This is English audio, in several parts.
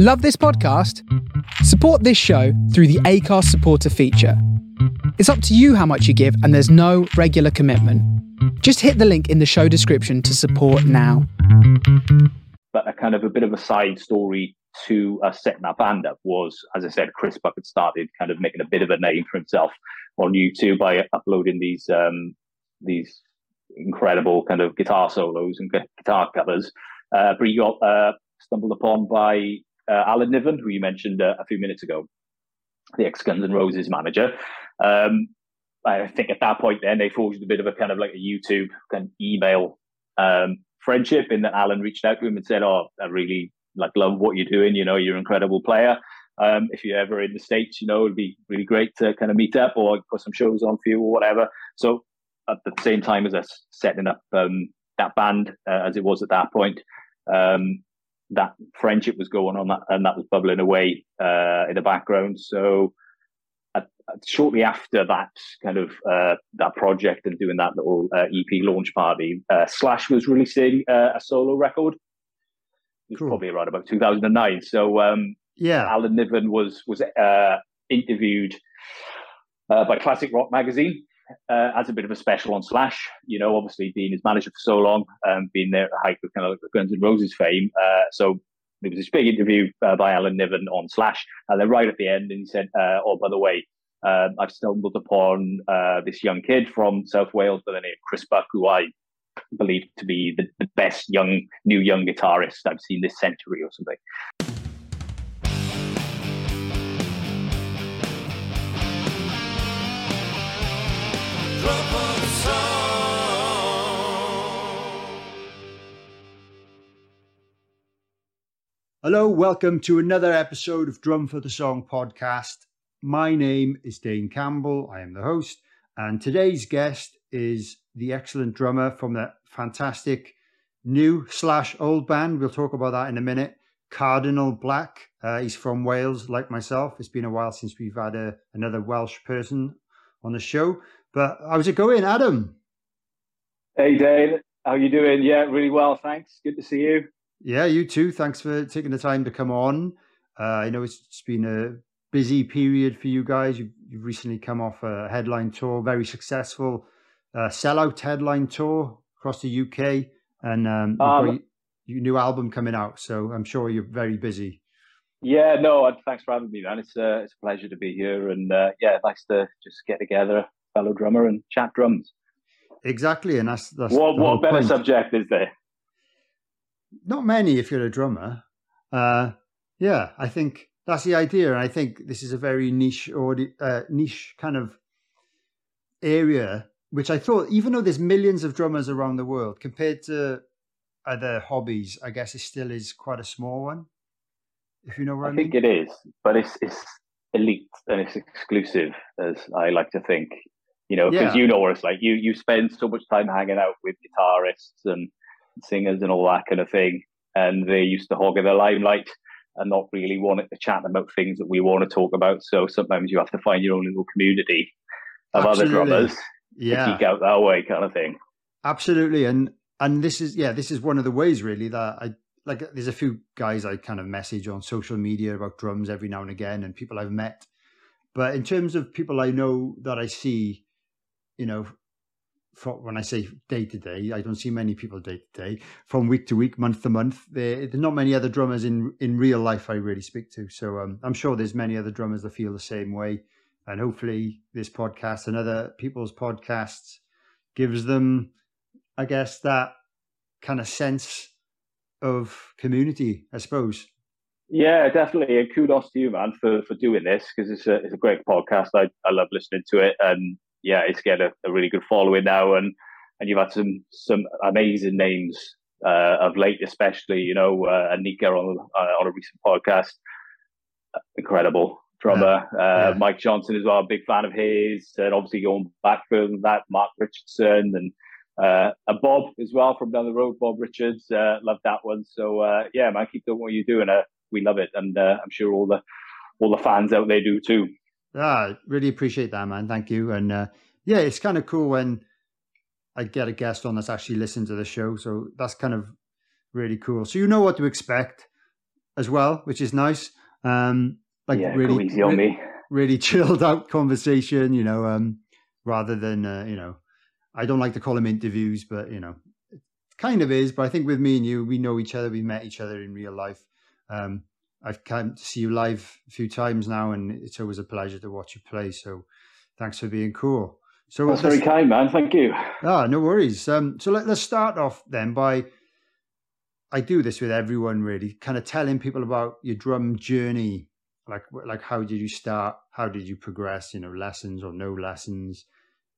Love this podcast? Support this show through the Acast supporter feature. It's up to you how much you give, and there's no regular commitment. Just hit the link in the show description to support now. But a kind of a bit of a side story to uh, setting that band up was, as I said, Chris Buck had started kind of making a bit of a name for himself on YouTube by uploading these um, these incredible kind of guitar solos and guitar covers. Uh, but he got uh, stumbled upon by uh, Alan Niven, who you mentioned uh, a few minutes ago, the ex Guns N' Roses manager. Um, I think at that point, then they forged a bit of a kind of like a YouTube kind of email um, friendship, in that Alan reached out to him and said, "Oh, I really like love what you're doing. You know, you're an incredible player. Um, if you're ever in the states, you know, it'd be really great to kind of meet up or put some shows on for you or whatever." So at the same time as us setting up um, that band, uh, as it was at that point, um, that friendship was going on that, and that was bubbling away uh, in the background. So uh, shortly after that kind of uh, that project and doing that little uh, EP launch party, uh, Slash was releasing uh, a solo record. It was cool. probably around about 2009. So um, yeah, Alan Niven was was interviewed by Classic Rock magazine uh, as a bit of a special on Slash. You know, obviously being his manager for so long, um, being there at the height of kind of Guns N' Roses fame. Uh, so there was this big interview uh, by Alan Niven on Slash, and then right at the end, and he said, uh, "Oh, by the way." Um, I've stumbled upon uh, this young kid from South Wales by the name of Chris Buck, who I believe to be the, the best young new young guitarist I've seen this century or something. Hello, welcome to another episode of Drum for the Song podcast. My name is Dane Campbell. I am the host, and today's guest is the excellent drummer from the fantastic new slash old band. We'll talk about that in a minute. Cardinal Black. Uh, he's from Wales, like myself. It's been a while since we've had a, another Welsh person on the show. But how's it going, Adam? Hey, Dane. How you doing? Yeah, really well, thanks. Good to see you. Yeah, you too. Thanks for taking the time to come on. Uh, I know it's been a busy period for you guys. You've, you've recently come off a headline tour, very successful uh, sellout headline tour across the UK, and um, um your new album coming out. So I'm sure you're very busy. Yeah, no, thanks for having me, man. It's a, uh, it's a pleasure to be here, and uh, yeah, nice to just get together, fellow drummer, and chat drums. Exactly, and that's that's what what better point. subject is there? Not many if you're a drummer. Uh, yeah, I think that's the idea, and I think this is a very niche or uh, niche kind of area, which I thought, even though there's millions of drummers around the world, compared to other hobbies, I guess it still is quite a small one. If you know what I, I mean. think it is, but it's it's elite and it's exclusive, as I like to think. You know, because yeah. you know what it's like. You you spend so much time hanging out with guitarists and singers and all that kind of thing. And they used to hog the limelight and not really wanting to chat about things that we want to talk about. So sometimes you have to find your own little community of Absolutely. other drummers yeah. to geek out that way, kind of thing. Absolutely, and and this is yeah, this is one of the ways really that I like. There's a few guys I kind of message on social media about drums every now and again, and people I've met. But in terms of people I know that I see, you know, when I say day to day, I don't see many people day to day. From week to week, month to month, there, there's not many other drummers in in real life I really speak to. So um, I'm sure there's many other drummers that feel the same way, and hopefully this podcast and other people's podcasts gives them, I guess, that kind of sense of community. I suppose. Yeah, definitely. And kudos to you, man, for, for doing this because it's a it's a great podcast. I, I love listening to it, and yeah, it's getting a, a, really good following now, and and you've had some some amazing names uh, of late, especially you know uh, Anika on uh, on a recent podcast, incredible drummer. Yeah. Uh, yeah. Mike Johnston as well, big fan of his, and obviously going back further than that, Mark Richardson and. Uh, and Bob as well from down the road, Bob Richards, uh, love that one. So uh, yeah, man, keep doing what you're doing. Uh, we love it, and uh, I'm sure all the all the fans out there do too. Ah, really appreciate that, man. Thank you. And uh, yeah, it's kind of cool when I get a guest on that's actually listened to the show. So that's kind of really cool. So you know what to expect. as well, which is nice. Um, like yeah, really, easy on really, me. really chilled out conversation. You know, um, rather than uh, you know, I don't like to call them interviews, but you know, it kind of is. But I think with me and you, we know each other. We met each other in real life. Um, I've come to see you live a few times now, and it's always a pleasure to watch you play. So, thanks for being cool. So that's very kind, man. Thank you. Ah, no worries. Um, so let, let's start off then by I do this with everyone really, kind of telling people about your drum journey. Like, like how did you start? How did you progress? You know, lessons or no lessons,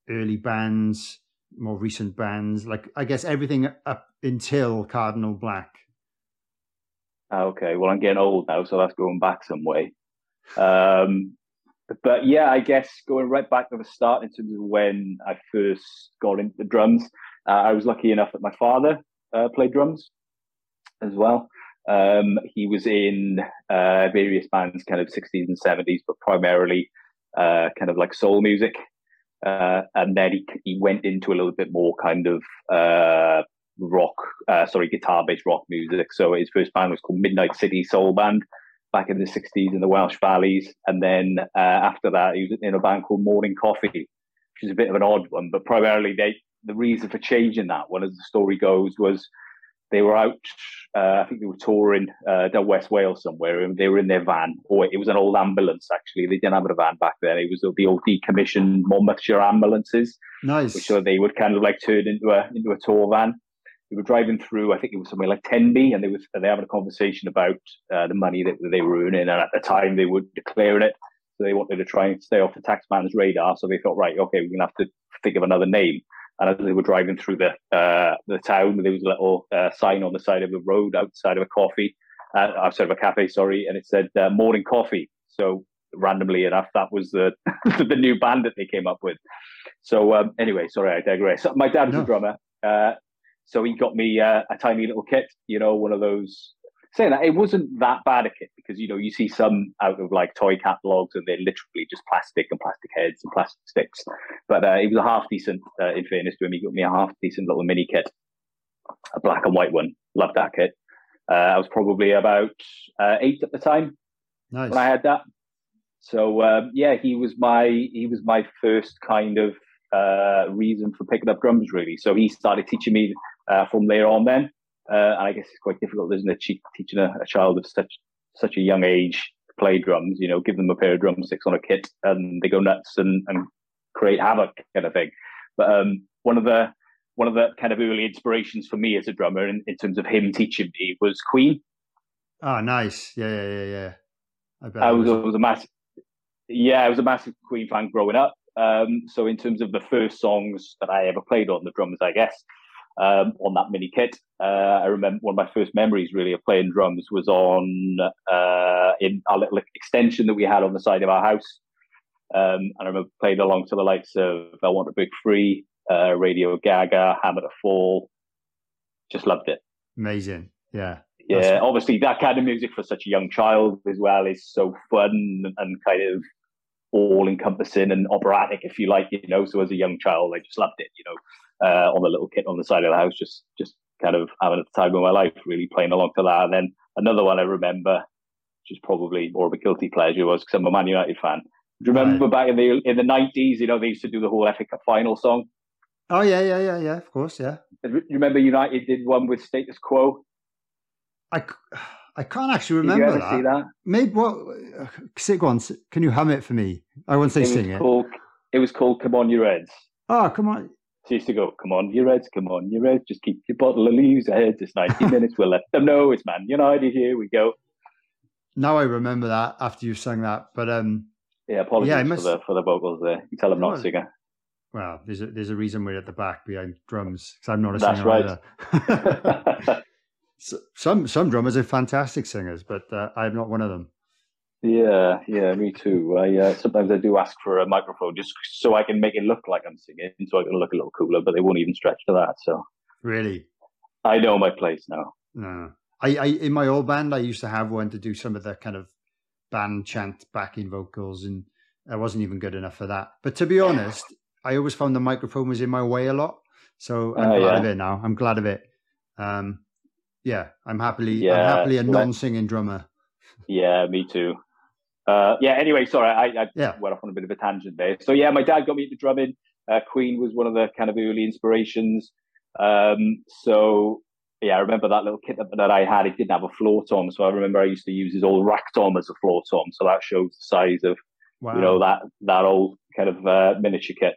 early bands, more recent bands. Like, I guess everything up until Cardinal Black. Okay, well, I'm getting old now, so that's going back some way. Um, but yeah, I guess going right back to the start in terms of when I first got into the drums, uh, I was lucky enough that my father uh, played drums as well. Um, he was in uh, various bands, kind of 60s and 70s, but primarily uh, kind of like soul music. Uh, and then he, he went into a little bit more kind of uh, rock, uh, sorry, guitar based rock music. So his first band was called Midnight City Soul Band back in the 60s in the Welsh Valleys. And then uh, after that, he was in a band called Morning Coffee, which is a bit of an odd one, but primarily they, the reason for changing that one, as the story goes, was they were out. Uh, I think they were touring uh, down West Wales somewhere, and they were in their van. Or it was an old ambulance. Actually, they didn't have a van back then. It was the old decommissioned Monmouthshire ambulances. Nice. So they would kind of like turn into a into a tour van. They were driving through. I think it was somewhere like Tenby, and they were they having a conversation about uh, the money that they were earning, and at the time they were declaring it. So they wanted to try and stay off the taxman's radar. So they thought, right, okay, we're gonna have to think of another name. And as they were driving through the uh, the town, there was a little uh, sign on the side of the road outside of a coffee, uh, outside of a cafe, sorry, and it said uh, "Morning Coffee." So randomly enough, that was the the new band that they came up with. So um, anyway, sorry, I digress. My dad was no. a drummer, uh, so he got me uh, a tiny little kit, you know, one of those saying that it wasn't that bad a kit because you know you see some out of like toy catalogs and they're literally just plastic and plastic heads and plastic sticks. But uh, it was a half decent. Uh, in fairness to him, he got me a half decent little mini kit, a black and white one. Loved that kit. Uh, I was probably about uh, eight at the time nice. when I had that. So um, yeah, he was my he was my first kind of uh, reason for picking up drums really. So he started teaching me uh, from there on then. Uh, and I guess it's quite difficult, isn't it, teaching a, a, child of such such a young age to play drums? You know, give them a pair of drumsticks on a kit, and they go nuts and, and create havoc, kind of thing. But um, one of the one of the kind of early inspirations for me as a drummer, in, in terms of him teaching me, was Queen. Oh, nice! Yeah, yeah, yeah, yeah. I, bet I was, was, was a massive, yeah, I was a massive Queen fan growing up. Um, so in terms of the first songs that I ever played on the drums, I guess um, on that mini kit. Uh, I remember one of my first memories really of playing drums was on uh, in our little extension that we had on the side of our house. Um, and I remember playing along to the likes of I Want to Break Free, uh, Radio Gaga, Hammer to Fall. Just loved it. Amazing. Yeah. Yeah. That's... Obviously, that kind of music for such a young child as well is so fun and kind of all encompassing and operatic, if you like, you know. So as a young child, I just loved it, you know uh, on the little kit on the side of the house, just just kind of having a time of my life, really playing along to that. And then another one I remember, which is probably more of a guilty pleasure, was because I'm a Man United fan. Do you remember right. back in the in the nineties? You know, they used to do the whole FA Cup final song. Oh yeah, yeah, yeah, yeah. Of course, yeah. You remember United did one with Status Quo? I, I can't actually remember that. See that. Maybe what? Say, go on. Can you hum it for me? I won't say it sing it. Called, it was called "Come On, You Reds." Oh, come on. She used to go, come on, you Reds, come on, you Reds, just keep your bottle of leaves ahead. It's 90 minutes. We'll let them know it's Man United. Here we go. Now I remember that after you sang that. But um, yeah, apologies yeah, must... for, the, for the vocals there. You tell them not a singer. Well, there's a, there's a reason we're at the back behind drums because I'm not a That's singer right. either. so, some some drummers are fantastic singers, but uh, I'm not one of them. Yeah, yeah, me too. I uh, sometimes I do ask for a microphone just so I can make it look like I'm singing, so I can look a little cooler. But they won't even stretch to that. So really, I know my place now. No, I, I in my old band I used to have one to do some of the kind of band chant backing vocals, and I wasn't even good enough for that. But to be honest, I always found the microphone was in my way a lot. So I'm uh, glad yeah. of it now. I'm glad of it. Um, yeah, I'm happily, yeah, I'm happily a non-singing drummer. Yeah, me too. Uh, yeah. Anyway, sorry, I, I yeah. went off on a bit of a tangent there. So yeah, my dad got me into drumming. Uh, Queen was one of the kind of early inspirations. Um, so yeah, I remember that little kit that I had. It didn't have a floor tom, so I remember I used to use his old rack tom as a floor tom. So that shows the size of wow. you know that that old kind of uh, miniature kit.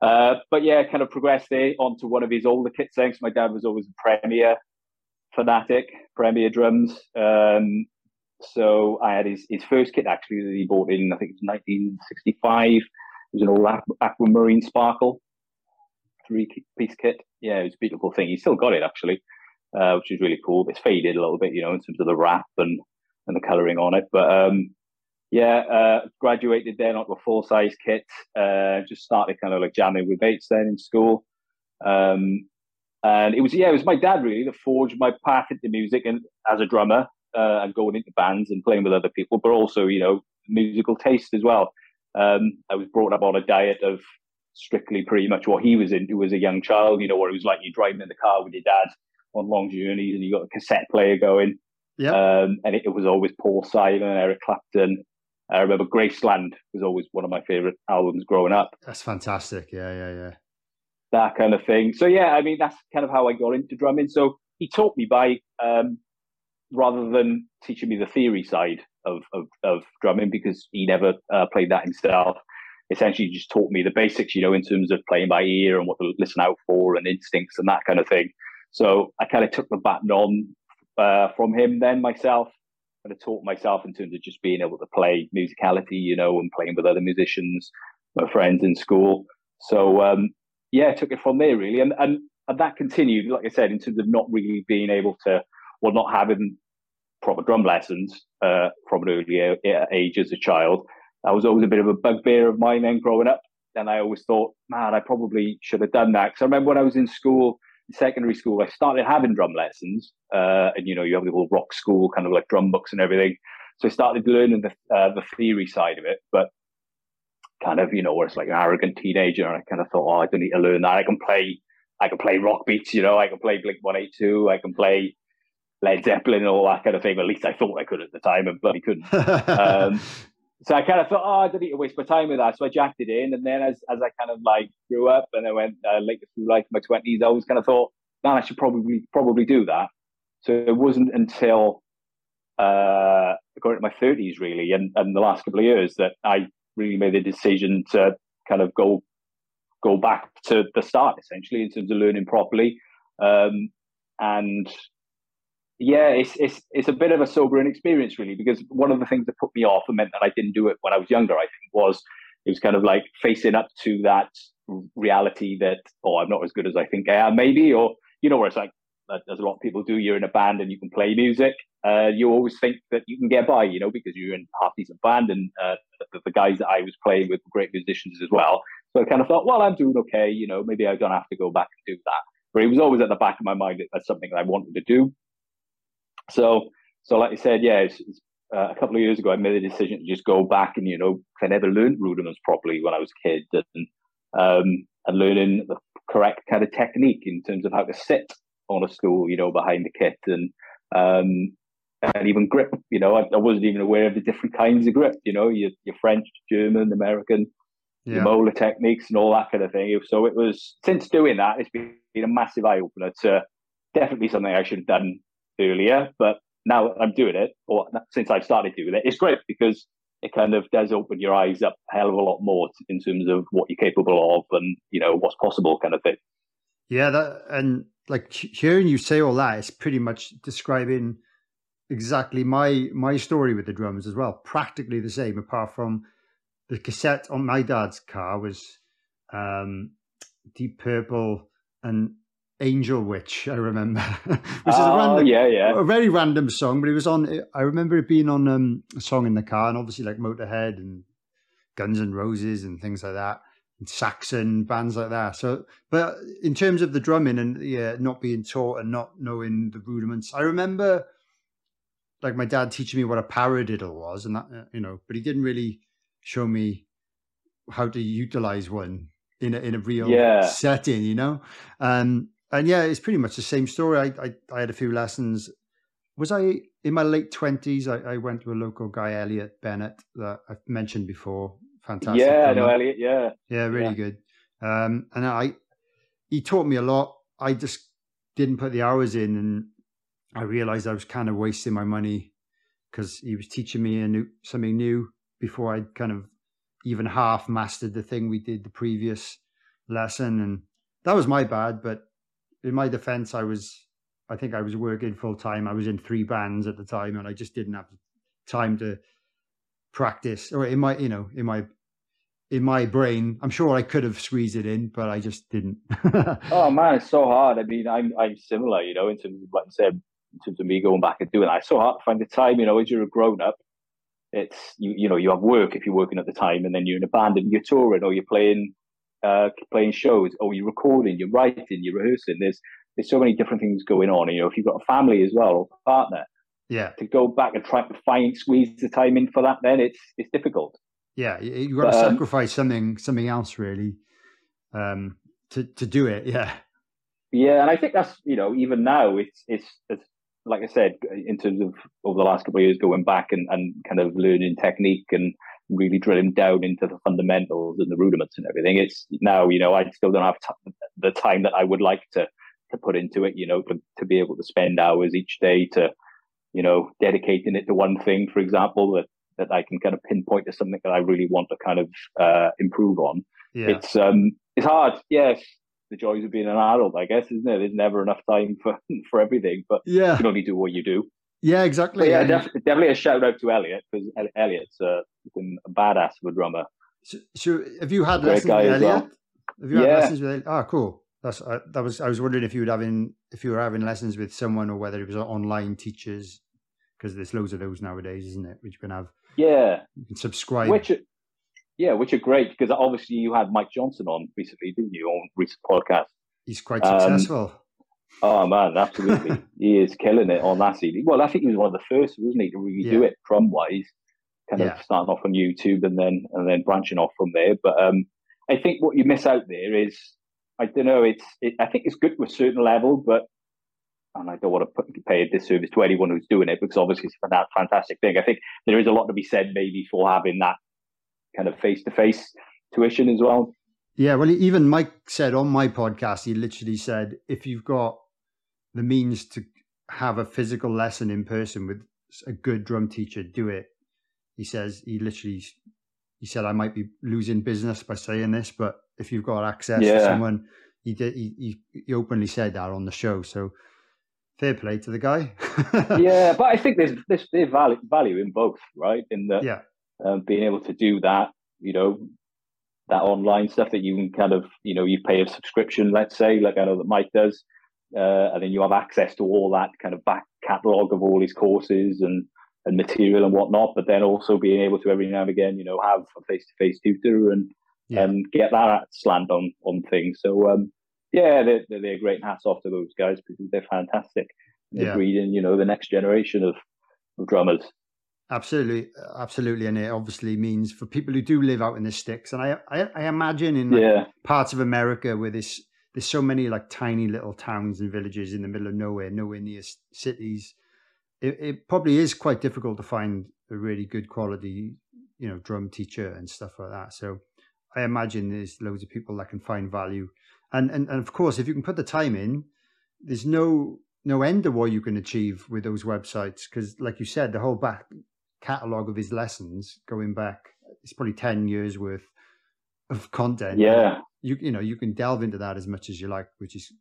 Uh, but yeah, kind of progressed there onto one of his older kits. Thanks, my dad was always a Premier fanatic, Premier drums. Um, so I had his, his first kit actually that he bought in, I think it was 1965. It was an old aquamarine sparkle three piece kit. Yeah, it was a beautiful thing. He still got it actually, uh, which is really cool. It's faded a little bit, you know, in terms of the wrap and, and the colouring on it. But um, yeah, uh, graduated then onto a full size kit. Uh, just started kind of like jamming with mates then in school. Um, and it was yeah, it was my dad really that forged my path into music and as a drummer uh, and going into bands and playing with other people, but also you know musical taste as well. Um, I was brought up on a diet of strictly pretty much what he was into as a young child. You know, where it was like You're driving in the car with your dad on long journeys and you got a cassette player going. Yeah. Um, and it, it, was always Paul Simon, Eric Clapton, I remember Graceland was always one of my favorite albums growing up. That's fantastic. Yeah, yeah, yeah. That kind of thing. So yeah, I mean that's kind of how I got into drumming. So he taught me by um, rather than teaching me the theory side of of, of drumming because he never uh, played that himself. Essentially, just taught me the basics, you know, in terms of playing by ear and what to listen out for and instincts and that kind of thing. So I kind of took the baton on uh, from him then myself kind of taught myself in terms of just being able to play musicality, you know, and playing with other musicians, my friends in school. So um, yeah, took it from there really, and and and that continued, like I said, in terms of not really being able to, well, not having proper drum lessons uh, from an early age as a child. That was always a bit of a bugbear of mine then growing up. And I always thought, man, I probably should have done that. Because I remember when I was in school, secondary school, I started having drum lessons. Uh, and, you know, you have the whole rock school kind of like drum books and everything. So I started learning the, uh, the theory side of it, but kind of, you know, where it's like an arrogant teenager. And I kind of thought, oh, I don't need to learn that. I can play, I can play rock beats, you know, I can play Blink 182, I can play Led Zeppelin and all that kind of thing. At least I thought I could at the time and bloody couldn't. um, so I kind of thought, oh, I don't need to waste my time with that. So I jacked it in. And then as, as I kind of like grew up and I went uh, later through life, my 20s, I always kind of thought, man, I should probably probably do that. So it wasn't until uh, going to my 30s, really, and, and the last couple of years that I really made the decision to kind of go go back to the start, essentially, in terms of learning properly. Um, and yeah, it's it's it's a bit of a sobering experience, really, because one of the things that put me off and meant that I didn't do it when I was younger, I think, was it was kind of like facing up to that reality that oh, I'm not as good as I think I am, maybe, or you know, where it's like as a lot of people do, you're in a band and you can play music. Uh, you always think that you can get by, you know, because you're in a half decent band, and uh, the, the, guys that I was playing with were great musicians as well. So I kind of thought, well, I'm doing okay, you know, maybe I don't have to go back and do that. But it was always at the back of my mind that that's something that I wanted to do. So, so like I said, yeah, it's, it's, uh, a couple of years ago, I made a decision to just go back and you know, I never learned rudiments properly when I was a kid, and um, and learning the correct kind of technique in terms of how to sit on a stool, you know, behind the kit, and um, and even grip. You know, I, I, wasn't even aware of the different kinds of grip. You know, your your French, German, American, yeah. your Moeller techniques, and all that kind of thing. So it was since doing that, it's been, been a massive eye opener to definitely something I should have done earlier, but now I'm doing it, or since I've started doing it, it's great because it kind of does open your eyes up a hell of a lot more in terms of what you're capable of and you know what's possible, kind of thing. Yeah, that and like hearing you say all that is pretty much describing exactly my my story with the drums as well. Practically the same, apart from the cassette on my dad's car was um, Deep Purple and Angel Witch, I remember, which is a oh, random, yeah, yeah, a very random song, but it was on. I remember it being on um, a song in the car, and obviously like Motorhead and Guns and Roses and things like that, Saxon bands like that. So, but in terms of the drumming and yeah, not being taught and not knowing the rudiments, I remember like my dad teaching me what a paradiddle was, and that uh, you know, but he didn't really show me how to utilize one in a in a real yeah. setting, you know. Um, and yeah, it's pretty much the same story. I, I, I had a few lessons was I in my late twenties? I, I, went to a local guy, Elliot Bennett, that I've mentioned before. Fantastic. Yeah, I know Elliot. Yeah, yeah, really yeah. good. Um, and I, he taught me a lot. I just didn't put the hours in, and I realized I was kind of wasting my money because he was teaching me a new something new before I'd kind of even half mastered the thing we did the previous lesson, and that was my bad. But in my defense, I was I think I was working full time. I was in three bands at the time, and I just didn't have time to practice. Or in my, you know, in my in my brain, I'm sure I could have squeezed it in, but I just didn't. oh man, it's so hard. I mean, I'm I'm similar, you know, in terms of like I said, in terms of me going back and doing that. It's so hard to find the time, you know, as you're a grown up. It's you you know you have work if you're working at the time, and then you're in a band and you're touring or you're playing uh, playing shows or you're recording, you're writing, you're rehearsing. There's there's so many different things going on. You know, if you've got a family as well or a partner, yeah, to go back and try to find squeeze the time in for that, then it's it's difficult. Yeah, you got to um, sacrifice something something else really um, to to do it. Yeah, yeah, and I think that's you know even now it's it's, it's like I said in terms of over the last couple of years going back and, and kind of learning technique and really drilling down into the fundamentals and the rudiments and everything. It's now you know I still don't have t- the time that I would like to to put into it, you know, to, to be able to spend hours each day to, you know, dedicating it to one thing, for example, that, that I can kind of pinpoint to something that I really want to kind of uh, improve on. Yeah. It's um it's hard, yes. The joys of being an adult, I guess, isn't it? There's never enough time for for everything, but yeah. you can only do what you do. Yeah, exactly. But yeah, def- definitely a shout out to Elliot because Elliot's uh, a badass of a drummer. So, so have you had lessons with Elliot? Well. Have you had yeah. lessons with Elliot? Oh, cool. That's uh, that was I was wondering if you would having if you were having lessons with someone or whether it was online teachers because there's loads of those nowadays, isn't it? Which you can have. Yeah. You can subscribe. Which, yeah, which are great because obviously you had Mike Johnston on recently, didn't you, on recent podcast? He's quite successful. Um, oh man, absolutely, he is killing it on that CD. Well, I think he was one of the first, wasn't he, to really yeah. do it drum wise, kind yeah. of starting off on YouTube and then and then branching off from there. But um, I think what you miss out there is I don't know. It's it, I think it's good to a certain level, but and I don't want to put, pay a disservice to anyone who's doing it because obviously it's a fantastic thing. I think there is a lot to be said maybe for having that kind of face to face tuition as well. Yeah, well, even Mike said on my podcast, he literally said, if you've got the means to have a physical lesson in person with a good drum teacher, do it. He says he literally he said I might be losing business by saying this, but if you've got access yeah. to someone, he did. He, he openly said that on the show. So fair play to the guy. yeah, but I think there's there's, there's value value in both, right? In the yeah, um, being able to do that, you know, that online stuff that you can kind of, you know, you pay a subscription, let's say, like I know that Mike does, uh, and then you have access to all that kind of back catalog of all his courses and and material and whatnot, but then also being able to every now and again, you know, have a face to face tutor and yeah. and get that slant on on things. So um, yeah, they're, they're great. Hats off to those guys because they're fantastic. They're yeah. breeding, you know, the next generation of, of drummers. Absolutely, absolutely, and it obviously means for people who do live out in the sticks, and I, I, I imagine in like yeah. parts of America where this there's so many like tiny little towns and villages in the middle of nowhere, nowhere near cities it, it probably is quite difficult to find a really good quality, you know, drum teacher and stuff like that. So I imagine there's loads of people that can find value. And, and, and of course, if you can put the time in, there's no no end to what you can achieve with those websites because, like you said, the whole back catalog of his lessons going back, it's probably ten years worth of content. Yeah, you you know you can delve into that as much as you like, which is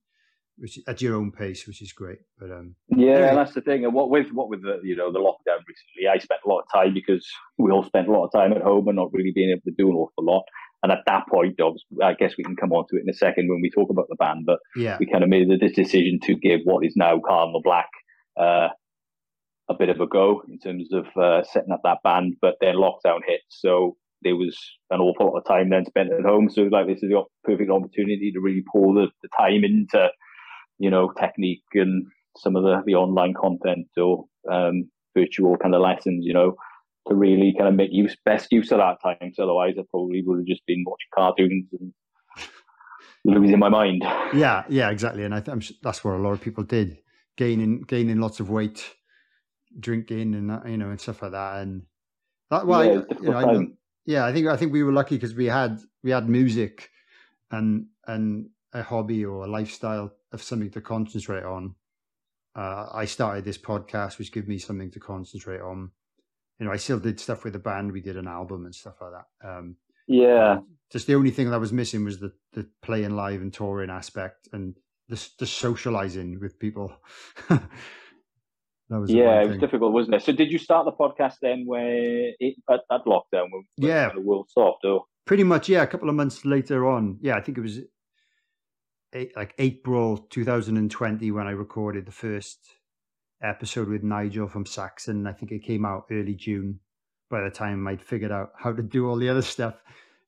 which at your own pace, which is great. But um, yeah, anyway. that's the thing. And what with what with the you know the lockdown recently, I spent a lot of time because we all spent a lot of time at home and not really being able to do an awful lot. And at that point, I guess we can come on to it in a second when we talk about the band. But yeah. we kind of made the decision to give what is now Cardinal Black uh, a bit of a go in terms of uh, setting up that band. But then lockdown hit, so there was an awful lot of time then spent at home. So like this is the perfect opportunity to really pour the, the time into you know, technique and some of the, the online content or um, virtual kind of lessons, you know, to really kind of make use best use of that time. So otherwise, I probably would have just been watching cartoons and losing my mind. Yeah, yeah, exactly. And I think that's what a lot of people did, gaining gaining lots of weight drinking and that, you know and stuff like that. And that, well, yeah, I, you know, I, yeah, I think I think we were lucky because we had we had music and and a hobby or a lifestyle of something to concentrate on. Uh, I started this podcast, which gave me something to concentrate on. You know, I still did stuff with the band. We did an album and stuff like that. Um, yeah. Just the only thing that was missing was the the playing live and touring aspect and the the socializing with people. That was yeah, it was difficult, wasn't it? So, did you start the podcast then where it, at, at lockdown? When, yeah, the world stopped, or pretty much, yeah. A couple of months later on, yeah, I think it was eight, like April 2020 when I recorded the first episode with Nigel from Saxon. I think it came out early June. By the time I'd figured out how to do all the other stuff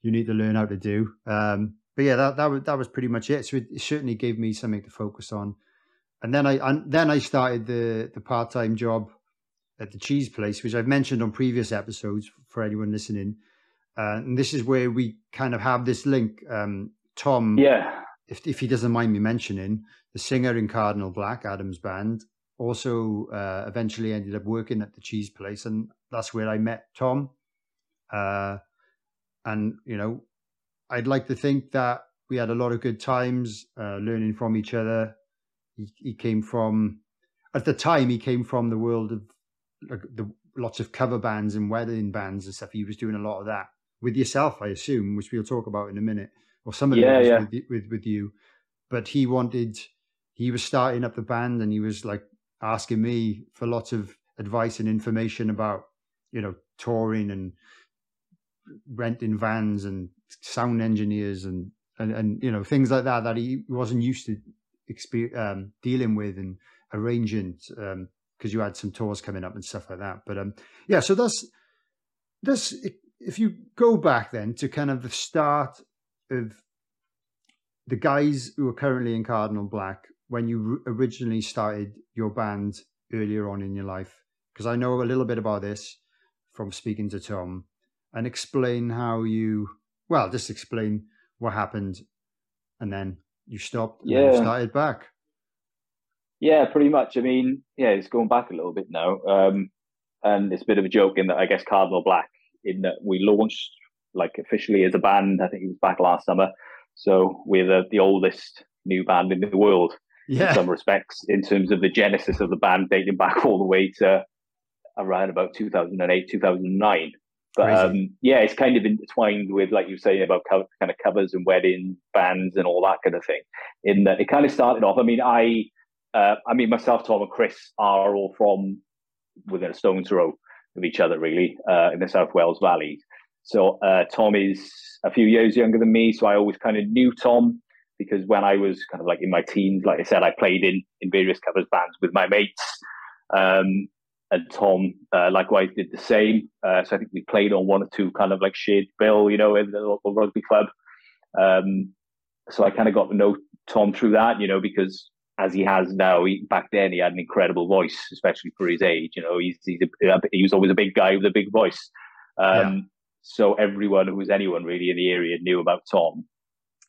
you need to learn how to do, um, but yeah, that that was that was pretty much it. So it certainly gave me something to focus on and then I and then I started the the part time job at the cheese place, which I've mentioned on previous episodes for anyone listening. Uh, and this is where we kind of have this link. Um, Tom, yeah, if if he doesn't mind me mentioning, the singer in Cardinal Black, Adam's band, also uh, eventually ended up working at the cheese place, and that's where I met Tom. Uh, and you know, I'd like to think that we had a lot of good times uh, learning from each other he, he came from at the time he came from the world of like the lots of cover bands and wedding bands and stuff. He was doing a lot of that with yourself, I assume, which we'll talk about in a minute, or some of yeah, yeah. With, with with you. But he wanted, he was starting up the band, and he was like asking me for lots of advice and information about, you know, touring and renting vans and sound engineers and and, and you know things like that that he wasn't used to um, dealing with and arranging because um, you had some tours coming up and stuff like that. But um, yeah, so that's that's if you go back then to kind of the start of the guys who are currently in Cardinal Black when you originally started your band earlier on in your life, because I know a little bit about this from speaking to Tom, and explain how you well, just explain what happened, and then you stopped yeah. started back. Yeah, pretty much. I mean, yeah, it's going back a little bit now. Um, and it's a bit of a joke in that I guess Cardinal Black, in that we launched like officially as a band, I think it was back last summer. So we're the, the oldest new band in the world yeah. in some respects, in terms of the genesis of the band dating back all the way to around about 2008, 2009. But um, yeah, it's kind of intertwined with, like you were saying about co- kind of covers and wedding bands and all that kind of thing. In that, it kind of started off. I mean, I, uh, I mean, myself, Tom, and Chris are all from within a stone's throw of each other, really, uh, in the South Wales Valley. So uh, Tom is a few years younger than me, so I always kind of knew Tom because when I was kind of like in my teens, like I said, I played in in various covers bands with my mates. Um, and Tom uh, likewise did the same. Uh, so I think we played on one or two kind of like shared bill, you know, in the local rugby club. Um, so I kind of got to know Tom through that, you know, because as he has now, he, back then he had an incredible voice, especially for his age. You know, he's, he's a, he was always a big guy with a big voice. Um, yeah. So everyone who was anyone really in the area knew about Tom.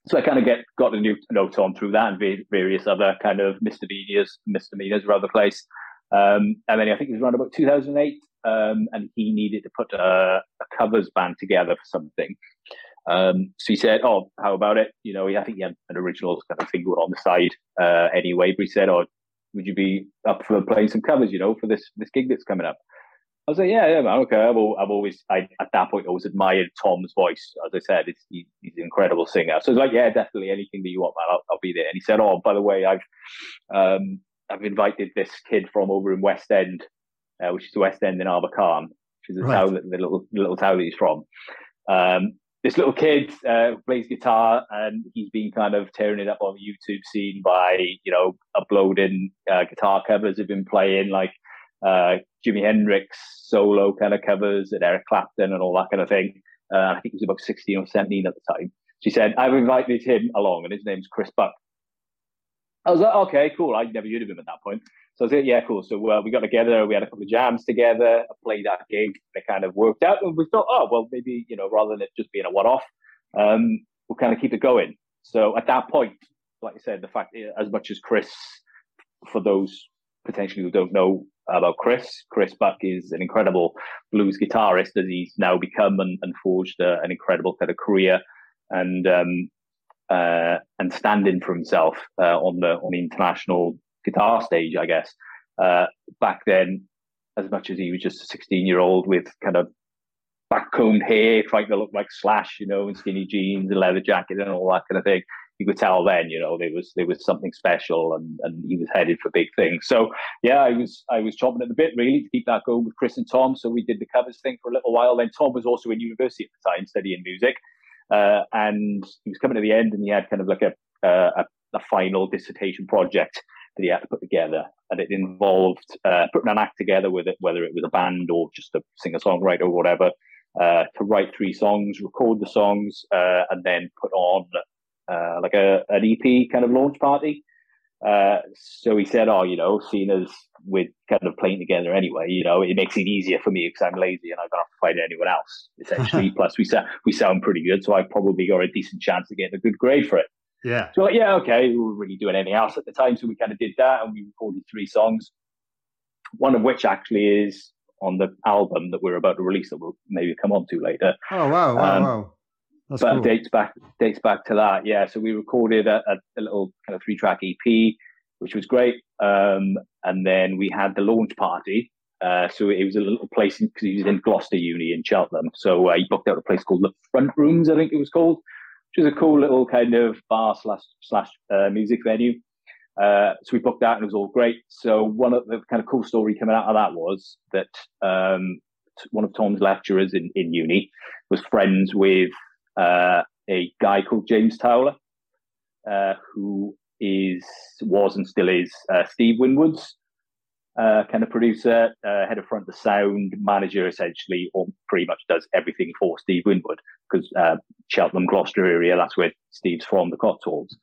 So I kind of get got to know on through that and various other kind of misdemeanors, misdemeanors around the place. Um, and then I think it was around about 2008, um, and he needed to put a, a covers band together for something. Um, so he said, "Oh, how about it? You know, I think he had an original kind of thing going on the side uh, anyway." But he said, "Oh, would you be up for playing some covers? You know, for this this gig that's coming up?" I was like, "Yeah, yeah, man. Okay." I've, I've always, I, at that point, always admired Tom's voice. As I said, it's, he, he's an incredible singer. So I was like, "Yeah, definitely. Anything that you want, man, I'll, I'll be there." And he said, "Oh, by the way, I've um, I've invited this kid from over in West End, uh, which is West End in Abercarn, which is the right. town that the little the little town that he's from. Um, this little kid uh, plays guitar and he's been kind of tearing it up on the YouTube scene by you know uploading uh, guitar covers. Have been playing like uh, Jimi Hendrix solo kind of covers and Eric Clapton and all that kind of thing. Uh, I think he was about 16 or 17 at the time. She said, I've invited him along, and his name's Chris Buck. I was like, okay, cool. I'd never heard of him at that point. So I was like, yeah, cool. So uh, we got together, we had a couple of jams together, I played that gig, it kind of worked out. And we thought, oh, well, maybe, you know, rather than it just being a one off, um, we'll kind of keep it going. So at that point, like I said, the fact, as much as Chris, for those potentially who don't know, about Chris. Chris Buck is an incredible blues guitarist as he's now become and, and forged a, an incredible kind of career and um, uh, and standing for himself uh, on the on the international guitar stage, I guess. Uh, back then, as much as he was just a 16 year old with kind of backcombed hair, trying to look like Slash, you know, and skinny jeans and leather jacket and all that kind of thing. You could tell then, you know, there was there was something special, and, and he was headed for big things. So yeah, I was I was chopping at the bit really to keep that going with Chris and Tom. So we did the covers thing for a little while. Then Tom was also in university at the time studying music, uh, and he was coming to the end, and he had kind of like a a, a final dissertation project that he had to put together, and it involved uh, putting an act together with it, whether it was a band or just a singer songwriter or whatever, uh, to write three songs, record the songs, uh, and then put on uh, like a an EP kind of launch party. Uh, so he said, "Oh, you know, seeing as we're kind of playing together anyway, you know, it makes it easier for me because I'm lazy and I don't have to find anyone else. Essentially, plus we sound we sound pretty good, so I probably got a decent chance of getting a good grade for it." Yeah. So like, yeah, okay, we weren't really doing anything else at the time, so we kind of did that, and we recorded three songs. One of which actually is on the album that we're about to release that we'll maybe come on to later. Oh wow, wow, um, wow. That's but cool. dates back dates back to that, yeah. So we recorded a, a, a little kind of three track EP, which was great. Um, and then we had the launch party. Uh, so it was a little place because he was in Gloucester Uni in Cheltenham. So uh, he booked out a place called the Front Rooms, I think it was called, which is a cool little kind of bar slash slash uh, music venue. Uh, so we booked that and it was all great. So one of the kind of cool story coming out of that was that um, one of Tom's lecturers in, in uni was friends with uh, a guy called James Towler, uh, who is was and still is uh, Steve Winwood's uh, kind of producer, uh, head of front of sound, manager essentially, or pretty much does everything for Steve Winwood because Cheltenham, Gloucester area, that's where Steve's from, the Cotswolds.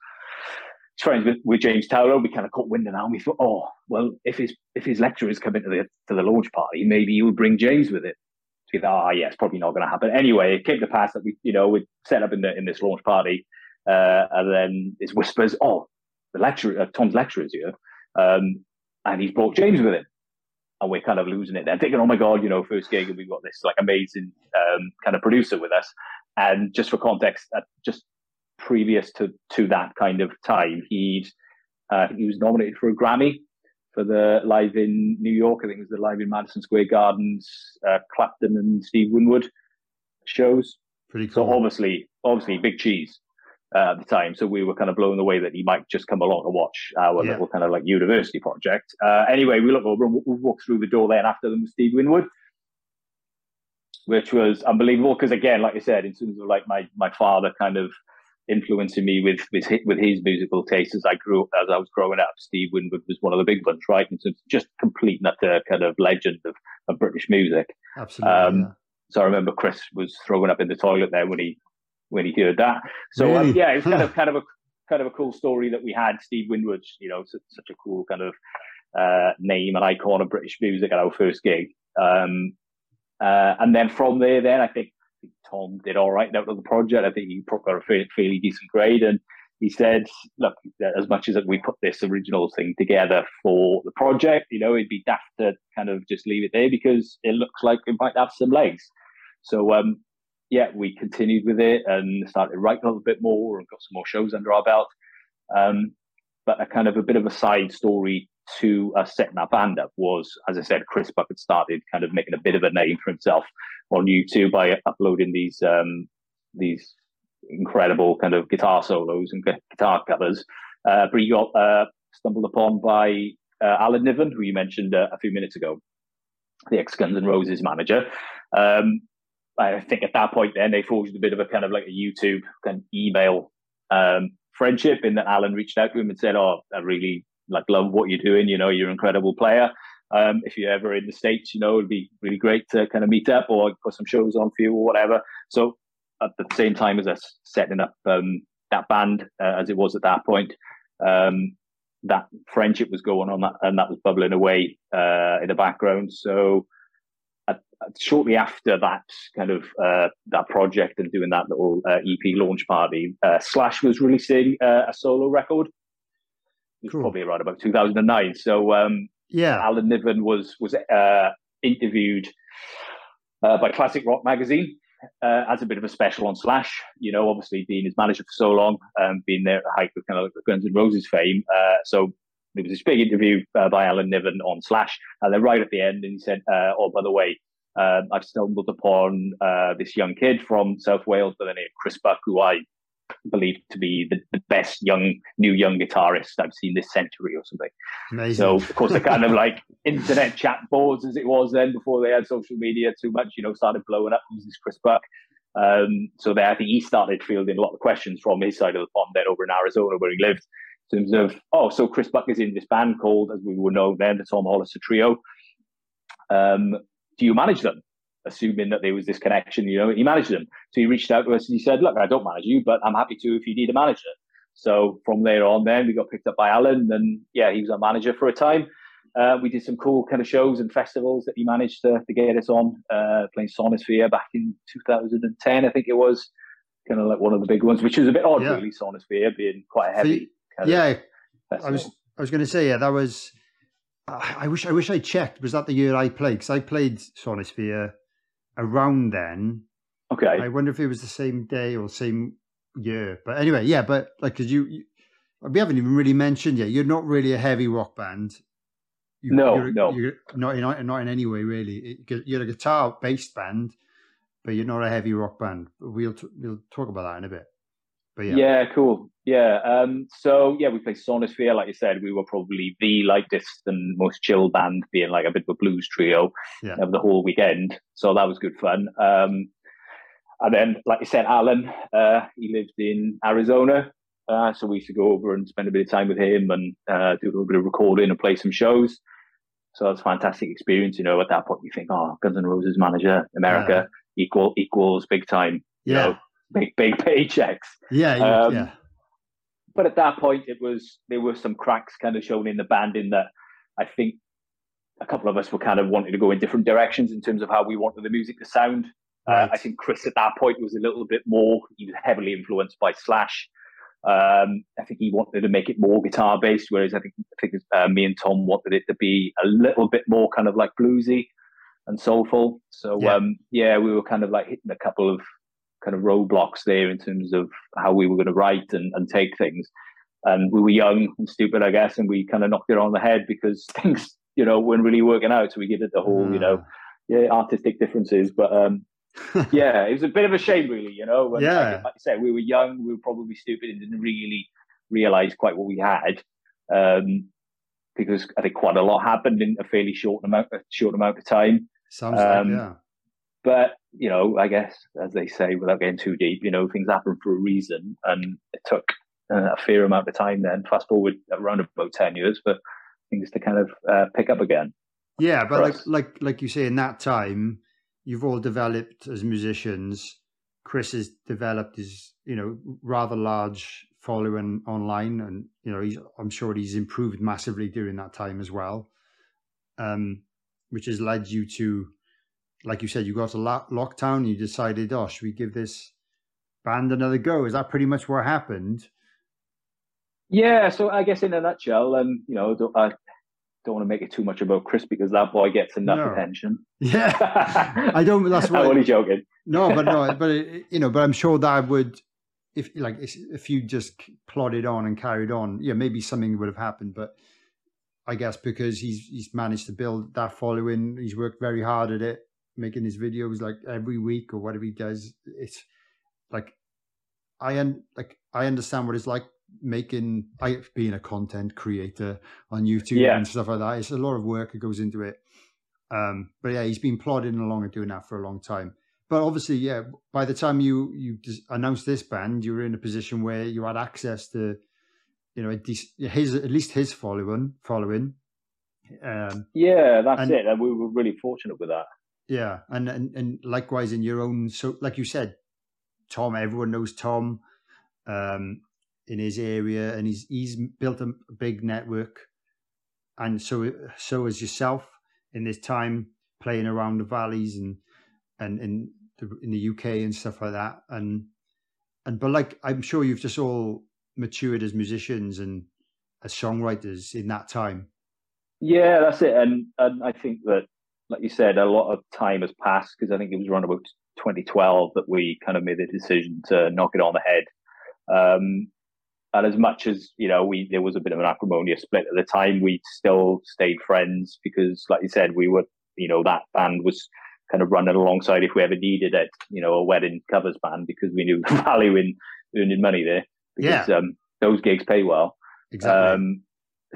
Friends with, with James Towler. We kind of caught wind of that, and we thought, oh, well, if his if his lecturers come into the to the launch party, maybe he would bring James with it. We thought, oh, yeah, it's probably not going to happen. Anyway, it came to pass that we, you know, we set up in the in this launch party, uh, and then it's whispers, oh, the lecturer, uh, Tom's lecturer's here, um, and he's brought James with him. And we're kind of losing it then, thinking, oh my God, you know, first gig, and we've got this like amazing um, kind of producer with us. And just for context, uh, just previous to to that kind of time, he'd uh, he was nominated for a Grammy for the live in New York. I think it was the live in Madison Square Gardens, uh, Clapton and Steve Winwood shows. Pretty cool. So obviously, obviously, big cheese uh, at the time. So we were kind of blown away that he might just come along and watch our yeah. little kind of like university project. Uh, anyway, we look over and we walk through the door then after them with Steve Winwood, which was unbelievable. Because again, like I said, in terms of like my my father kind of influencing me with with his, with his musical taste as I grew up, as I was growing up. Steve Winwood was one of the big ones, right? And so just complete that uh, kind of legend of, of British music. Absolutely. Um, yeah. So I remember Chris was throwing up in the toilet there when he when he heard that. So um, really? um, yeah, it was kind of kind of a kind of a cool story that we had. Steve Winwood, you know, such, such a cool kind of uh, name and icon of British music at our first gig. Um, uh, and then from there, then I think Tom did all right out of the project. I think he got a fairly, fairly decent grade, and he said, "Look, as much as we put this original thing together for the project, you know, it'd be daft to kind of just leave it there because it looks like it might have some legs." So, um, yeah, we continued with it and started writing a little bit more and got some more shows under our belt. Um, but a kind of a bit of a side story to us setting that band up was, as I said, Chris Buck had started kind of making a bit of a name for himself on YouTube by uploading these um, these incredible kind of guitar solos and guitar covers. Uh, but he got uh, stumbled upon by uh, Alan Niven, who you mentioned uh, a few minutes ago, the ex Guns N' Roses manager. Um, I think at that point, then they forged a bit of a kind of like a YouTube kind of email um, friendship, in that Alan reached out to him and said, "Oh, I really like love what you're doing. You know, you're an incredible player. Um, if you're ever in the states, you know, it'd be really great to kind of meet up or put some shows on for you or whatever." So at the same time as us setting up um, that band, uh, as it was at that point, um, that friendship was going on, that, and that was bubbling away uh, in the background. So shortly after that kind of uh, that project and doing that little uh, EP launch party, uh, Slash was releasing uh, a solo record. It was cool. probably around about 2009. So um, Yeah, Alan Niven was was uh, interviewed uh, by Classic Rock magazine uh, as a bit of a special on Slash. You know, obviously being his manager for so long, um, being there at the height of kind of Guns N' Roses fame. Uh, so there was this big interview uh, by Alan Niven on Slash, and then right at the end, and he said, uh, "Oh, by the way." Um, I've stumbled upon uh, this young kid from South Wales by the name of Chris Buck, who I believe to be the, the, best young new young guitarist I've seen this century or something. Amazing. So of course the kind of like internet chat boards as it was then before they had social media too much, you know, started blowing up. This Chris Buck? Um, so there, I think he started fielding a lot of questions from his side of the pond then over in Arizona where he lived in terms of, oh, so Chris Buck is in this band called, as we would know then, the Tom Hollister Trio. Um, do you manage them? Assuming that there was this connection. You know, he managed them. So he reached out to us and he said, "Look, I don't manage you, but I'm happy to if you need a manager." So from there on, then we got picked up by Alan, and yeah, he was our manager for a time. Uh, we did some cool kind of shows and festivals that he managed to, to get us on, uh, playing Sonisphere back in 2010, I think it was, kind of like one of the big ones, which was a bit odd, yeah. really. Sonisphere being quite heavy. yeah, I was I was going to say yeah, that was. I wish I wish I checked. Was that the year I played? Because I played Sonisphere around then. Okay. I wonder if it was the same day or same year. But anyway, yeah, but like, because you, you, we haven't even really mentioned yet, you're not really a heavy rock band. You, no, you're, no. You're not, in, not in any way, really. You're a guitar based band, but you're not a heavy rock band. We'll, t- we'll talk about that in a bit. But yeah. yeah, cool. Yeah. Um, so yeah, we played Sonisphere. Like you said, we were probably the lightest and most chill band, being like a bit of a blues trio yeah. of the whole weekend. So that was good fun. Um, and then, like you said, Alan, uh, he lived in Arizona. Uh, so we used to go over and spend a bit of time with him and uh, do a little bit of recording and play some shows. So it was a fantastic experience. You know, at that point, you think, oh, Guns N' Roses manager, America yeah. equal equals big time. Yeah. You know, big big paychecks. Yeah, um, yeah. But at that point, it was there were some cracks kind of shown in the band in that I think a couple of us were kind of wanting to go in different directions in terms of how we wanted the music to sound. Uh, right. Uh, I think Chris at that point was a little bit more. He was heavily influenced by Slash. Um, I think he wanted to make it more guitar based, whereas I think I think uh, me and Tom wanted it to be a little bit more kind of like bluesy and soulful. So yeah. Um, yeah, we were kind of like hitting a couple of kind of roadblocks there in terms of how we were going to write and, and take things. And we were young and stupid, I guess, and we kind of knocked it on the head because things, you know, weren't really working out. So we give it the whole, you know, yeah, artistic differences. But um, yeah, it was a bit of a shame, really, you know. When, yeah. Like, like I said, we were young, we were probably stupid and didn't really realize quite what we had. Um, because I think quite a lot happened in a fairly short amount, short amount of time. Sounds um, like, yeah. But you know, I guess as they say, without getting too deep, you know, things happen for a reason, and it took uh, a fair amount of time. Then fast forward around about ten years for things to kind of uh, pick up again. Yeah, but like us. like like you say, in that time, you've all developed as musicians. Chris has developed his, you know, rather large following online, and you know, he's I'm sure he's improved massively during that time as well, um, which has led you to like you said, you got to lock, lockdown. You decided, oh, should we give this band another go? Is that pretty much what happened? Yeah. So I guess in a nutshell, and um, you know, don't, I don't want to make it too much about Chris because that boy gets enough no. attention. Yeah, I don't. That's why. I'm only joking. No, but no, but you know, but I'm sure that would, if like if you just plodded on and carried on, yeah, maybe something would have happened, but. I guess because he's he's managed to build that following, he's worked very hard at it making his videos like every week or whatever he does. It's like I un- like I understand what it's like making I being a content creator on YouTube yeah. and stuff like that. It's a lot of work that goes into it. Um, but yeah, he's been plodding along and doing that for a long time. But obviously, yeah, by the time you you announced this band, you were in a position where you had access to, you know, his at least his following following. Um, yeah, that's and, it. We were really fortunate with that. Yeah, and, and and likewise in your own. So, like you said, Tom. Everyone knows Tom um, in his area, and he's he's built a big network. And so, so as yourself in this time playing around the valleys and and in the, in the UK and stuff like that. And and but like I'm sure you've just all matured as musicians and as songwriters in that time. Yeah, that's it. And and I think that, like you said, a lot of time has passed because I think it was around about 2012 that we kind of made the decision to knock it on the head. Um, and as much as you know, we there was a bit of an acrimonious split at the time. We still stayed friends because, like you said, we were you know that band was kind of running alongside if we ever needed it. You know, a wedding covers band because we knew the value in earning money there. Because, yeah, um, those gigs pay well. exactly. Um,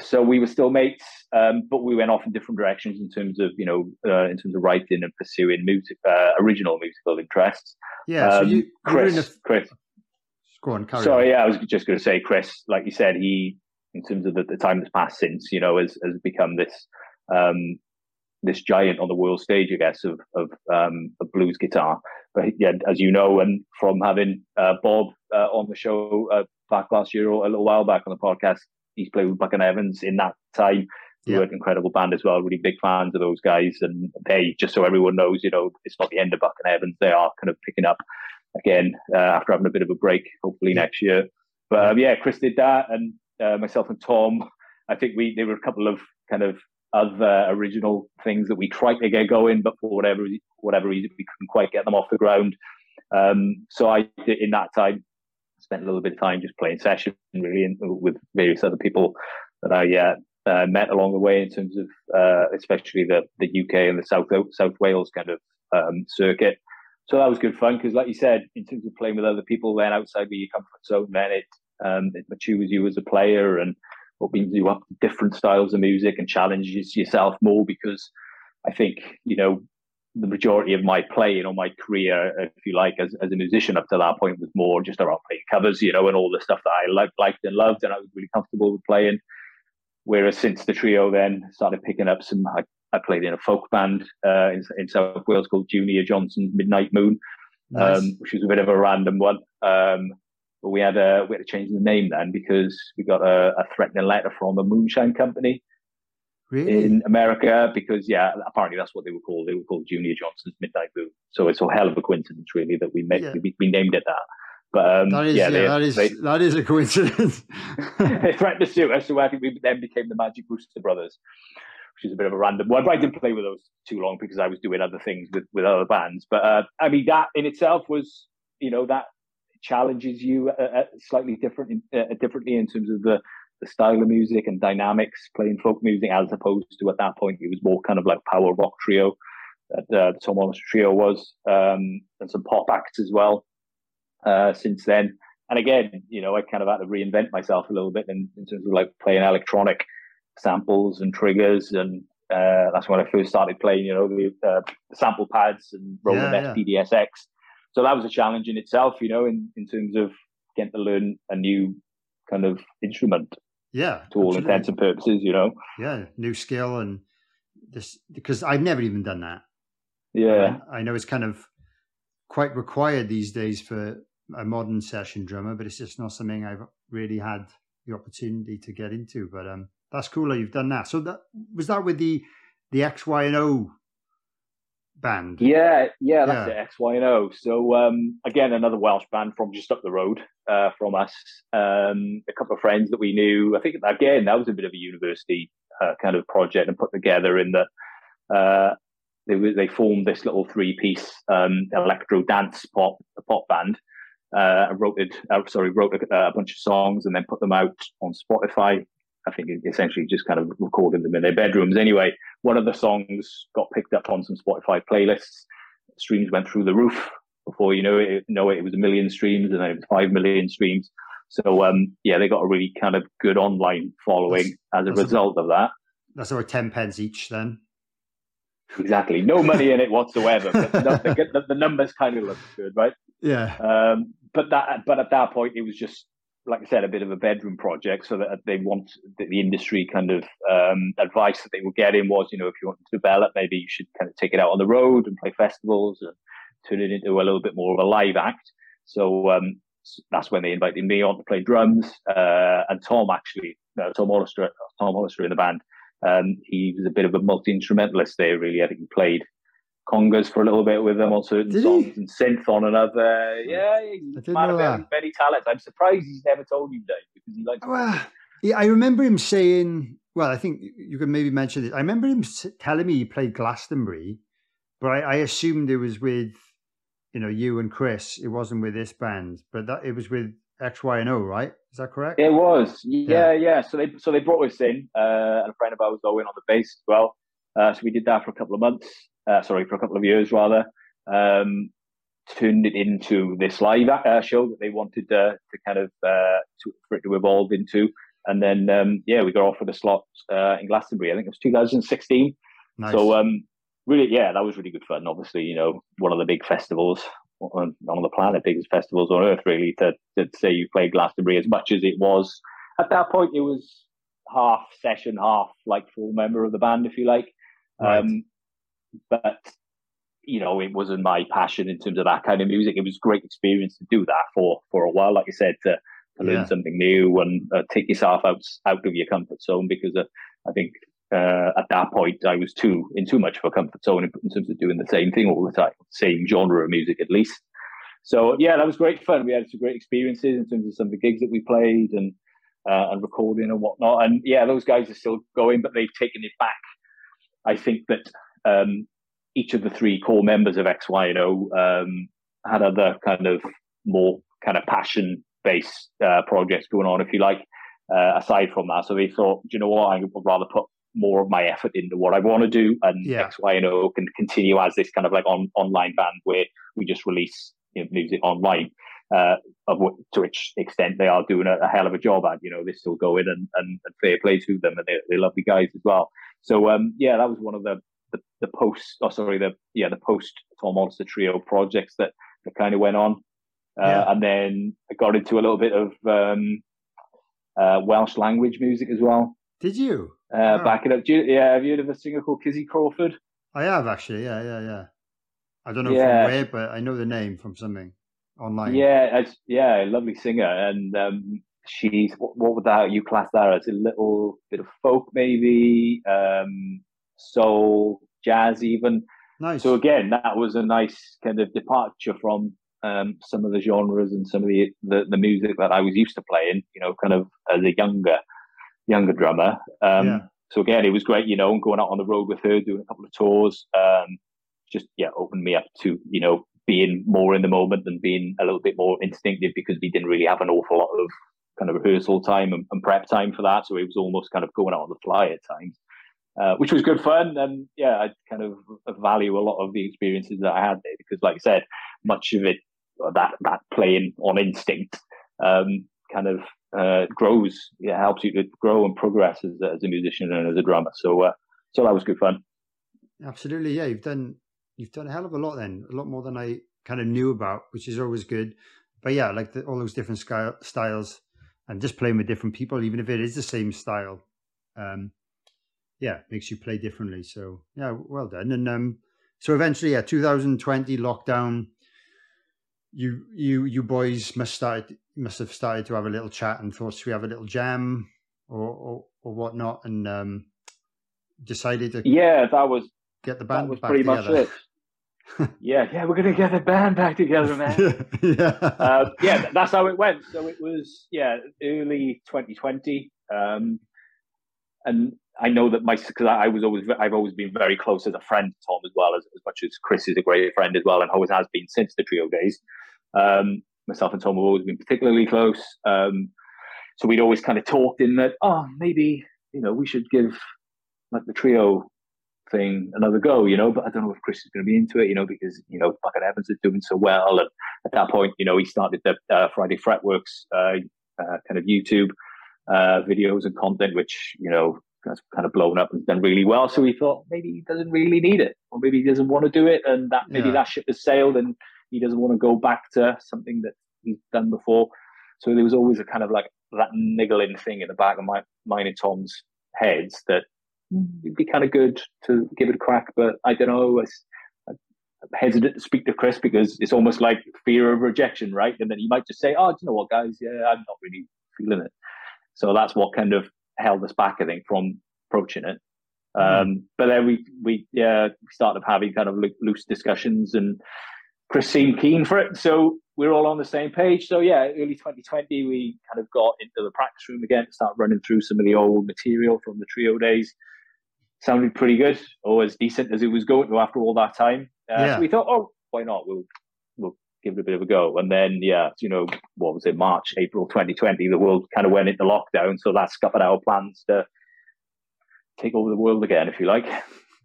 so we were still mates, um, but we went off in different directions in terms of you know uh, in terms of writing and pursuing music, uh, original musical interests. yeah, so um, you, you Chris, a, Chris, go on, carry Sorry, on. yeah, I was just going to say, Chris, like you said, he, in terms of the, the time that's passed since, you know, has, has become this um, this giant on the world stage, I guess, of of, um, of blues guitar. But yeah, as you know, and from having uh, Bob uh, on the show uh, back last year or a little while back on the podcast, he's played with Buck and Evans in that time. Yeah. were an incredible band as well. Really big fans of those guys, and they just so everyone knows, you know, it's not the end of Buck and Evans. They are kind of picking up again uh, after having a bit of a break, hopefully Yeah. next year. But um, yeah, Chris did that, and uh, myself and Tom. I think we there were a couple of kind of other original things that we tried to get going, but for whatever whatever reason we couldn't quite get them off the ground. Um, so I did in that time spent a little bit of time just playing session really and with various other people that I uh, uh, met along the way in terms of uh, especially the the UK and the South South Wales kind of um, circuit. So that was good fun because, like you said, in terms of playing with other people, then outside of your comfort zone, then it um, it matures you as a player and opens you up to different styles of music and challenges yourself more because I think you know the majority of my playing or my career, if you like, as, as a musician up to that point was more just around playing covers, you know, and all the stuff that I liked, liked and loved, and I was really comfortable with playing. Whereas since the trio then started picking up some, I, I played in a folk band uh, in, in South Wales called Junior Johnson's Midnight Moon, Nice. um, which was a bit of a random one. Um, but we had a, we had to change the name then because we got a, a threatening letter from a moonshine company really? in America because yeah, apparently that's what they were called. They were called Junior Johnson's Midnight Moon. So it's a hell of a coincidence, really, that we made Yeah. we, we named it that. But um, that is, yeah, yeah, they, that is they, that is a coincidence. they threatened to sue us, so I think we then became the Magic Brewster Brothers, which is a bit of a random one. But I didn't play with those too long because I was doing other things with with other bands. But uh, I mean, that in itself was, you know, that challenges you uh, uh, slightly different uh, differently in terms of the the style of music and dynamics playing folk music as opposed to at that point it was more kind of like power rock trio that uh, the Tom Hollister trio was um, and some pop acts as well uh, since then. And again you know I kind of had to reinvent myself a little bit in, in terms of like playing electronic samples and triggers and uh, that's when I first started playing you know the, uh, sample pads and Roland Yeah, yeah, SPD-SX so that was a challenge in itself you know in, in terms of getting to learn a new kind of instrument yeah, to all absolutely. intents and purposes, you know. yeah, new skill and this because I've never even done that. Yeah, I, I know it's kind of quite required these days for a modern session drummer, but it's just not something I've really had the opportunity to get into. But um, that's cool that you've done that. So that was that with the the X, Y, and O band. yeah, yeah. That's Yeah. it. X, Y, and O. So um, again, another Welsh band from just up the road uh, from us. Um, a couple of friends that we knew. I think again that was a bit of a university uh, kind of project and put together in that. Uh, they they formed this little three piece um, electro dance pop pop band. Uh, wrote it. Uh, sorry, wrote a, a bunch of songs and then put them out on Spotify. I think essentially just kind of recorded them in their bedrooms. Anyway, one of the songs got picked up on some Spotify playlists. Streams went through the roof. Before you know it, know it, it was a million streams, and then it was five million streams. So um, yeah, they got a really kind of good online following as a that's a- result of that. That's about ten pence each then. Exactly, no money in it whatsoever. But the, the, the numbers kind of look good, right? Yeah, Um, but that, but at that point, it was just like I said, a bit of a bedroom project. So that they want the, the industry kind of um, advice that they were getting was, you know, if you want to develop, maybe you should kind of take it out on the road and play festivals and turn it into a little bit more of a live act. So um, that's when they invited me on to play drums, uh, and Tom actually, uh, Tom Hollister, Tom Hollister in the band. Um, he was a bit of a multi instrumentalist there. Really, I think he played congas for a little bit with them on certain Did he? and synth on another. Yeah, he's a man of very, very. I'm surprised he's never told you, Dave, because he likes. Well, yeah, I remember him saying well, I think you can maybe mention this. I remember him telling me he played Glastonbury, but I, I assumed it was with, you know, you and Chris. It wasn't with this band, but that it was with X, Y, and O, right? Is that correct? It was. Yeah, yeah. yeah. So they so they brought us in, uh, and a friend of ours Owen on the bass as well. Uh, so we did that for a couple of months. Uh, sorry, for a couple of years rather. Um, turned it into this live uh, show that they wanted uh, to kind of uh, to, for it to evolve into. And then um, yeah, we got offered a slot uh, in Glastonbury. I think it was 2016. Nice. So um, really, yeah, that was really good fun. Obviously, you know, one of the big festivals on, on the planet, biggest festivals on earth, really. To, to say you played Glastonbury as much as it was at that point, it was half session, half like full member of the band, if you like. Right. Um, but you know, it wasn't my passion in terms of that kind of music. It was a great experience to do that for for a while, like I said, to, to learn something new and uh, take yourself out out of your comfort zone. Because uh, I think uh, at that point I was too in too much of a comfort zone in, terms of doing the same thing all the time, same genre of music at least. So yeah, that was great fun. We had some great experiences in terms of some of the gigs that we played and uh, and recording and whatnot. And yeah, those guys are still going, but they've taken it back. I think that um, each of the three core members of X, Y, and O um, had other kind of more kind of passion based uh, projects going on, if you like, uh, aside from that. So they thought, do you know what, I would rather put more of my effort into what I want to do, and yeah. X, Y, and O can continue as this kind of like on online band where we just release you know, music online. Uh, of what, to which extent they are doing a, a, hell of a job at. You know, they're still going and, and, and fair play to them, and they're, they're lovely guys as well. So um, yeah, that was one of the the, the post, oh sorry, the yeah the post Tom Hollister Trio projects that that kind of went on, uh, yeah. and then I got into a little bit of um, uh, Welsh language music as well. Did you? Uh, oh. Back it up. You, yeah, have you heard of a singer called Kizzy Crawford? I have actually. Yeah, yeah, yeah. I don't know yeah. from where, but I know the name from something online. Yeah, yeah, lovely singer, and um, she's what, what, would that you class that as a little bit of folk maybe um, soul, jazz, even. Nice. So again, that was a nice kind of departure from um, some of the genres and some of the, the, the music that I was used to playing. You know, kind of as a younger younger drummer. Um, yeah. So again, it was great. You know, going out on the road with her, doing a couple of tours. Um, just yeah, opened me up to you know being more in the moment and being a little bit more instinctive because we didn't really have an awful lot of kind of rehearsal time and, and prep time for that. So it was almost kind of going out on the fly at times uh, which was good fun. And yeah, I kind of value a lot of the experiences that I had there because, like I said, much of it that that playing on instinct um, kind of uh, grows. it helps you to grow and progress as, as a musician and as a drummer. So uh, so that was good fun. Absolutely, yeah. You've done you've done a hell of a lot then, a lot more than I kind of knew about, which is always good. But yeah, like the, all those different styles and just playing with different people, even if it is the same style. Um, yeah, makes you play differently. So yeah, well done. And um, so eventually, yeah, 2020 lockdown. You you you boys must start must have started to have a little chat and thought, should we have a little jam or or, or whatnot? And um, decided to yeah, that was get the band that was back pretty together. much it. yeah, yeah, we're gonna get the band back together, man. yeah, uh, yeah, that's how it went. So it was yeah, early 2020, um, and I know that my because I was always I've always been very close as a friend to Tom as well as, as much as Chris is a great friend as well and always has been since the trio days. Um, myself and Tom have always been particularly close. Um, so we'd always kind of talked in that oh maybe you know we should give like the trio thing another go, you know. But I don't know if Chris is going to be into it, you know, because you know Buck and Evans is doing so well, and at that point, you know, he started the uh, Friday Fretworks uh, uh, kind of YouTube uh, videos and content, which you know that's kind of blown up and done really well. So he thought maybe he doesn't really need it, or maybe he doesn't want to do it, and that maybe yeah. that ship has sailed, and he doesn't want to go back to something that he's done before. So there was always a kind of like that niggling thing in the back of my mine and Tom's heads that mm. it'd be kind of good to give it a crack, but I don't know. I'm hesitant to speak to Chris because it's almost like fear of rejection, right? And then he might just say, "Oh, do you know what, guys? Yeah, I'm not really feeling it." So that's what kind of held us back, I think, from approaching it. Mm. Um, but then we we yeah started having kind of loose discussions, and Chris seemed keen for it, so we're all on the same page. So yeah, early 2020, we kind of got into the practice room again start running through some of the old material from the trio days. Sounded pretty good, or as decent as it was going to after all that time. Uh, yeah. So we thought, oh, why not? We'll we'll give it a bit of a go. And then yeah, you know, what was it? March, April 2020, the world kind of went into lockdown. So that scuppered our plans to take over the world again, if you like.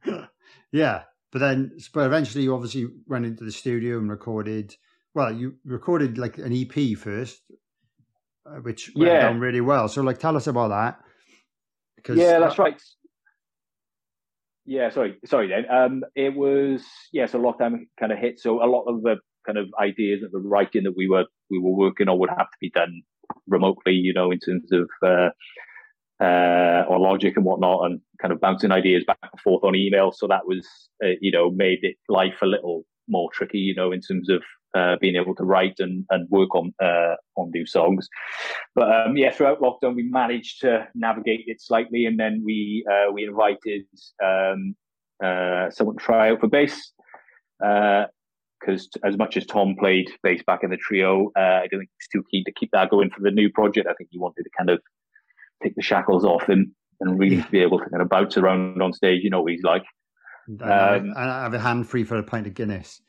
yeah, but then, but eventually, you obviously went into the studio and recorded. Well, you recorded like an EP first, uh, which went yeah. down really well. So, like, tell us about that. Because yeah, that's right. Yeah, sorry, sorry. Then um, it was yeah. So lockdown kind of hit. So a lot of the kind of ideas of the writing that we were we were working on would have to be done remotely. You know, in terms of uh, uh, or logic and whatnot, and kind of bouncing ideas back and forth on email. So that was, uh, you know, made it life a little more tricky, you know, in terms of uh, being able to write and, and work on uh, on new songs. But um, yeah, throughout lockdown, we managed to navigate it slightly, and then we uh, we invited um, uh, someone to try out for bass. Because as much as Tom played bass back in the trio, I don't think he's too keen to keep that going for the new project. I think he wanted to kind of take the shackles off him and really yeah. be able to kind of bounce around on stage. You know what he's like. And um, I have a hand free for a pint of Guinness.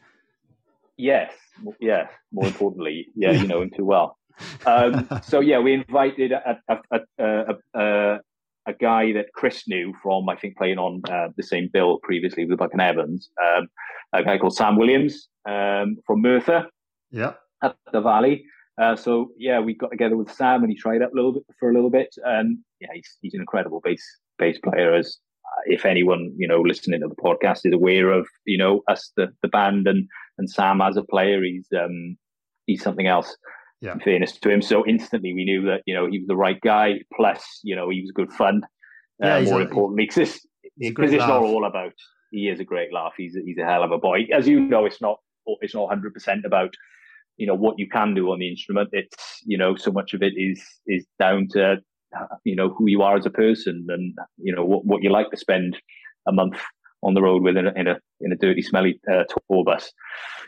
Yes, yeah. More importantly, yeah, you know him too well. Um, so yeah, we invited a, a, a, a, guy that Chris knew from I think playing on uh, the same bill previously with Buck and Evans, um, a guy called Sam Williams um, from Merthyr. Yeah, at the Valley. Uh, so yeah, we got together with Sam and he tried out a little bit for a little bit, and yeah, he's, he's an incredible bass bass player. As uh, if anyone you know listening to the podcast is aware of you know us the, the band and and Sam as a player, he's um he's something else. Yeah. In fairness to him, so instantly we knew that you know he was the right guy. Plus, you know he was good fun. Yeah, uh, more a, importantly, because it's not all about. He is a great laugh. He's a, he's a hell of a boy. As you know, it's not it's not hundred percent about you know what you can do on the instrument. It's you know so much of it is is down to you know who you are as a person and you know what, what you like to spend a month on the road with in a in a, in a dirty, smelly uh, tour bus.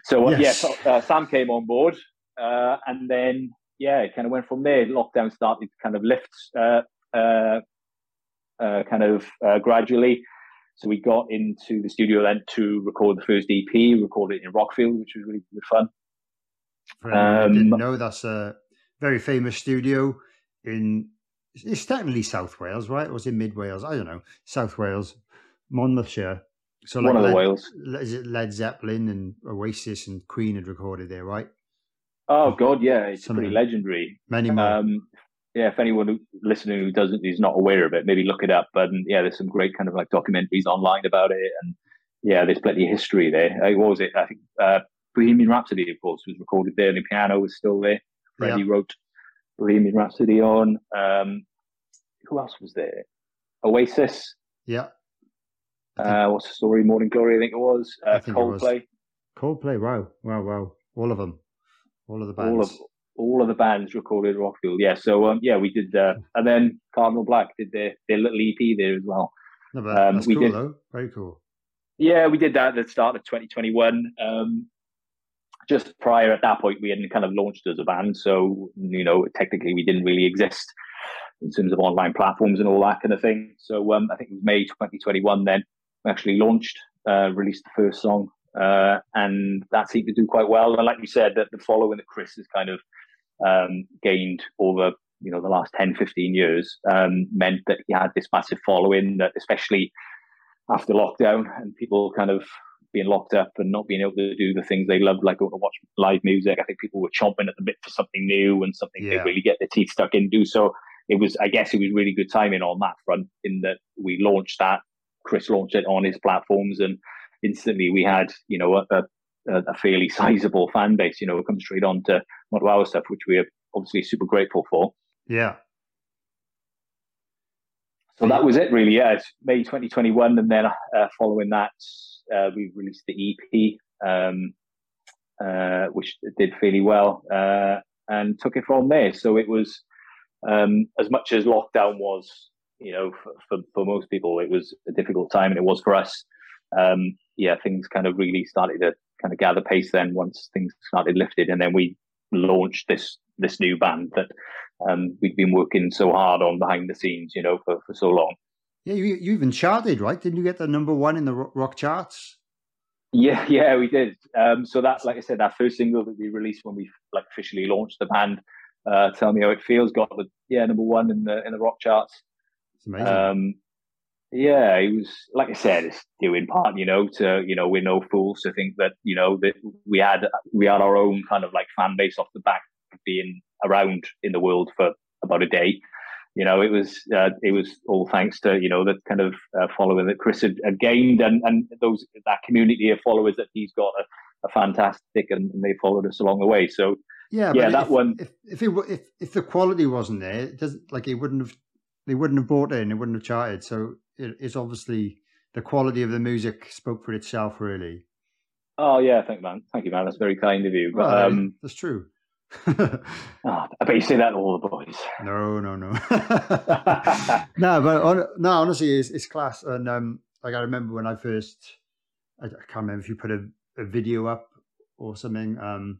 So uh, yes. yeah, so, uh, Sam came on board, uh, and then yeah, it kind of went from there. Lockdown started to kind of lift, uh, uh, kind of gradually. So we got into the studio then to record the first EP, recorded it in Rockfield, which was really good fun. Um, didn't know, that's a very famous studio in. It's technically South Wales, right? Or was it Mid Wales? I don't know. South Wales, Monmouthshire. So like one of the Led, Wales. Is it Led Zeppelin and Oasis and Queen had recorded there, right? Oh God, yeah, it's Something. pretty legendary. Many more. Um, yeah, if anyone listening who doesn't is not aware of it, maybe look it up. But yeah, there's some great kind of like documentaries online about it, and yeah, there's plenty of history there. Uh, what was it? I think uh, Bohemian Rhapsody, of course, was recorded there. And the piano was still there. Freddie yeah. wrote Bohemian Rhapsody on. Um, who else was there? Oasis. Yeah. Uh, what's the story? Morning Glory, I think it was. Uh, Coldplay. Coldplay. Wow, wow, wow! All of them, all of the bands. All of all of the bands recorded Rockfield. Yeah. So um, yeah, we did, uh, and then Cardinal Black did their their little EP there as well. No, um, that's we cool did, though. Very cool. Yeah, we did that at the start of 2021. Um, just prior at that point, we hadn't kind of launched as a band. So, you know, technically we didn't really exist in terms of online platforms and all that kind of thing. So um, I think it was May 2021 then we actually launched, uh, released the first song. Uh, and that seemed to do quite well. And like you said, that the following that Chris has kind of um, gained over, you know, the last 10, 15 years um, meant that he had this massive following that especially after lockdown and people kind of being locked up and not being able to do the things they loved, like going to watch live music. I think people were chomping at the bit for something new and something yeah. they really get their teeth stuck into. So it was, I guess, it was really good timing on that front. In that we launched that, Chris launched it on his platforms, and instantly we had, you know, a, a, a fairly sizable fan base. You know, come straight on to of our stuff, which we are obviously super grateful for. Yeah. So that was it, really. Yeah, it's May 2021, and then uh, following that, uh, we released the EP, um, uh, which did fairly well, uh, and took it from there. So it was um, as much as lockdown was, you know, for, for, for, most people, it was a difficult time, and it was for us. Um, yeah, things kind of really started to kind of gather pace then once things started lifted, and then we launched this this new band that um, we'd been working so hard on behind the scenes, you know, for, for so long. Yeah, you, you even charted, right? Didn't you get the number one in the rock charts? Yeah, yeah, we did. Um, so that's like I said, that first single that we released when we like officially launched the band. Uh, Tell me how it feels. Got the yeah number one in the in the rock charts. It's amazing. Um, yeah, it was like I said, it's due in part, you know, to you know we're no fools to think that you know that we had we had our own kind of like fan base off the back of being around in the world for about a day. You know, it was uh, it was all thanks to you know the kind of uh, following that Chris had, had, gained and and those that community of followers that he's got a, a fantastic and, and they followed us along the way. So yeah, yeah, that if, one. If if, it, if if the quality wasn't there, it doesn't like it wouldn't have they wouldn't have bought in, it wouldn't have charted. So it's obviously the quality of the music spoke for itself, really. Oh yeah, thank man, thank you, man. That's very kind of you. But well, um, that's true. oh, I bet you say that to all the boys. No, no, no. no, but on, no, honestly, it's, it's class. And um, like I remember when I first, I, I can't remember if you put a, a video up or something. Um,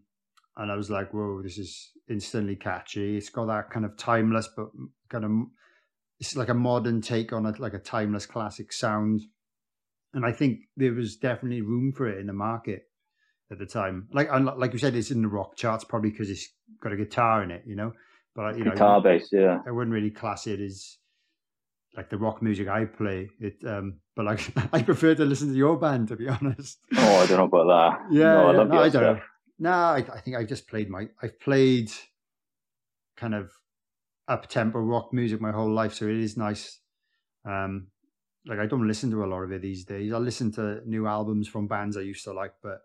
and I was like, "Whoa, this is instantly catchy." It's got that kind of timeless, but kind of it's like a modern take on it, like a timeless classic sound. And I think there was definitely room for it in the market at the time. Like like you said, it's in the rock charts probably because it's got a guitar in it, you know. But you know, guitar based, yeah. I wouldn't really class it as like the rock music I play. It, um, but like I prefer to listen to your band, to be honest. Oh, I don't know about that. Yeah, no, I, yeah, no, I don't know. No, I, I think I just played my. I've played kind of up tempo rock music my whole life, so it is nice. Um, like I don't listen to a lot of it these days. I listen to new albums from bands I used to like, but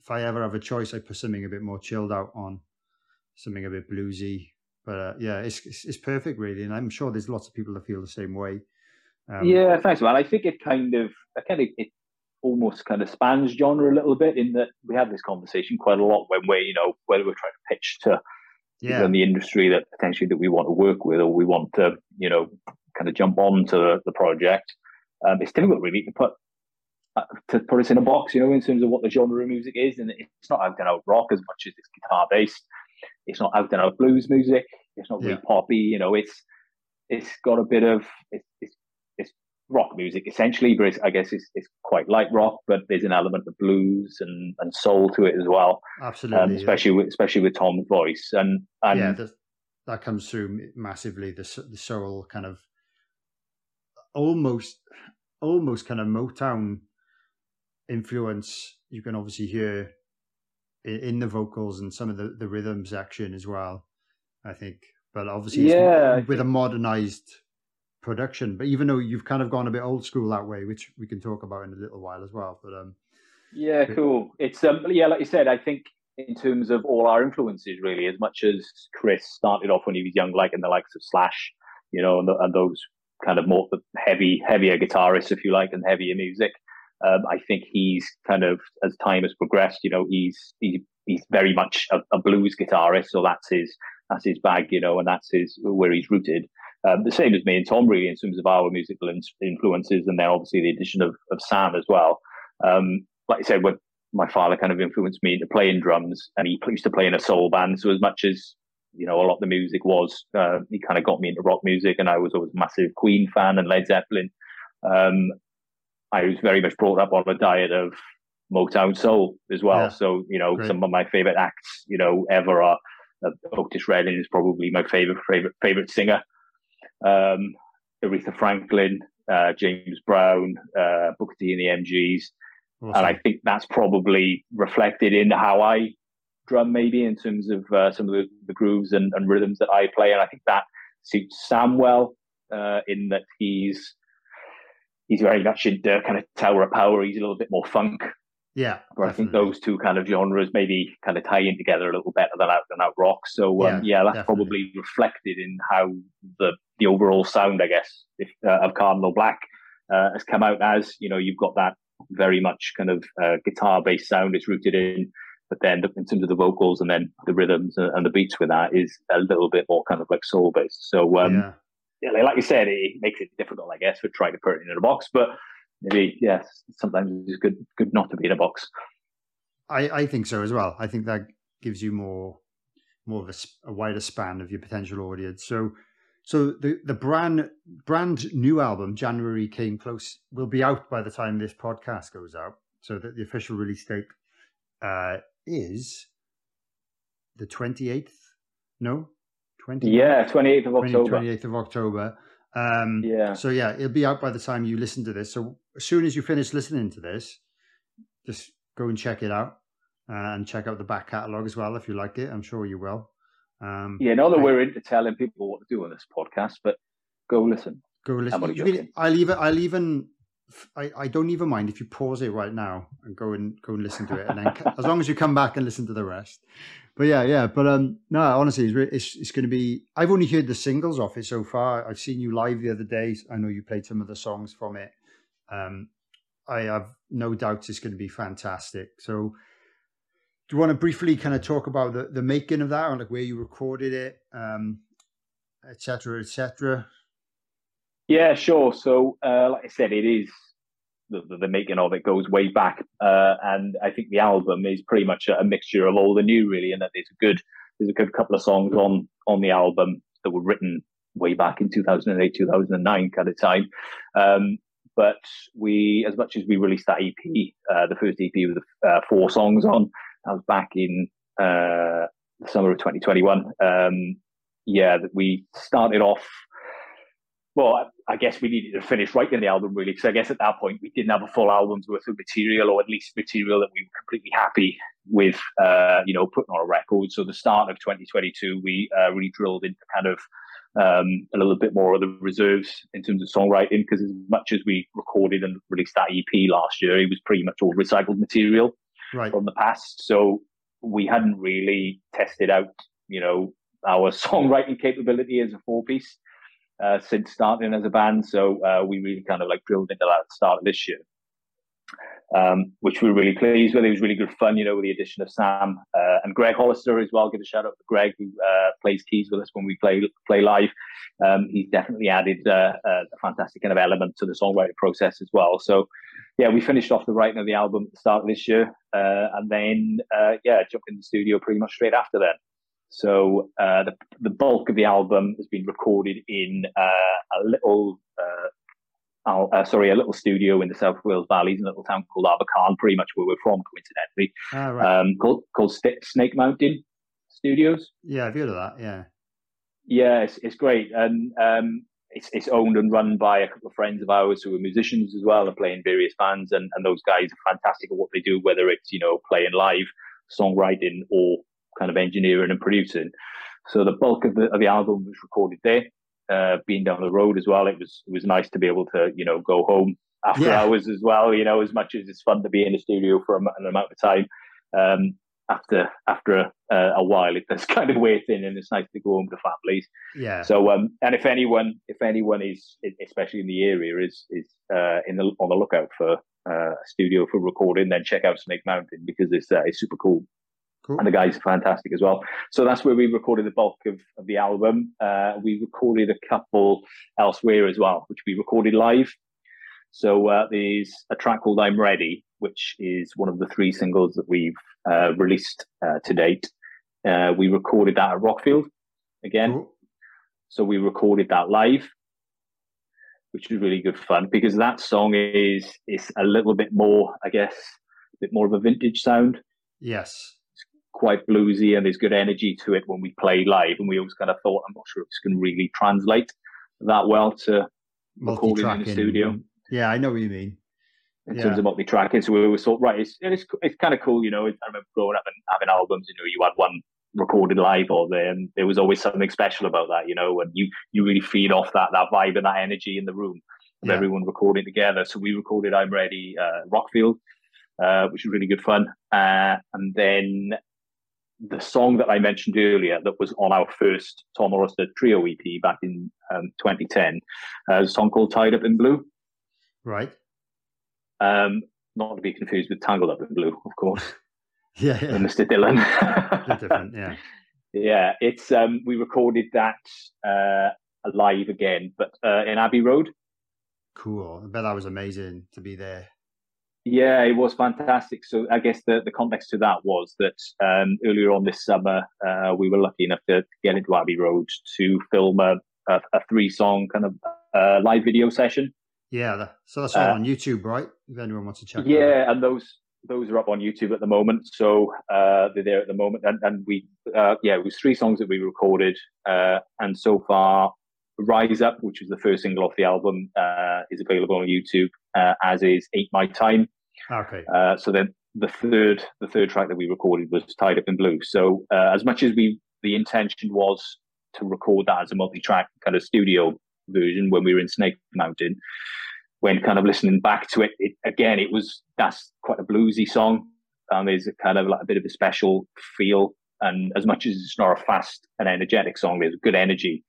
if I ever have a choice, I put something a bit more chilled out on, something a bit bluesy. But uh, yeah, it's, it's, it's perfect really, and I'm sure there's lots of people that feel the same way. Um, yeah, thanks, man. I think it kind of, kind of, it almost kind of spans genre a little bit in that we have this conversation quite a lot when we're, you know, whether we're trying to pitch to yeah. in the industry that potentially that we want to work with or we want to, you know, kind of jump onto the, the project. Um, it's difficult really to put uh, to put us in a box, you know, in terms of what the genre of music is, and it's not out and out rock as much as it's guitar based. It's not out and out blues music. It's not really yeah. poppy. You know, it's it's got a bit of it's, it's rock music essentially, but I guess it's, it's quite light rock, but there's an element of blues and, and soul to it as well. Absolutely, um, especially yeah. with especially with Tom's voice and and yeah, that, that comes through massively. The the soul kind of almost almost kind of Motown influence. You can obviously hear in, in the vocals and some of the the rhythm section as well. I think, but obviously, yeah, with a modernized production. But even though you've kind of gone a bit old school that way, which we can talk about in a little while as well. But um, yeah, cool. It's um, yeah, like you said, I think in terms of all our influences, really, as much as Chris started off when he was young, like in the likes of Slash, you know, and, the, and those kind of more heavy, heavier guitarists, if you like, and heavier music. Um, I think he's kind of, as time has progressed, you know, he's he's he's very much a, a blues guitarist, so that's his that's his bag, you know, and that's his where he's rooted. Um, the same as me and Tom, really, in terms of our musical influences, and then obviously the addition of, of Sam as well. Um, like I said, when my father kind of influenced me into playing drums, and he used to play in a soul band. So as much as you know, a lot of the music was, uh, he kind of got me into rock music, and I was always a massive Queen fan and Led Zeppelin. Um, I was very much brought up on a diet of Motown soul as well. Yeah. So you know, Great. some of my favorite acts, you know, ever are. Uh, Otis Redding is probably my favorite favorite favorite singer um, Aretha Franklin, uh, James Brown, uh, Booker T and the MGs. Awesome. And I think that's probably reflected in how I drum, maybe in terms of uh, some of the, the grooves and, and, rhythms that I play. And I think that suits Sam well uh, in that he's he's very much into kind of Tower of Power. He's a little bit more funk yeah, but I think those two kind of genres maybe kind of tie in together a little better than out and out rock. So um, yeah, yeah, that's definitely. probably reflected in how the the overall sound, I guess, if, uh, of Cardinal Black uh, has come out as. You know, you've got that very much kind of uh, guitar based sound it's rooted in, but then in terms of the vocals and then the rhythms and the beats with that is a little bit more kind of like soul based. So um, yeah. yeah, like you said, it makes it difficult, I guess, for trying to put it in a box, but maybe yes, sometimes it's good good not to be in a box. I, I think so as well. I think that gives you more more of a, a wider span of your potential audience. So, so the the brand brand new album January came close will be out by the time this podcast goes out. So that the official release date uh, is the twenty eighth. No, twenty. Yeah, twenty eighth of October. Twenty eighth of October. Um, yeah. So yeah, it'll be out by the time you listen to this. So as soon as you finish listening to this, just go and check it out uh, and check out the back catalogue as well if you like it. I'm sure you will. Um, yeah, not that we're into telling people what to do on this podcast, but go listen. Go listen. I'll even I'll even I, I don't even mind if you pause it right now and go and go and listen to it, and then as long as you come back and listen to the rest. But yeah, yeah. But um, no, honestly, it's it's, it's going to be. I've only heard the singles off it so far. I've seen you live the other day. I know you played some of the songs from it. Um, I have no doubts it's going to be fantastic. So do you want to briefly kind of talk about the, the making of that or like where you recorded it um etc etc yeah sure so uh like i said it is the, the, making of it goes way back uh and i think the album is pretty much a, a mixture of all the new really and that there's a good there's a good couple of songs on on the album that were written way back in 2008 2009 kind of time um but we as much as we released that ep uh, the first ep with uh, four songs on that was back in uh, the summer of 2021. Um, yeah, that we started off. Well, I guess we needed to finish writing the album really, because I guess at that point we didn't have a full album's worth of material, or at least material that we were completely happy with, uh, you know, putting on a record. So the start of 2022, we uh, really drilled into kind of um, a little bit more of the reserves in terms of songwriting, because as much as we recorded and released that EP last year, it was pretty much all recycled material right. from the past. So we hadn't really tested out, you know, our songwriting capability as a four piece uh, since starting as a band. So uh, we really kind of like drilled into that at the start of this year um, which we were really pleased with. It was really good fun, you know, with the addition of Sam uh, and Greg Hollister as well. Give a shout out to Greg who uh, plays keys with us when we play play live. Um, he's definitely added uh, a fantastic kind of element to the songwriting process as well. So, yeah, we finished off the writing of the album at the start of this year, uh, and then yeah, jumped in the studio pretty much straight after then. So uh, the the bulk of the album has been recorded in a little uh, sorry, a little studio in the South Wales Valleys in a little town called Abercarn, pretty much where we're from, coincidentally, ah, right. um, called, called Snake Mountain Studios. Yeah, I've heard of that. Yeah, yeah, it's, it's great, and um, it's it's owned and run by a couple of friends of ours who are musicians as well and play in various bands, and, and those guys are fantastic at what they do, whether it's you know playing live, songwriting, or kind of engineering and producing. So the bulk of the of the album was recorded there uh, being down the road as well, it was it was nice to be able to you know go home after yeah. hours as well. You know, as much as it's fun to be in the studio for an amount of time, um, after after a, a while, it does kind of wear thin, and it's nice to go home to families. Yeah. So, um, and if anyone if anyone is especially in the area is is uh, in the on the lookout for uh, a studio for recording, then check out Snake Mountain because it's uh, it's super cool. Cool. And the guys are fantastic as well. So that's where we recorded the bulk of, of the album. Uh, we recorded a couple elsewhere as well, which we recorded live. So uh, there's a track called I'm Ready, which is one of the three singles that we've uh, released uh, to date. Uh, we recorded that at Rockfield again. Cool. So we recorded that live, which was really good fun because that song is is a little bit more, I guess, a bit more of a vintage sound. Yes quite bluesy and there's good energy to it when we play live. And we always kind of thought, I'm not sure if it's going to really translate that well to recording in the studio. Yeah, I know what you mean. In yeah. terms of multi-tracking, so we always thought, right, it's it's, it's kind of cool, you know. I remember growing up and having albums, you know, you had one recorded live or then there was always something special about that, you know, and you you really feed off that that vibe and that energy in the room of yeah. everyone recording together. So we recorded I'm Ready uh, Rockfield, uh, which was really good fun. Uh, and then the song that I mentioned earlier that was on our first Tom Hollister trio EP back in um, 2010, uh, a song called Tied Up in Blue. Right. Um, not to be confused with Tangled Up in Blue, of course. yeah, yeah. Mr. Dylan. different, yeah. Yeah, it's um, we recorded that uh, live again, but uh, in Abbey Road. Cool. I bet that was amazing to be there. Yeah, it was fantastic. So I guess the, the context to that was that um, earlier on this summer, uh, we were lucky enough to get into Abbey Road to film a, a, a three song kind of uh, live video session. Yeah, so that's all uh, on YouTube, right? If anyone wants to check. Yeah, and those those are up on YouTube at the moment. So uh, they're there at the moment, and, and we uh, yeah, it was three songs that we recorded, uh, and so far, Rise Up, which was the first single off the album, uh, is available on YouTube, uh, as is Ain't My Time. Okay. Uh, so then the third the third track that we recorded was Tied Up in Blue. So as much as we the intention was to record that as a multi-track kind of studio version when we were in Snake Mountain when kind of listening back to it, it again, it was that's quite a bluesy song. And there's a kind of like a bit of a special feel. And as much as it's not a fast and energetic song, there's good energy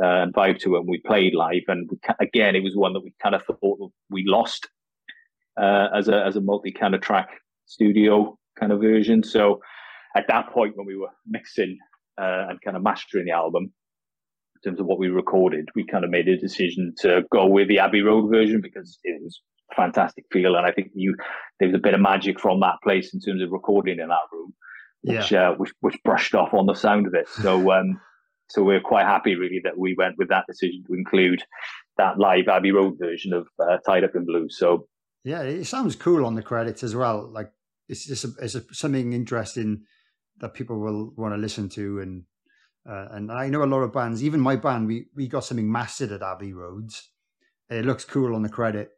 uh, vibe to it. And we played live, and we, again, it was one that we kind of thought we lost uh, as a as a multi kind of track studio kind of version. So at that point, when we were mixing uh, and kind of mastering the album, in terms of what we recorded, we kind of made a decision to go with the Abbey Road version because it was a fantastic feel, and I think you there was a bit of magic from that place in terms of recording in that room, which yeah. uh, which, which brushed off on the sound of it. So um, so we're quite happy really that we went with that decision to include that live Abbey Road version of uh, Tied Up in Blue. So yeah, it sounds cool on the credits as well. Like it's just a, it's a, something interesting that people will want to listen to and uh, and I know a lot of bands, even my band, we, we got something mastered at Abbey Roads. It looks cool on the credit,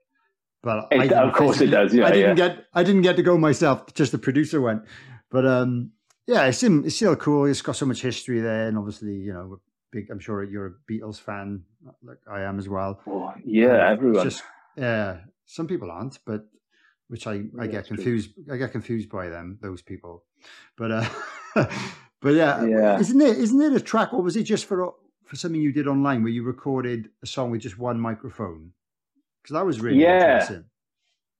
but it, of course it does. Yeah, I didn't yeah. get I didn't get to go myself. Just the producer went, but um, yeah, it's still, it's still cool. It's got so much history there, and obviously, you know, big. I'm sure you're a Beatles fan, like I am as well. Oh, yeah, everyone. Just yeah, some people aren't, but which I I yeah, get confused. True. I get confused by them, those people. But uh, But yeah, yeah, isn't it? Isn't it a track, or was it just for for something you did online where you recorded a song with just one microphone? Because that was really yeah, interesting.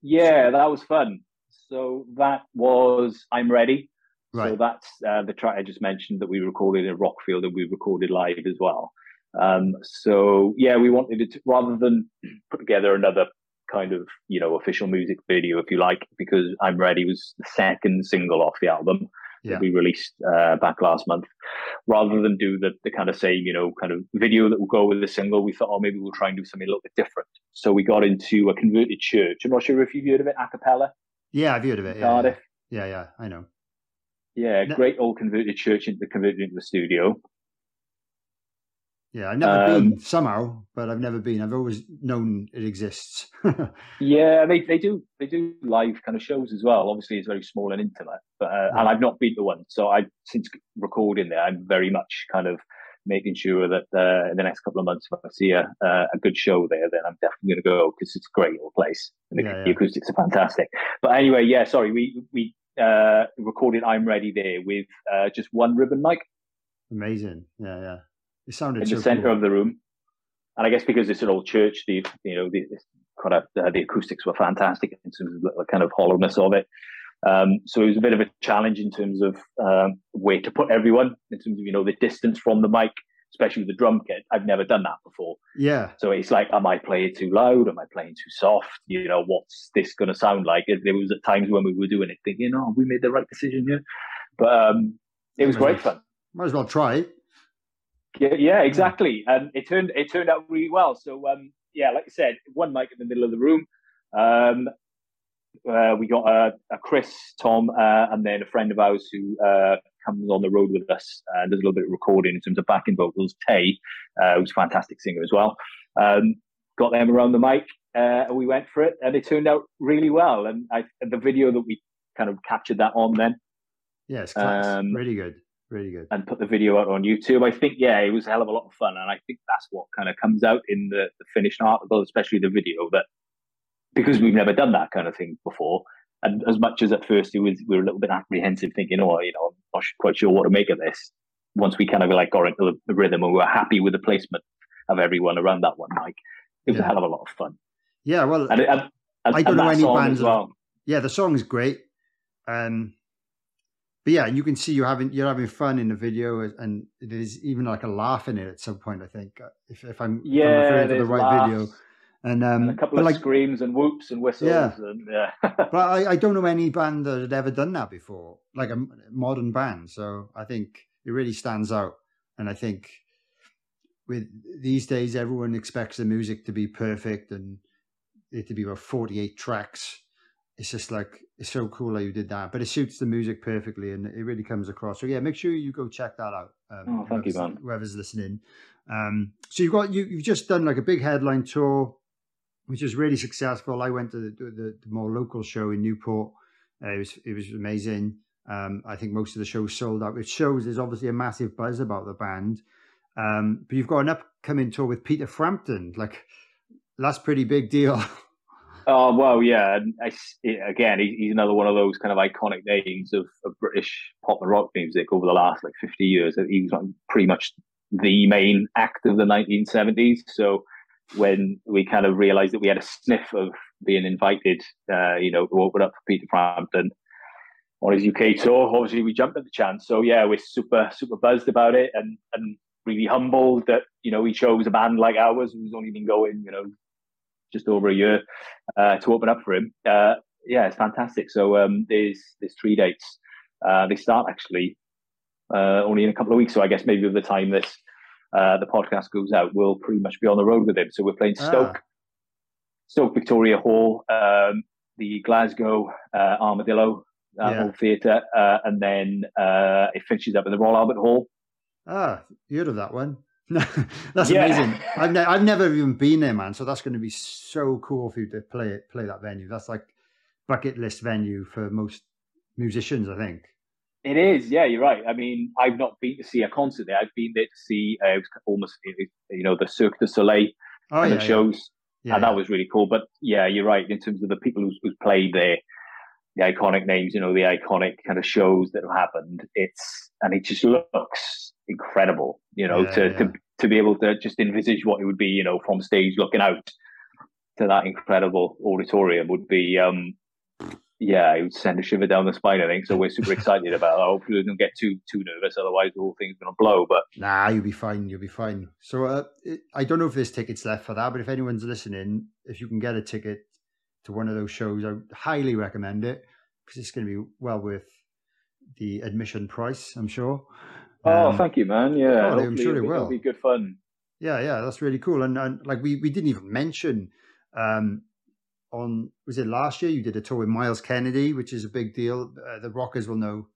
yeah, that was fun. So that was "I'm Ready." Right. So that's uh, the track I just mentioned that we recorded in Rockfield and we recorded live as well. Um, so yeah, we wanted it to, rather than put together another kind of you know official music video, if you like, because "I'm Ready" was the second single off the album yeah. that we released uh, back last month. Rather than do the, the kind of same, you know, kind of video that will go with the single, we thought, oh, maybe we'll try and do something a little bit different. So we got into a converted church. I'm not sure if you've heard of it, Acapela. Yeah, I've heard of it. Yeah, Cardiff. Yeah, yeah, I know. Yeah, no. great old converted church into converted into a studio. Yeah, I've never um, been somehow, but I've never been. I've always known it exists. yeah, they they do they do live kind of shows as well. Obviously, it's very small and intimate, but uh, and I've not been to one. So I since recording there, I'm very much kind of making sure that uh, in the next couple of months, if I see a uh, a good show there, then I'm definitely going to go because it's a great little place and the, yeah, yeah. the, acoustics are fantastic. But anyway, yeah, sorry, we we uh, recorded "I'm Ready" there with uh, just one ribbon mic. Amazing, yeah, yeah. It sounded in the center cool. of the room. And I guess because it's an old church, the you know the kind of uh, the acoustics were fantastic in terms of the kind of hollowness of it. Um, so it was a bit of a challenge in terms of um, where to put everyone in terms of you know the distance from the mic, especially with the drum kit. I've never done that before. Yeah. So it's like, am I playing too loud? Am I playing too soft? You know, what's this going to sound like? There was at times when we were doing it, thinking, oh, we made the right decision here. But um, it was great fun. Might as well try. Yeah, yeah, exactly. And it turned it turned out really well. So um, yeah, like I said, one mic in the middle of the room. Um, uh, we got uh, a Chris, Tom, uh, and then a friend of ours who uh, comes on the road with us and does a little bit of recording in terms of backing vocals. Tay, uh, who's a fantastic singer as well. Um, got them around the mic, uh, and we went for it, and it turned out really well. And I, the video that we kind of captured that on then. Yes, yeah, um, really good. Really good. And put the video out on YouTube. I think, yeah, it was a hell of a lot of fun. And I think that's what kind of comes out in the, the finished article, especially the video, that because we've never done that kind of thing before. And as much as at first it was, we were a little bit apprehensive, thinking, oh, you know, I'm not quite sure what to make of this. Once we kind of like got into the rhythm and we were happy with the placement of everyone around that one mic, it was yeah. a hell of a lot of fun. Yeah, well, and, and, and I don't know any bands. Well. Yeah, the song is great. Um, but yeah, you can see you having you're having fun in the video, and there's even like a laugh in it at some point. I think uh, if, if I'm yeah, if I'm referring to the right laughs. video, And, um, and a couple of like, screams and whoops and whistles. Yeah. And, yeah. but I, I don't know any band that had ever done that before, like a modern band. So I think it really stands out. And I think with these days, everyone expects the music to be perfect and it to be about 48 tracks. It's just like, it's so cool that you did that, but it suits the music perfectly and it really comes across. So yeah, make sure you go check that out. Um, oh, thank you, man. Whoever's listening. Um, so you've got, you, you've just done like a big headline tour which was really successful. I went to the, the, the more local show in Newport. Uh, it was it was amazing. Um, I think most of the shows sold out, which shows there's obviously a massive buzz about the band. Um, but you've got an upcoming tour with Peter Frampton. Like that's pretty big deal. Oh well, yeah. I, again, he's another one of those kind of iconic names of, of British pop and rock music over the last like 50 years. He was pretty much the main act of the 1970s. So when we kind of realized that we had a sniff of being invited, uh, you know, to open up for Peter Frampton on his UK tour, obviously we jumped at the chance. So yeah, we're super, super buzzed about it and, and really humbled that, you know, he chose a band like ours who's only been going, you know, just over a year uh, to open up for him. Uh, yeah, it's fantastic. So um, there's there's three dates. Uh, they start actually uh, only in a couple of weeks. So I guess maybe by the time this uh, the podcast goes out, we'll pretty much be on the road with him. So we're playing Stoke, ah. Stoke Victoria Hall, um, the Glasgow uh, Armadillo uh, yeah. Theatre, uh, and then uh, it finishes up in the Royal Albert Hall. Ah, you heard of that one? that's yeah. amazing. I've, ne- I've never even been there, man. So that's going to be so cool for you to play it, play that venue. That's like bucket list venue for most musicians, I think. It is, yeah, you're right. I mean, I've not been to see a concert there. I've been there to see uh, almost you know the Cirque du Soleil oh, yeah, shows, yeah. and that was really cool. But yeah, you're right in terms of the people who's, who's played there, the iconic names, you know, the iconic kind of shows that have happened. It's and it just looks incredible, you know, yeah, to, to to be able to just envisage what it would be, you know, from stage looking out to that incredible auditorium would be um yeah, it would send a shiver down the spine. I think so. We're super excited about. it. Hopefully, we don't get too too nervous. Otherwise, the whole thing's going to blow. But nah, you'll be fine. You'll be fine. So uh, I don't know if there's tickets left for that, but if anyone's listening, if you can get a ticket to one of those shows, I highly recommend it because it's going to be well worth the admission price. I'm sure. Oh, um, thank you, man. Yeah, oh, I'm sure it will. Be good fun. Yeah, yeah, that's really cool. And, and like we we didn't even mention um, on was it last year? You did a tour with Myles Kennedy, which is a big deal. Uh, the rockers will know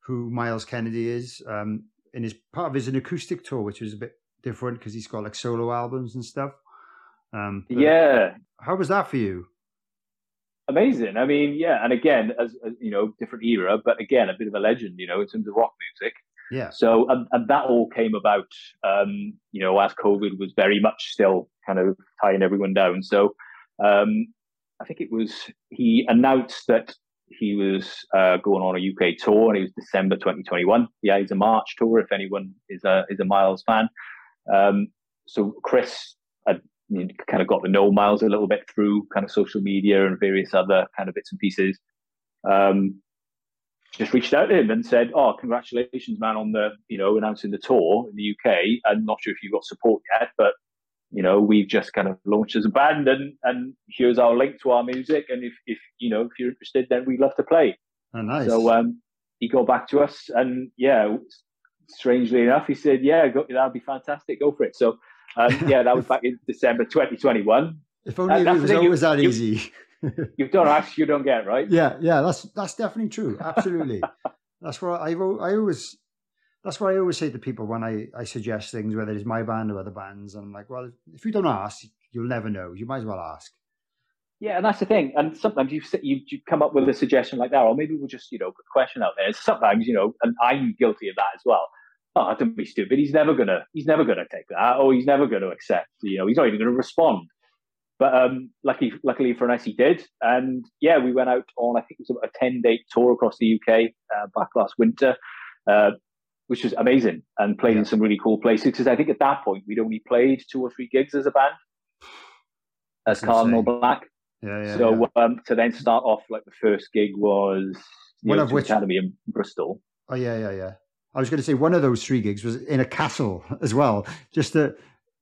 who Myles Kennedy is. Um, and his part of his an acoustic tour, which was a bit different because he's got like solo albums and stuff. Um, yeah. How was that for you? Amazing. I mean, yeah, and again, as, as, you know, different era, but again, a bit of a legend, you know, in terms of rock music. Yeah. So, and, and that all came about, um, you know, as COVID was very much still kind of tying everyone down. So, um, I think it was he announced that he was uh, going on a UK tour, and it was December 2021. Yeah, he's a March tour. If anyone is a is a Myles fan, um, so Chris you kind of got to know Myles a little bit through kind of social media and various other kind of bits and pieces. Um, just reached out to him and said, "Oh, congratulations, man, on the you know announcing the tour in the UK. I'm not sure if you got support yet, but you know, we've just kind of launched as a band and, and here's our link to our music. And if, if, you know, if you're interested, then we'd love to play. Oh, nice. So, um, he got back to us and yeah, strangely enough, he said, yeah, go, that'd be fantastic. Go for it. So, um, yeah, that was back in December 2021. If only uh, it was always that easy. you don't ask, you don't get, right? Yeah, yeah, that's that's definitely true. Absolutely. that's what I I always that's what I always say to people when I, I suggest things, whether it's my band or other bands. I'm like, well, if you don't ask, you'll never know. You might as well ask. Yeah, and that's the thing. And sometimes you you, you come up with a suggestion like that, or maybe we'll just you know put a question out there. Sometimes you know, and I'm guilty of that as well. Oh, don't be stupid. He's never gonna he's never gonna take that, or he's never gonna accept. You know, he's not even gonna respond. But um, lucky, luckily for us, he did. And yeah, we went out on I think it was about a ten date tour across the UK uh, back last winter. Uh, which was amazing and played yeah. in some really cool places. Because I think at that point we'd only played two or three gigs as a band as Cardinal Black. Yeah, yeah. So yeah. Um, to then start off like the first gig was one of which Academy in Bristol. Oh yeah, yeah, yeah. I was going to say one of those three gigs was in a castle as well, just to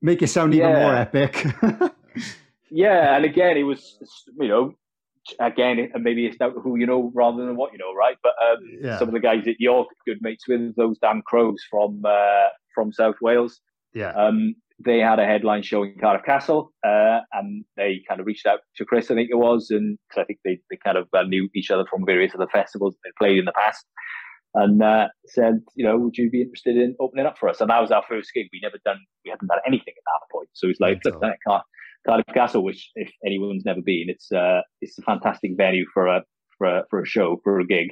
make it sound even more epic. yeah, and again, it was you know, again, and maybe it's not who you know rather than what you know, right? But um, yeah. some of the guys at York, good mates with those damn crows from uh, from South Wales. Yeah. Um, they had a headline show in Cardiff Castle, uh, and they kind of reached out to Chris, I think it was, and because I think they, they kind of uh, knew each other from various other festivals they played in the past, and uh, said, you know, would you be interested in opening up for us? And that was our first gig. We never done, we hadn't done anything at that point. So it's like, look, Car- Cardiff Castle, which if anyone's never been, it's uh, it's a fantastic venue for a for a, for a show for a gig.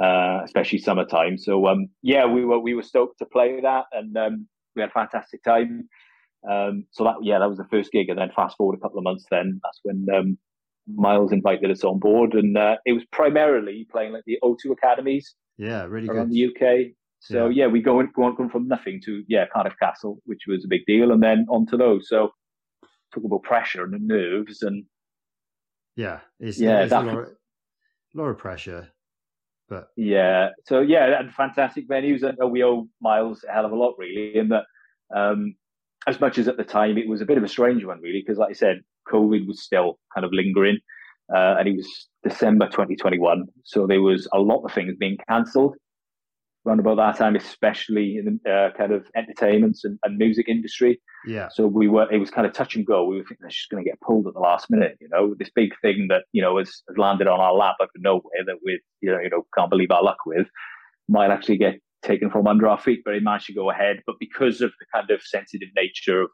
Uh, especially summertime. So um, yeah, we were we were stoked to play that, and um, we had a fantastic time. Um, so that yeah, that was the first gig, and then fast forward a couple of months, then that's when um, Myles invited us on board, and uh, it was primarily playing like the O2 academies. Yeah, really around good. the UK. So yeah, yeah we go and go on from nothing to yeah Cardiff Castle, which was a big deal, and then on to those. So talk about pressure and the nerves and yeah, it's, yeah, it's a, lot of, a lot of pressure. But yeah, so yeah, and fantastic venues, and we owe Myles a hell of a lot, really, in that um, as much as at the time it was a bit of a strange one, really, because like I said, COVID was still kind of lingering, uh, and it was December 2021, so there was a lot of things being cancelled around about that time, especially in the uh, kind of entertainments and, and, music industry. Yeah. So we were, it was kind of touch and go. We were thinking it's just going to get pulled at the last minute, you know, this big thing that, you know, has, has landed on our lap out of nowhere that we, you know, you know, can't believe our luck with might actually get taken from under our feet, but it managed to go ahead. But because of the kind of sensitive nature of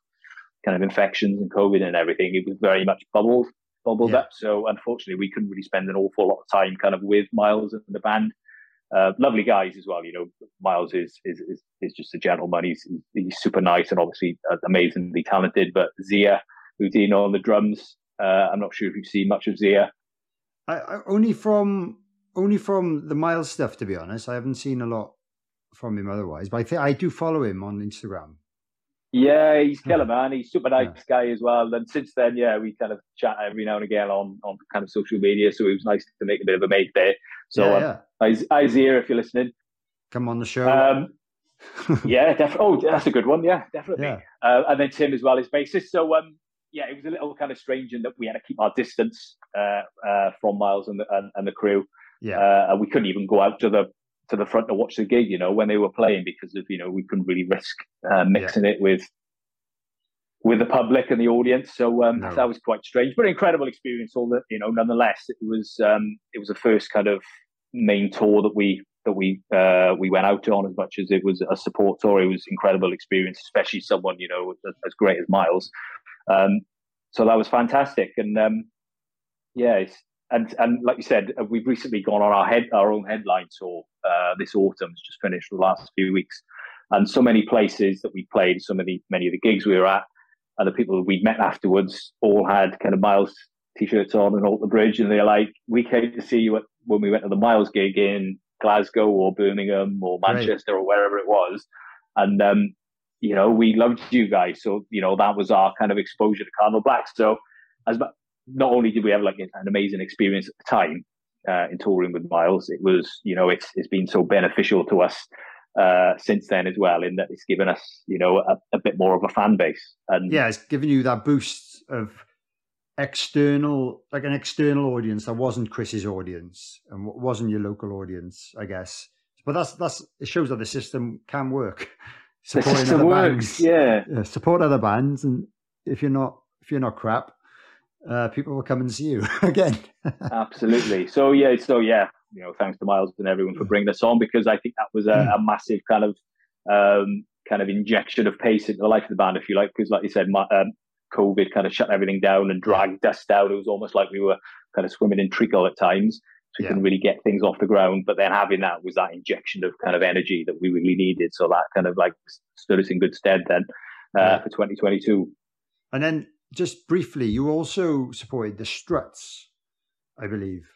kind of infections and COVID and everything, it was very much bubbled, bubbled yeah. up. So unfortunately, we couldn't really spend an awful lot of time kind of with Myles and the band. Uh, lovely guys as well. You know, Myles is is is, is just a gentleman. He's he's super nice and obviously uh, amazingly talented. But Zia, who's in on the drums, uh, I'm not sure if you've seen much of Zia. I, I, only from only from the Myles stuff, to be honest. I haven't seen a lot from him otherwise. But I think I do follow him on Instagram. Yeah, he's killer man. He's super nice yeah. guy as well. And since then, yeah, we kind of chat every now and again on on kind of social media. So it was nice to make a bit of a mate there. So yeah, um, yeah. Isaiah, if you're listening, come on the show. Um, yeah, definitely. Oh, that's a good one. Yeah, definitely. Yeah. Uh, and then Tim as well, his bassist. So um, yeah, it was a little kind of strange in that we had to keep our distance uh, uh, from Myles and the and, and the crew. Yeah, uh, and we couldn't even go out to the to the front to watch the gig, you know, when they were playing because of you know we couldn't really risk uh, mixing yeah. it with with the public and the audience. So um, no. that was quite strange, but incredible experience. All that you know, nonetheless, it was um, it was the first kind of main tour that we that we uh, we went out on as much as it was a support tour. It was incredible experience, especially someone you know as, as great as Myles. Um, so that was fantastic, and um, yeah, and and like you said, uh, we've recently gone on our head our own headline tour uh, this autumn. It's just finished the last few weeks, and so many places that we played, so many many of the gigs we were at, and the people we'd met afterwards all had kind of Myles t-shirts on and all the Bridge, and they're like, "We came to see you at, when we went to the Myles gig in Glasgow or Birmingham or Manchester right. or wherever it was," and um, you know we loved you guys. So you know that was our kind of exposure to Cardinal Black. So as not only did we have like an amazing experience at the time uh, in touring with Myles, it was you know it's it's been so beneficial to us uh, since then as well in that it's given us you know a, a, bit more of a fan base and yeah, it's given you that boost of external like an external audience that wasn't Chris's audience and wasn't your local audience, I guess. But that's that's it shows that the system can work. Supporting the system works, bands, yeah. yeah. Support other bands, and if you're not if you're not crap, uh, people will come and see you again. Absolutely. So yeah, so yeah, you know, thanks to Myles and everyone for bringing us on because I think that was a, mm. a massive kind of um, kind of injection of pace into the life of the band, if you like, because like you said, my, um, COVID kind of shut everything down and dragged us down. It was almost like we were kind of swimming in treacle at times. So we yeah. couldn't really get things off the ground. But then having that was that injection of kind of energy that we really needed. So that kind of like stood us in good stead then uh, yeah. for 2022. And then just briefly, you also supported the Struts, I believe.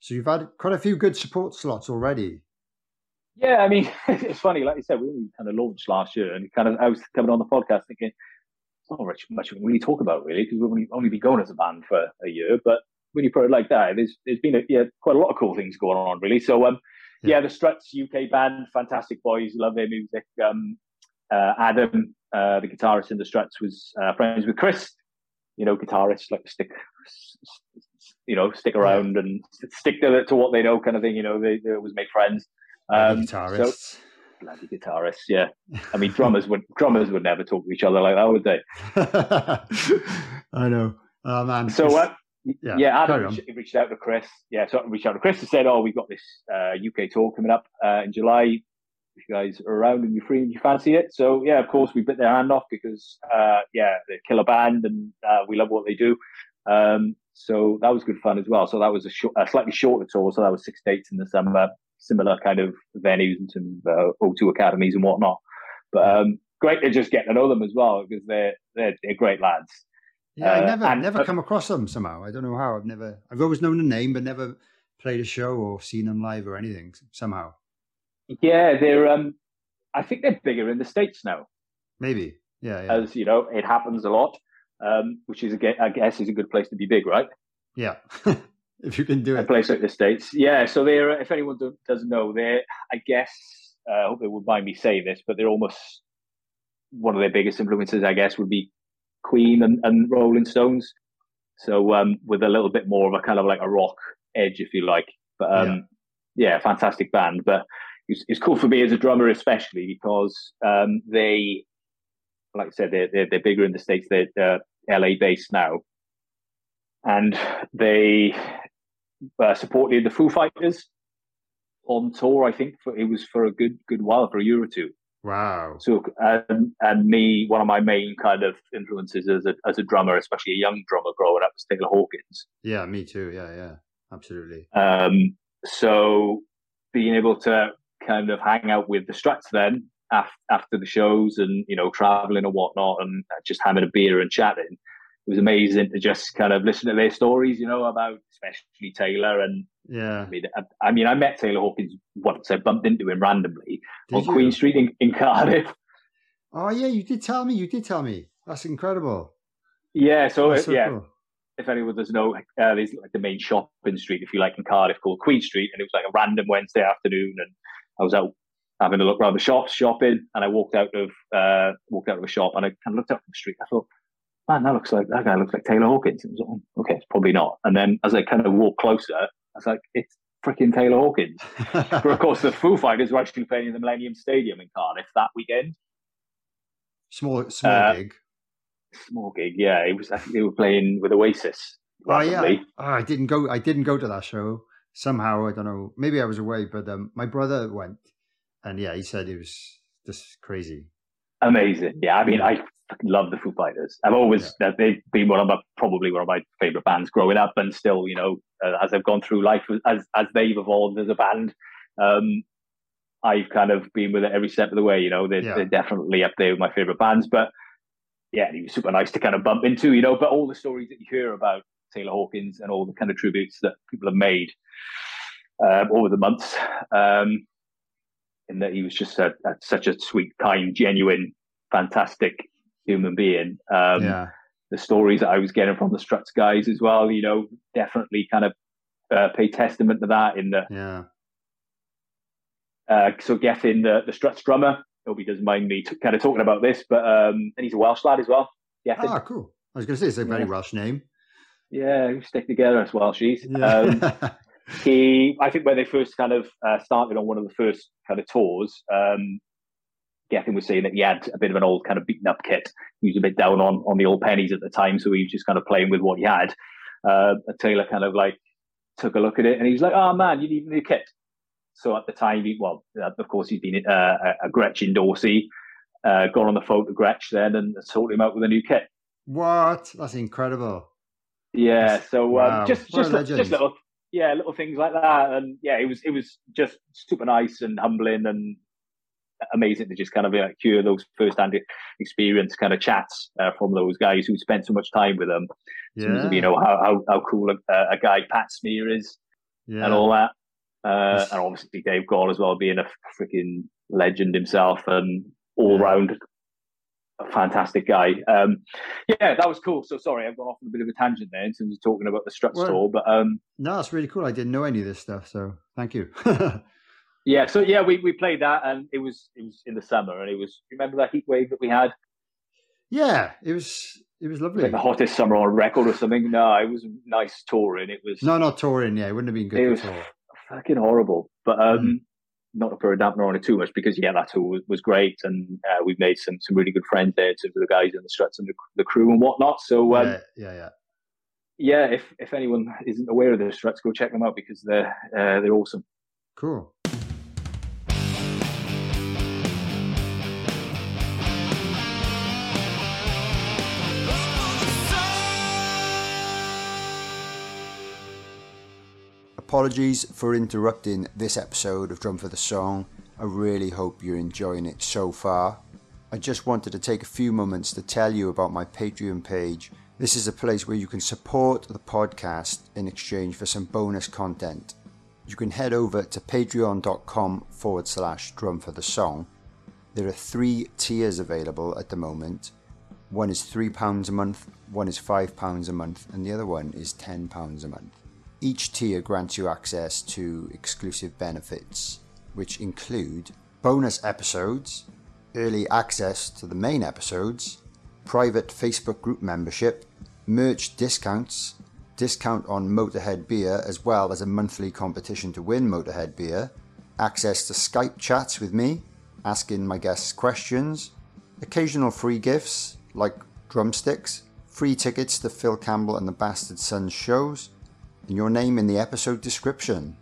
So you've had quite a few good support slots already. Yeah, I mean, it's funny. Like you said, we only kind of launched last year, and kind of I was coming on the podcast thinking, it's not much, much we can really talk about really because we've only, only been going as a band for a year. But when you put it like that, there's there's been a, yeah quite a lot of cool things going on really. So um, yeah, yeah the Struts UK band, fantastic boys, love their music. Um, uh, Adam, uh, the guitarist in the Struts, was uh, friends with Chris you know, guitarists like stick, you know, stick around and stick to to what they know, kind of thing. You know, they, they always make friends. Um, guitarists. So, bloody guitarists, yeah. I mean, drummers would drummers would never talk to each other like that, would they? I know. Oh man. So uh, yeah, yeah Adam reached, reached, out to Chris. Yeah, so I reached out to Chris and said, "Oh, we've got this uh, UK tour coming up uh, in July. If you guys are around and you're free and you fancy it, so yeah, of course we bit their hand off because uh, yeah, they're a killer band and uh, we love what they do. Um, so that was good fun as well. So that was a, short, a slightly shorter tour. So that was six dates in the summer, similar kind of venues in terms of uh, O2 academies and whatnot. But um, great to just get to know them as well because they're they're, they're great lads. Yeah, I uh, never and, never uh, come across them somehow. I don't know how. I've never. I've always known the name, but never played a show or seen them live or anything. Somehow. Yeah, they're. Um, I think they're bigger in the states now. Maybe. Yeah. yeah. As you know, it happens a lot, um, which is I guess is a good place to be big, right? Yeah. if you can do it. A place like the states. Yeah. So they're. If anyone doesn't know, they're. I guess. Uh, I hope they would mind me saying this, but they're almost one of their biggest influences. I guess would be Queen and, and Rolling Stones. So um, with a little bit more of a kind of like a rock edge, if you like. But um, yeah. yeah, fantastic band. But it's, it's cool for me as a drummer, especially because um, they, like I said, they're, they're, they're bigger in the states. They're uh, LA based now, and they uh, supported the Foo Fighters on tour. I think for, it was for a good good while, for a year or two. Wow. So, and, and me, one of my main kind of influences as a, as a drummer, especially a young drummer growing up, was Taylor Hawkins. Yeah, me too. Yeah, yeah, absolutely. Um, so being able to kind of hang out with the Struts then after, after the shows and, you know, traveling and whatnot and just having a beer and chatting, it was amazing to just kind of listen to their stories, you know, about especially Taylor and yeah. I mean, I, I, mean, I met Taylor Hawkins once. I bumped into him randomly did on you? Queen Street in, in, Cardiff. Oh yeah, you did tell me. You did tell me. That's incredible. Yeah. So, so yeah. Cool. If anyone doesn't know, uh, there's like the main shopping street, if you like, in Cardiff called Queen Street, and it was like a random Wednesday afternoon, and I was out having a look around the shops, shopping, and I walked out of uh, walked out of a shop, and I kind of looked up the street. I thought, man, that looks like that guy looks like Taylor Hawkins. And I was like, oh, okay, it's probably not. And then as I kind of walked closer, I was like, it's freaking Taylor Hawkins. but of course, the Foo Fighters were actually playing in the Millennium Stadium in Cardiff that weekend. Small, small uh, gig. Small gig, yeah. It was. I think they were playing with Oasis. Oh yeah, oh, I didn't go. I didn't go to that show. Somehow, I don't know. Maybe I was away, but um, my brother went, and yeah, he said it was just crazy. Amazing. Yeah, I mean, I love the Foo Fighters. I've always yeah. they've been one of my probably one of my favorite bands growing up, and still, you know, uh, as I've gone through life, as as they've evolved as a band, um, I've kind of been with it every step of the way. You know, they're, yeah. they're definitely up there with my favorite bands. But yeah, he was super nice to kind of bump into. You know, but all the stories that you hear about Taylor Hawkins and all the kind of tributes that people have made um, over the months. Um, and that he was just a, a, such a sweet, kind, genuine, fantastic human being. Um, yeah. The stories that I was getting from the Struts guys as well, you know, definitely kind of uh, pay testament to that. In the yeah. Uh, so getting the the Struts drummer, hope he doesn't mind me t- kind of talking about this, but um, and he's a Welsh lad as well. Yeah. Ah, cool. I was going to say it's a very yeah. Welsh name. Yeah, we stick together as Welshies. Yeah. Um, he, I think, when they first kind of uh, started on one of the first kind of tours, um, Gethin was saying that he had a bit of an old kind of beaten up kit. He was a bit down on, on the old pennies at the time, so he was just kind of playing with what he had. Uh, Taylor kind of like took a look at it and he was like, "Oh man, you need a new kit." So at the time, he well, uh, of course, he'd been uh, a Gretsch endorsee, uh, gone on the phone to Gretsch then and sorted him out with a new kit. What? That's incredible. Yeah. So um, wow. just just just little yeah little things like that, and yeah, it was it was just super nice and humbling and amazing to just kind of like hear those first-hand experience kind of chats uh, from those guys who spent so much time with them. Yeah. you know how how, how cool a, a, guy Pat Smear is yeah. and all that. Uh, and obviously Dave Grohl as well, being a freaking legend himself and all yeah. round a fantastic guy. Um, yeah, that was cool. So sorry, I've gone off on a bit of a tangent there in terms of talking about the strut well, tour, but um, no, that's really cool. I didn't know any of this stuff, so thank you. Yeah, so yeah, we, we played that, and it was it was in the summer, and it was remember that heat wave that we had. Yeah, it was it was lovely. Like the hottest summer on record or something. No, it was nice touring. It was no, not touring. Yeah, it wouldn't have been good. It was tour. fucking horrible. But um, mm. Not to put a dampener on it too much because yeah, that tour was, was great, and uh, we've made some some really good friends there to the guys in the struts and the, the crew and whatnot. So um, yeah, yeah, yeah. Yeah, if if anyone isn't aware of the struts, go check them out because they're uh, they're awesome. Cool. Apologies for interrupting this episode of Drum for the Song. I really hope you're enjoying it so far. I just wanted to take a few moments to tell you about my Patreon page. This is a place where you can support the podcast in exchange for some bonus content. You can head over to patreon.com forward slash drum for the song. There are three tiers available at the moment. One is £3 a month, one is £5 a month, and the other one is £10 a month. Each tier grants you access to exclusive benefits, which include bonus episodes, early access to the main episodes, private Facebook group membership, merch discounts, discount on Motorhead beer, as well as a monthly competition to win Motorhead beer, access to Skype chats with me, asking my guests questions, occasional free gifts like drumsticks, free tickets to Phil Campbell and the Bastard Sons shows, and your name in the episode description.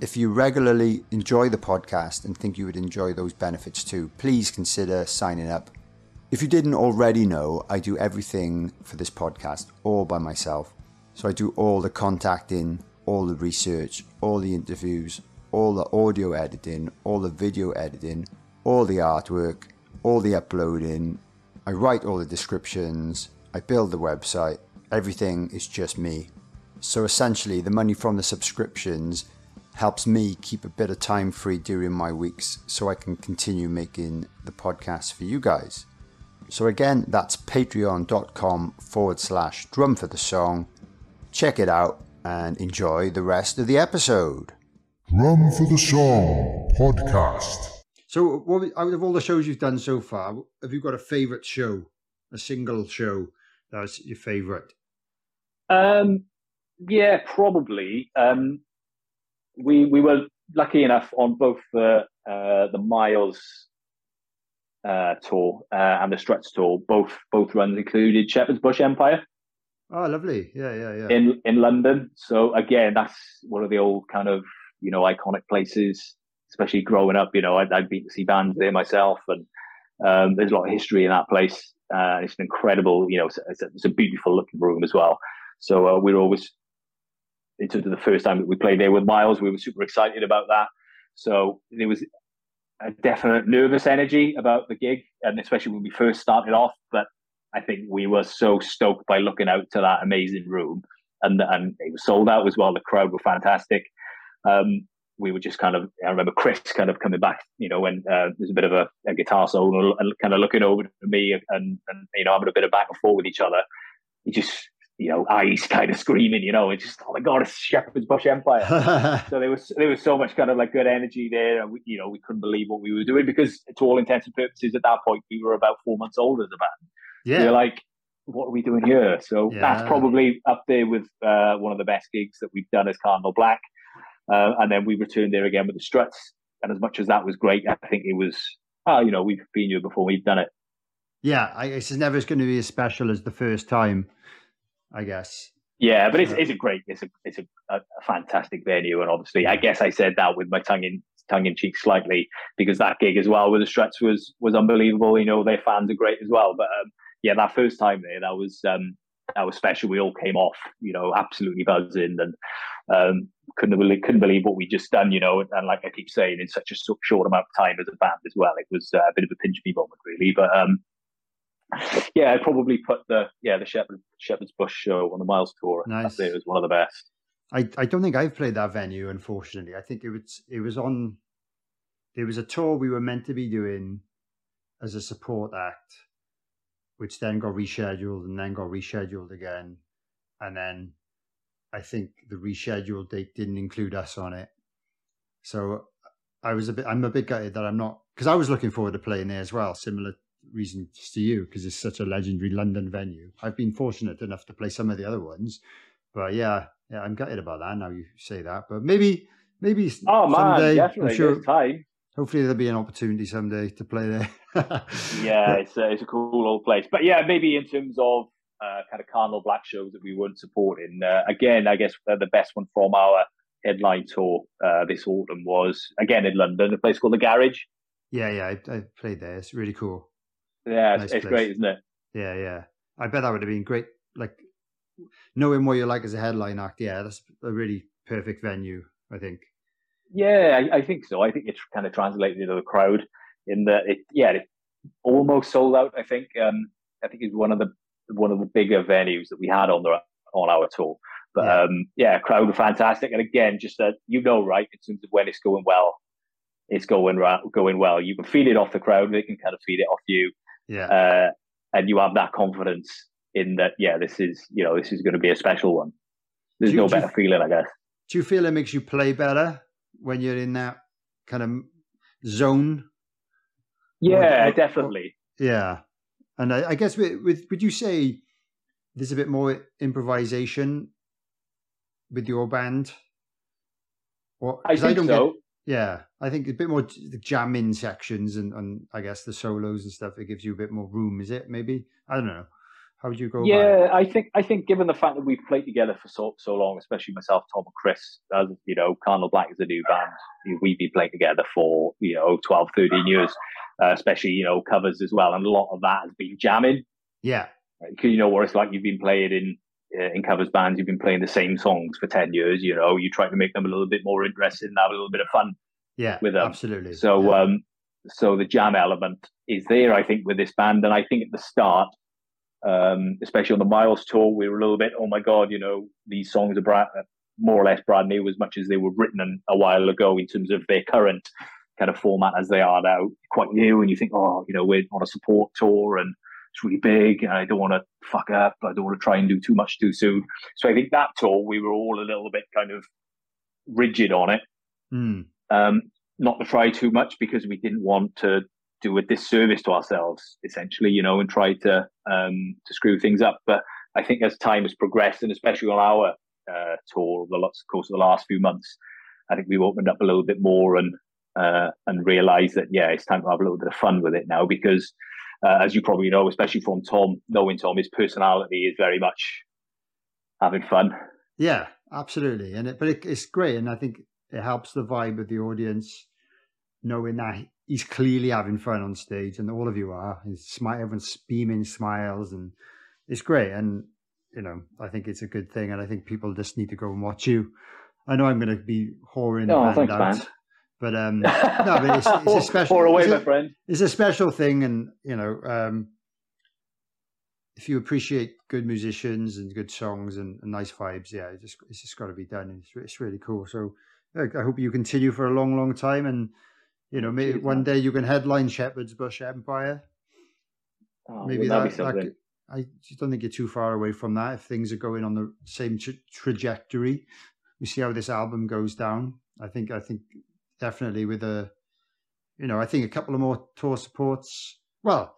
If you regularly enjoy the podcast and think you would enjoy those benefits too, please consider signing up. If you didn't already know, I do everything for this podcast all by myself. So I do all the contacting, all the research, all the interviews, all the audio editing, all the video editing, all the artwork, all the uploading. I write all the descriptions, I build the website. Everything is just me. So essentially, the money from the subscriptions helps me keep a bit of time free during my weeks so I can continue making the podcast for you guys. So again, that's patreon.com forward slash drum for the song. Check it out and enjoy the rest of the episode. Drum for the Song podcast. So, what, out of all the shows you've done so far, have you got a favourite show? A single show that's your favourite? Um, yeah, probably. Um, we we were lucky enough on both the uh, the Myles uh, tour uh, and the Struts tour. Both both runs included Shepherd's Bush Empire. Oh, lovely! Yeah, yeah, yeah. In in London. So again, that's one of the old kind of you know iconic places. Especially growing up, you know, I'd, I'd been to see bands there myself, and um, there's a lot of history in that place. Uh, it's an incredible, you know, it's, it's, a, it's a beautiful looking room as well. So uh, we're always in terms of the first time that we played there with Myles, we were super excited about that. So there was a definite nervous energy about the gig, and especially when we first started off. But I think we were so stoked by looking out to that amazing room, and and it was sold out as well. The crowd were fantastic. Um, we were just kind of, I remember Chris kind of coming back, you know, when uh, there's a bit of a, a guitar solo and kind of looking over to me and, and, you know, having a bit of back and forth with each other. He just you know, eyes kind of screaming, you know, it's just, oh my God, it's Shepherd's Bush Empire. so there was, there was so much kind of like good energy there. And we, you know, we couldn't believe what we were doing because to all intents and purposes at that point, we were about four months older as a band. Yeah. We were like, what are we doing here? So yeah. that's probably up there with uh, one of the best gigs that we've done as Cardinal Black. Uh, and then we returned there again with the Struts. And as much as that was great, I think it was, oh, you know, we've been here before, we've done it. Yeah, I, it's never going to be as special as the first time I guess. Yeah, but it's, it's a great, it's a it's a, a, fantastic venue, and obviously, I guess I said that with my tongue in tongue in cheek slightly because that gig as well with the Struts was was unbelievable. You know, their fans are great as well. But um, yeah, that first time there, that was um, that was special. We all came off, you know, absolutely buzzing and um, couldn't believe couldn't believe what we just done. You know, and like I keep saying, in such a short amount of time as a band as well, it was uh, a bit of a pinch me moment, really. But um, yeah, I'd probably put the yeah the Shepherd, Shepherd's Bush show on the Myles tour. Nice. It was one of the best. I, I don't think I've played that venue, unfortunately. I think it was it was on. There was a tour we were meant to be doing as a support act, which then got rescheduled and then got rescheduled again, and then I think the rescheduled date didn't include us on it. So I was a bit. I'm a bit gutted that I'm not because I was looking forward to playing there as well. Similar reason to you because it's such a legendary London venue. I've been fortunate enough to play some of the other ones, but yeah, yeah, I'm gutted about that. Now you say that, but maybe, maybe oh man, someday, definitely, I'm sure, there's time. Hopefully, there'll be an opportunity someday to play there. yeah, it's a, it's a cool old place. But yeah, maybe in terms of uh, kind of Cardinal Black shows that we weren't supporting. Uh, again, I guess the best one from our headline tour uh, this autumn was again in London, a place called the Garage. Yeah, yeah, I, I played there. It's really cool. Yeah, nice it's, great, isn't it? Yeah, yeah. I bet that would have been great. Like knowing what you're like as a headline act. Yeah, that's a really perfect venue. I think. Yeah, I, I, think so. I think it's kind of translated into the crowd in that it, yeah, it almost sold out. I think. Um, I think it's one of the one of the bigger venues that we had on the on our tour. But yeah, um, yeah crowd were fantastic, and again, just that you know, right, in terms of when it's going well, it's going going well. You can feed it off the crowd; they can kind of feed it off you. Yeah, uh, and you have that confidence in that. Yeah, this is you know this is going to be a special one. There's you, no better you, feeling, I guess. Do you feel it makes you play better when you're in that kind of zone? Yeah, or, definitely. Or, yeah, and I, I guess with, with would you say there's a bit more improvisation with your band? Or, I think I so. Get, yeah, I think a bit more the jamming sections and, and I guess the solos and stuff. It gives you a bit more room. Is it? Maybe I don't know. How would you go? Yeah, I think I think given the fact that we've played together for so so long, especially myself, Tom, and Chris, as you know, Cardinal Black is a new band. We've been playing together for you know 12, 13 years, uh, especially you know covers as well, and a lot of that has been jamming. Yeah, because you know what it's like. You've been playing in in covers bands, you've been playing the same songs for 10 years, you know, you try to make them a little bit more interesting and have a little bit of fun yeah, with them. Absolutely. So, yeah. um, so the jam element is there, I think, with this band. And I think at the start, um, especially on the Myles tour, we were a little bit, oh my God, you know, these songs are brand, more or less brand new as much as they were written a while ago in terms of their current kind of format as they are now, quite new. And you think, oh, you know, we're on a support tour and it's really big and I don't want to fuck up. I don't want to try and do too much too soon. So I think that tour, we were all a little bit kind of rigid on it. Mm. Um, not to try too much because we didn't want to do a disservice to ourselves, essentially, you know, and try to um, to screw things up. But I think as time has progressed, and especially on our uh, tour, the course of the last few months, I think we've opened up a little bit more and uh, and realised that yeah, it's time to have a little bit of fun with it now because uh, as you probably know, especially from Tom, knowing Tom, his personality is very much having fun. Yeah, absolutely, and it, but it, it's great, and I think it helps the vibe of the audience, knowing that he's clearly having fun on stage, and all of you are. He's smile, everyone's beaming smiles, and it's great. And you know, I think it's a good thing, and I think people just need to go and watch you. I know I'm going to be whoring oh, the band thanks, out. Man. But um, no, but it's, it's a special. away, it's a, my friend. It's a special thing, and you know, um, if you appreciate good musicians and good songs and, and nice vibes, yeah, it just it's just got to be done. It's it's really cool. So I hope you continue for a long, long time, and you know, maybe one day you can headline Shepherd's Bush Empire. Oh, maybe that, that, I just don't think you're too far away from that. If things are going on the same tra- trajectory, we see how this album goes down. I think I think definitely with a, you know, I think a couple of more tour supports. Well,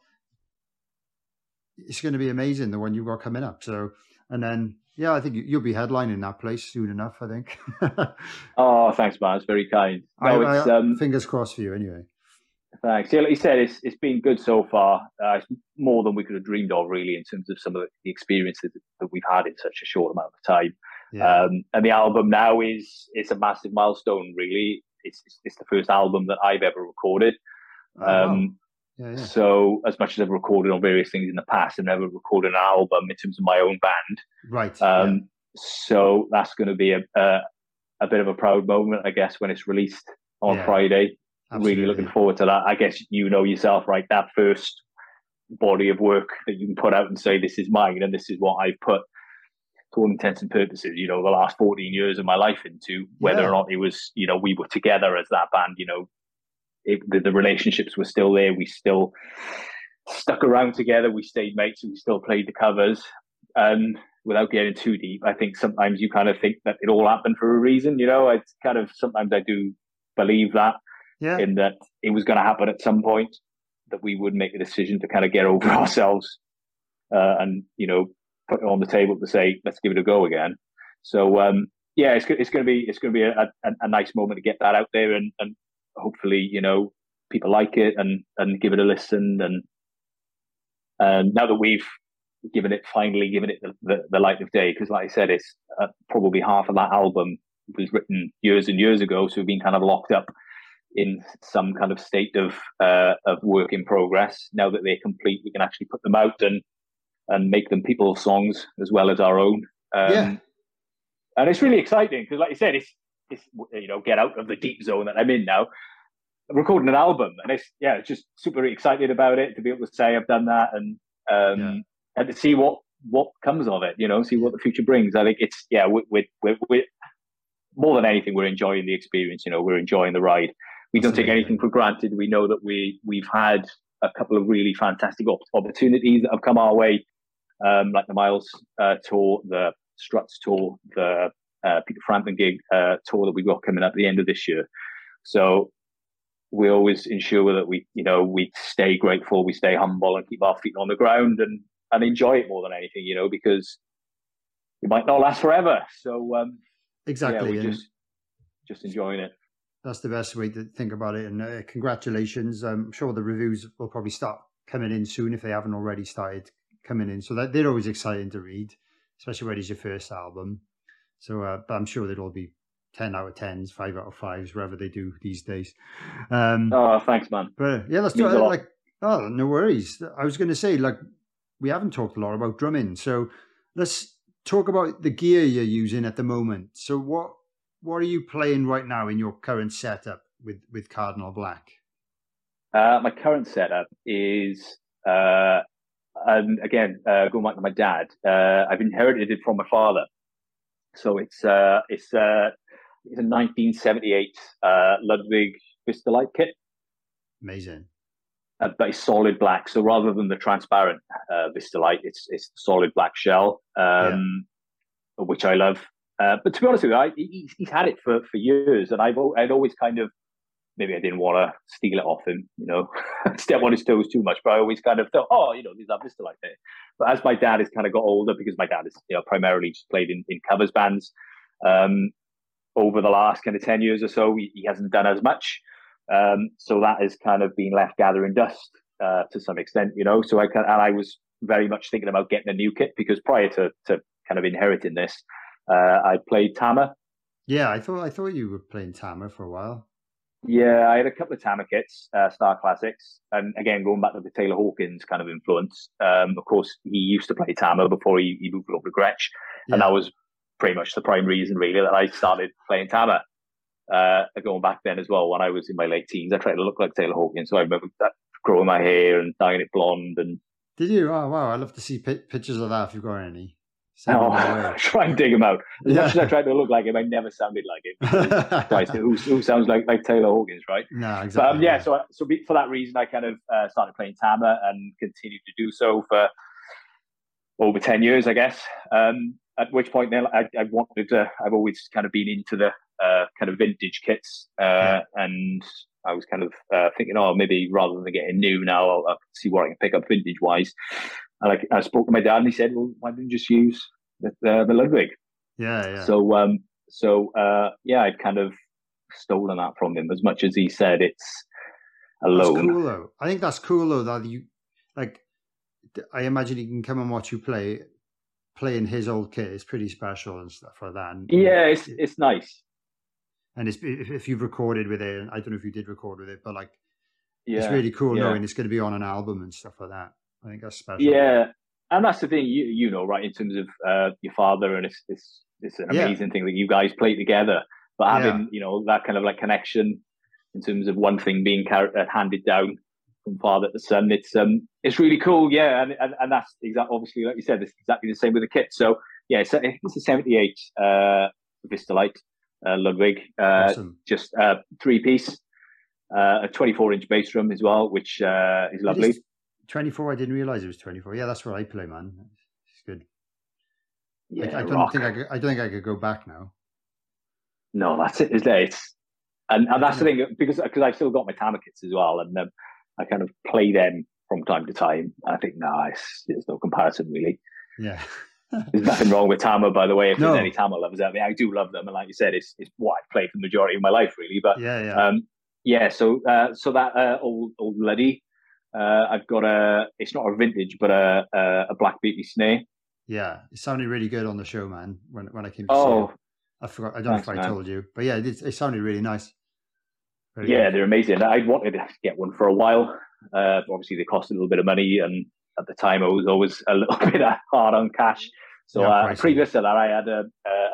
it's going to be amazing the one you've got coming up. So, and then yeah, I think you'll be headlining that place soon enough. I think. oh, thanks, man. It's very kind. No, I, I, um, fingers crossed for you, anyway. Thanks. Yeah, like you said, it's it's been good so far. Uh, it's more than we could have dreamed of, really, in terms of some of the experiences that we've had in such a short amount of time. Yeah. Um, and the album now is it's a massive milestone, really it's, it's, it's the first album that I've ever recorded. Oh, um, wow. yeah, yeah. So as much as I've recorded on various things in the past, I've never recorded an album in terms of my own band. Right. Um, yeah. So that's going to be a, a, a bit of a proud moment, I guess, when it's released on Friday. Absolutely. Really looking forward to that. I guess you know yourself, right? That first body of work that you can put out and say, "This is mine," and this is what I've put to all intents and purposes, you know, the last 14 years of my life into whether yeah. or not it was, you know, we were together as that band, you know, it, the, the, relationships were still there. We still stuck around together. We stayed mates and we still played the covers. Um, without getting too deep, I think sometimes you kind of think that it all happened for a reason, you know, I kind of, sometimes I do believe that yeah. in that it was going to happen at some point. that we would make a decision to kind of get over ourselves uh, and you know put on the table to say let's give it a go again. So um, yeah, it's it's going to be it's going to be a, a, a, nice moment to get that out there and, and hopefully you know people like it and and give it a listen and and now that we've given it finally given it the, the, the light of day because like I said it's uh, probably half of that album was written years and years ago so we've been kind of locked up in some kind of state of uh, of work in progress now that they're complete we can actually put them out and and make them people's songs as well as our own um, yeah and it's really exciting because, like you said, it's it's you know get out of the deep zone that I'm in now. I'm recording an album, and it's yeah, just super excited about it to be able to say I've done that and um, yeah. and to see what what comes of it. You know, see what the future brings. I think it's yeah, we're we're, we we more than anything, we're enjoying the experience. You know, we're enjoying the ride. We don't take anything for granted. We know that we we've had a couple of really fantastic opportunities that have come our way, um, like the Myles uh, tour, the Struts tour, the uh, Peter Frampton gig uh, tour that we've got coming up at the end of this year. So we always ensure that we, you know, we stay grateful, we stay humble, and keep our feet on the ground and and enjoy it more than anything, you know, because it might not last forever. So um, exactly, yeah, just just enjoying it. That's the best way to think about it. And uh, congratulations! I'm sure the reviews will probably start coming in soon if they haven't already started coming in. So that they're always exciting to read especially when it's your first album. So, uh, but I'm sure they'll all be 10 out of 10s, 5 out of 5s, wherever they do these days. Um, oh, thanks, man. But yeah, let's do it. Like, oh, no worries. I was going to say, like, we haven't talked a lot about drumming. So let's talk about the gear you're using at the moment. So, what what are you playing right now in your current setup with, with Cardinal Black? Uh, my current setup is uh, and again, uh, going back to my dad, uh, I've inherited it from my father. So it's uh, it's uh, it's a 1978 uh, Ludwig Vistalite kit. Amazing. Uh, but it's solid black. So rather than the transparent uh, Vistalite, it's it's solid black shell, um, yeah. which I love. Uh, but to be honest with you, I, he's, he's had it for, for years, and I've I'd always kind of maybe I didn't want to steal it off him, you know, step on his toes too much. But I always kind of thought, oh, you know, these are Vista like that. But as my dad has kind of got older, because my dad is, you know, primarily just played in, in covers bands, um, over the last kind of 10 years or so, he, he hasn't done as much. Um, so that has kind of been left gathering dust uh, to some extent, you know. So I and I was very much thinking about getting a new kit because prior to, to kind of inheriting this, uh, I played Tama. Yeah, I thought I thought you were playing Tama for a while. Yeah, I had a couple of Tama kits, uh, Star Classics, and again going back to the Taylor Hawkins kind of influence. Um, of course, he used to play Tama before he, he moved over to Gretsch, yeah. and that was pretty much the prime reason, really, that I started playing Tama. Uh, going back then as well, when I was in my late teens, I tried to look like Taylor Hawkins, so I remember that, growing my hair and dyeing it blonde. And did you? Oh wow! I'd love to see pictures of that if you've got any. Oh, try and dig him out. As yeah. much as I tried to look like him, I never sounded like him. who, who, sounds like, like Taylor Hawkins, right? No, exactly. But, um, yeah, so so for that reason, I kind of uh, started playing Tama and continued to do so for over ten years, I guess. Um, at which point, then I, I, wanted to. I've always kind of been into the uh, kind of vintage kits, uh, yeah. and I was kind of uh, thinking, oh, maybe rather than getting new now, I'll, I'll see what I can pick up vintage wise. And I, I spoke to my dad, and he said, "Well, why didn't you just use the, the, the Ludwig?" Yeah, yeah. So, um, so uh, yeah, I'd kind of stolen that from him as much as he said it's a loan. That's cool though. I think that's cool though that you like. I imagine he can come and watch you play. Playing his old kit is pretty special and stuff like that. And, yeah, it's it's nice. And it's, if, if you've recorded with it, I don't know if you did record with it, but like, yeah, it's really cool yeah. knowing it's going to be on an album and stuff like that. I think that's special. Yeah, and that's the thing you you know right in terms of uh, your father, and it's it's it's an amazing yeah. thing that you guys play together. But having yeah. you know that kind of like connection in terms of one thing being car- uh, handed down from father to son, it's um it's really cool. Yeah, and and, and that's exactly obviously like you said, it's exactly the same with the kit. So yeah, it's, it's a '78 uh, Light uh, Ludwig, uh, awesome. just a uh, three piece. Uh, a 24 inch bass drum as well, which uh, is lovely. 24. I didn't realize it was 24. Yeah, that's where I play, man. It's good. Yeah, I, I don't rock. think I could, I don't think I could go back now. No, that's it. Is there? It's and, and that's the thing because because I've still got my Tama kits as well, and um, I kind of play them from time to time. I think, nah, it's, there's no comparison really. Yeah. there's nothing wrong with Tama, by the way. If No. there's any Tama lovers out there, I do love them, and like you said, it's it's what I've played for the majority of my life, really. But Yeah, yeah. um, yeah, so uh, so that uh, old old lady, uh, I've got a. It's not a vintage, but a a, a Black Beauty snare. yeah. It sounded really good on the show, man, when when I came to see Oh, it. I forgot I don't know if I man. told you. But yeah, it, it sounded really nice. Very yeah, they're amazing. I'd wanted to get one for a while. Uh, obviously, they cost a little bit of money, and at the time, I was always a little bit hard on cash. So Yeah, uh, previous to that, I had a,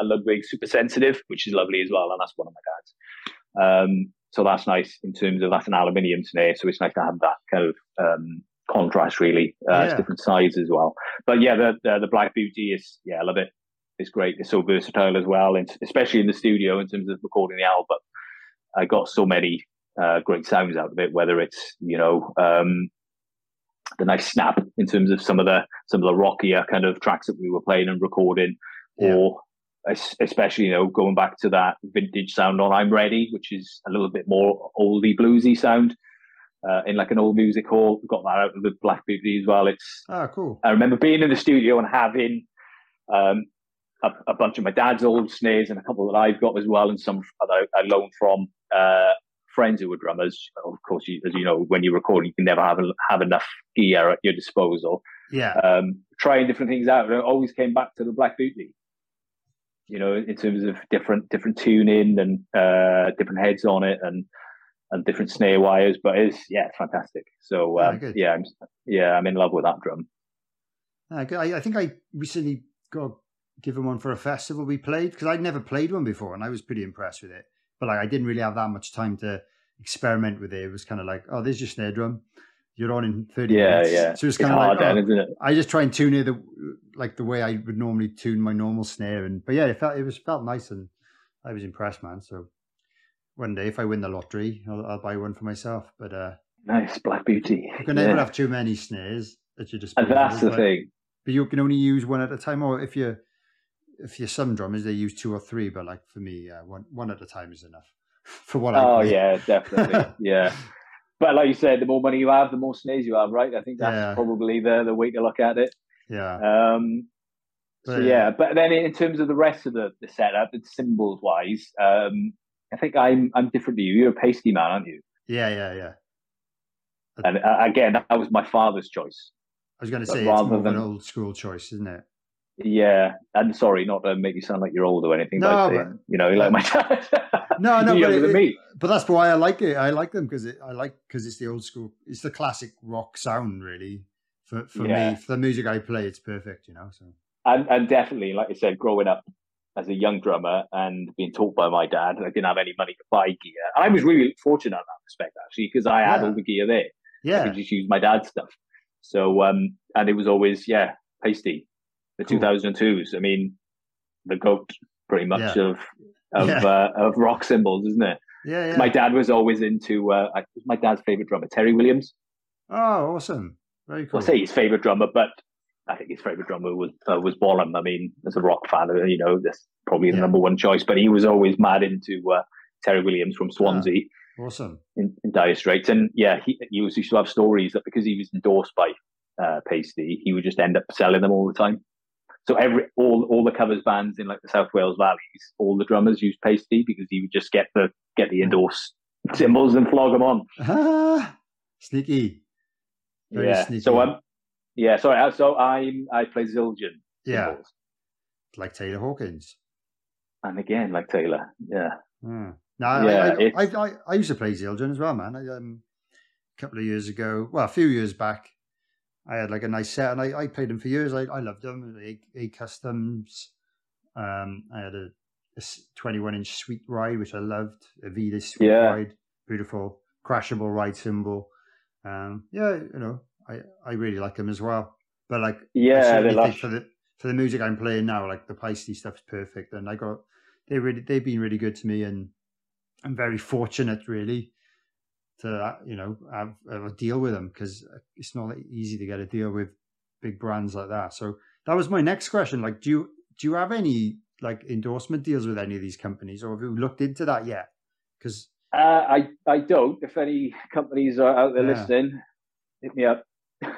a Ludwig Super Sensitive, which is lovely as well, and that's one of my dad's. Um, so that's nice in terms of that's an aluminium snare, so it's nice to have that kind of um, contrast. Really, uh, it's different size as well. But yeah, the, the the Black Beauty is yeah, I love it. It's great. It's so versatile as well, and especially in the studio in terms of recording the album. I got so many uh, great sounds out of it. Whether it's you know um, the nice snap in terms of some of the some of the rockier kind of tracks that we were playing and recording, Yeah. or especially you know going back to that vintage sound on "I'm Ready," which is a little bit more oldie bluesy sound. Uh, in like an old music hall, got that out of the Black Beauty as well. It's Ah, cool. I remember being in the studio and having um, a, a bunch of my dad's old snares and a couple that I've got as well, and some that I, I loaned from uh, friends who were drummers. Of course, you, as you know, when you record, you can never have have enough gear at your disposal. Yeah. Um, trying different things out, and I always came back to the Black Beauty. You know, in terms of different different tuning and uh, different heads on it, and and different snare wires, but it's yeah, it's fantastic. So Yeah, um, yeah, I'm yeah, I'm in love with that drum. Ah. I, I think I recently got given one for a festival we played because I'd never played one before and I was pretty impressed with it. But like I didn't really have that much time to experiment with it. It was kind of like, oh, there's your snare drum. You're on in 30 Yeah, minutes. yeah. So it's It's kind of hard like, then, oh, isn't it? I just try and tune it the like the way I would normally tune my normal snare. And but yeah, it felt it was felt nice and I was impressed, man. So one day if I win the lottery, I'll, I'll buy one for myself. But uh Nice Black Beauty. you can never Yeah. have too many snares at your And disposal. that's the but- thing. but you can only use one at a time. Or if you're if you're some drummers, they use two or three. But like for me, uh, one one at a time is enough for what I. Oh yeah, definitely. yeah. But like you said, the more money you have, the more snares you have, right? I think that's Yeah. probably the, the way to look at it. yeah, Um, so But, yeah, but then in terms of the rest of the, the setup, and cymbals wise, um, I think I'm I'm different to you. You're a Paiste man, aren't you? yeah, yeah, yeah. And uh, again, that was my father's choice. I was going to say it's rather more of an than- old school choice, isn't it? Yeah, and sorry, not to make you sound like you're old or anything, No, but, but- you know, like my dad. No, no, but it- than me. But that's why I like it. I like them because I like because it's the old school. It's the classic rock sound, really. For for Yeah. me, for the music I play, it's perfect. You know. So and and definitely, like I said, growing up as a young drummer and being taught by my dad, I didn't have any money to buy gear. I was really fortunate in that respect, actually, because I had Yeah. all the gear there. I yeah, could just use my dad's stuff. So, um, and it was always yeah, Paiste. The Cool. 2002s. I mean, the goat, pretty much Yeah. of of Yeah. uh, of rock cymbals, isn't it? yeah, yeah. My dad was always into. Uh, my dad's favorite drummer, Terry Williams. oh, awesome! Very cool. I'll say his favorite drummer, but I think his favorite drummer was uh, was Bonham. I mean, as a rock fan, uh, you know, that's probably the Yeah. number one choice. But he was always mad into uh, Terry Williams from Swansea Awesome. in, in Dire Straits, and yeah, he, he was used to have stories that because he was endorsed by uh, Paiste, he would just end up selling them all the time. So every all all the covers bands in like the South Wales valleys, all the drummers used Paiste because he would just get the get the endorsed cymbals and flog them on. Ah, sneaky. Very yeah. sneaky. So um, yeah. Sorry. So I'm I play Zildjian. Yeah. cymbals. Like Taylor Hawkins. And again, like Taylor, yeah, Hmm. No, I, Yeah, I, it's- I, I, I used to play Zildjian as well, man. I, um, a couple of years ago, well, a few years back, I had like a nice set, and I, I played them for years. I, I loved them. A, a customs. Um, I had a, 21 inch sweet ride, which I loved. A Vida sweet Yeah. ride, beautiful, crashable ride cymbal. Um, yeah, you know, I, I really like them as well. But like, yeah. For the for the music I'm playing now, like the Paiste stuff's perfect, and I got they really they've been really good to me, and I'm very fortunate really to you know have, have a deal with them because it's not easy to get a deal with big brands like that. So that was my next question. Like, do you do you have any like endorsement deals with any of these companies, or have you looked into that yet? Because Uh, I I don't. If any companies are out there Yeah. listening, hit me up.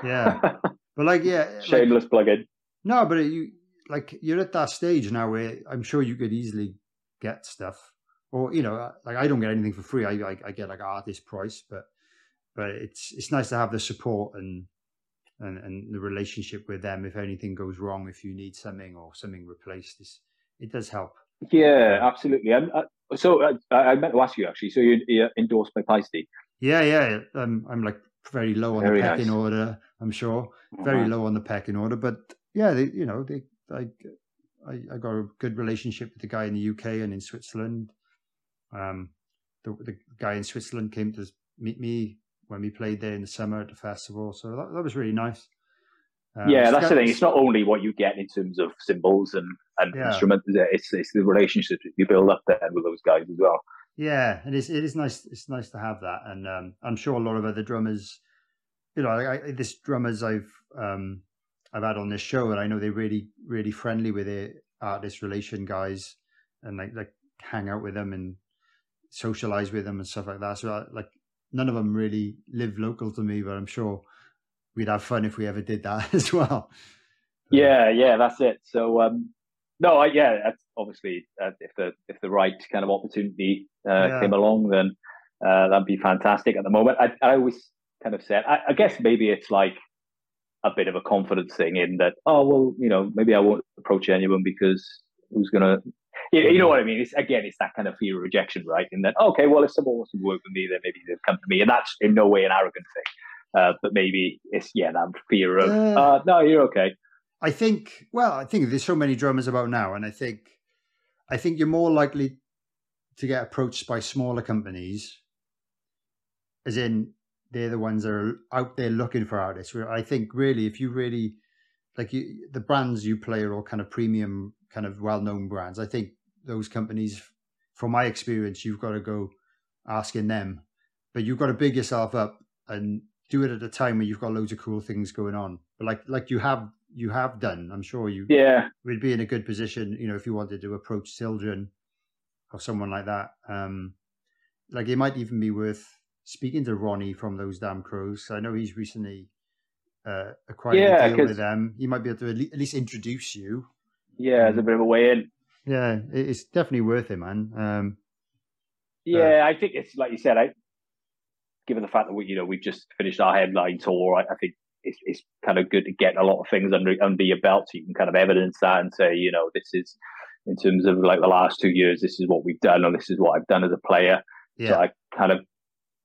Yeah. But like, yeah, like- Shameless plug-in. no, but you like you're at that stage now where I'm sure you could easily get stuff, or you know, like I don't get anything for free. I I, I get like artist price, but but it's it's nice to have the support and and and the relationship with them if anything goes wrong, if you need something or something replaced. It's, it does help. Yeah, absolutely. I'm, uh, so uh, I, I meant to ask you actually. So you, you're endorsed by Paiste? Yeah, yeah. I'm I'm like very low on Very the pecking nice. order. I'm sure very Right. low on the pecking order, but yeah, they you know they I I, I got a good relationship with the guy in the UK and in Switzerland. Um, the the guy in Switzerland came to meet me when we played there in the summer at the festival, so that, that was really nice. Um, yeah, that's the thing. It's not only what you get in terms of cymbals and, and Yeah. instruments. It's it's the relationship that you build up there with those guys as well. Yeah, and it is. It is nice. It's nice to have that, and um, I'm sure a lot of other drummers, you know, I, I, this drummers I've um, I've had on this show, and I know they're really, really friendly with their artist relation guys, and like like hang out with them and socialize with them and stuff like that. So I, like none of them really live local to me, but I'm sure we'd have fun if we ever did that as well. Yeah, yeah, that's it. So um, no, I, yeah, that's obviously uh, if the if the right kind of opportunity uh, Yeah. came along, then uh, that'd be fantastic. At the moment, I, I always kind of said, I, I guess maybe it's like a bit of a confidence thing in that. Oh well, you know, maybe I won't approach anyone because who's gonna. You, you know what I mean? It's again, it's that kind of fear of rejection, right? And then, okay, well, if someone wants to work with me, then maybe they'll come to me, and that's in no way an arrogant thing. Uh, but maybe it's yeah, that fear of Yeah. uh, no, you're okay. I think, well, I think there's so many drummers about now, and I think, I think you're more likely to get approached by smaller companies, as in they're the ones that are out there looking for artists. Where I think really, if you really like you, the brands you play are all kind of premium, kind of well-known brands. I think those companies, from my experience, you've got to go asking them, but you've got to big yourself up and do it at a time where you've got loads of cool things going on. But like like you have you have done, I'm sure you Yeah, would be in a good position, you know, if you wanted to approach Zildjian or someone like that. Um, like it might even be worth speaking to Ronnie from those damn crows. I know he's recently uh, acquired Yeah, a deal with them. He might be able to at least introduce you. Yeah, there's a bit of a way in. Yeah, it's definitely worth it, man. Um, Yeah, I think it's like you said. I given the fact that we, you know, we've just finished our headline tour, I, I think it's, it's kind of good to get a lot of things under under your belt, so you can kind of evidence that and say, you know, this is in terms of like the last two years, this is what we've done, or this is what I've done as a player. yeah, So I kind of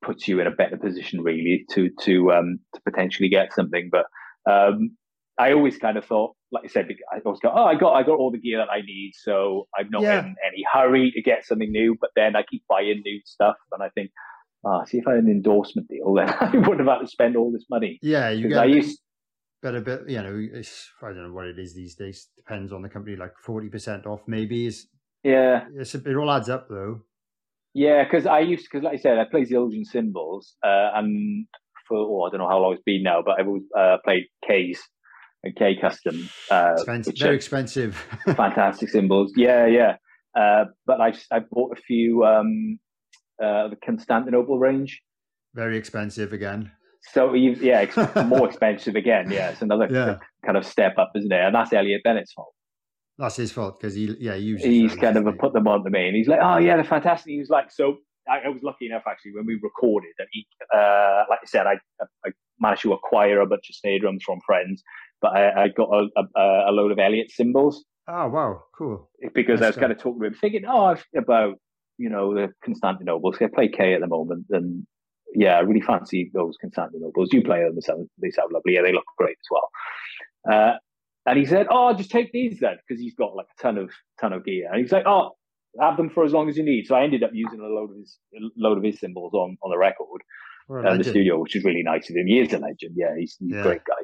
puts you in a better position really to to um to potentially get something. But um I always kind of thought, like I said, I always go, oh, I got I got all the gear that I need, so I'm not Yeah. in any hurry to get something new. But then I keep buying new stuff, and I think, ah, see if I had an endorsement deal, then I wouldn't have had to spend all this money. yeah, you get I a used, but a bit, you know, it's, I don't know what it is these days. Depends on the company, like forty percent off, maybe. Is yeah, it's, it all adds up though. Yeah, because I used because, like I said, I play Zildjian cymbals, uh, and for oh, I don't know how long it's been now, but I've always uh, played K's K Custom, uh, Expensive, very expensive. fantastic cymbals. Yeah, yeah. Uh, but I I bought a few um, uh, the Constantinople range, very expensive again. so yeah, more expensive again. Yeah, it's another Yeah. kind of step up, isn't it? And that's Elliot Bennett's fault. That's his fault because he, yeah, he he's kind of doesn't put them on to me, and he's like, "Oh yeah, they're fantastic." He was like, "So I, I was lucky enough actually when we recorded, and he, uh, like I said, I, I managed to acquire a bunch of snare drums from friends, but I, I got a, a, a load of Elliott cymbals Oh wow, cool. because I was kind of talking to him, thinking, "Oh, about you know the Constantinople. So I play K at the moment, and yeah, I really fancy those Constantinople. You play them; they sound, they sound lovely. Yeah, they look great as well." Uh, and he said, "Oh, just take these then," because he's got like a ton of ton of gear. And he's like, "Oh, have them for as long as you need." So I ended up using a load of his a load of his cymbals on on the record uh, the studio, which is really nice of him. He is a legend. Yeah, he's, he's Yeah. a great guy.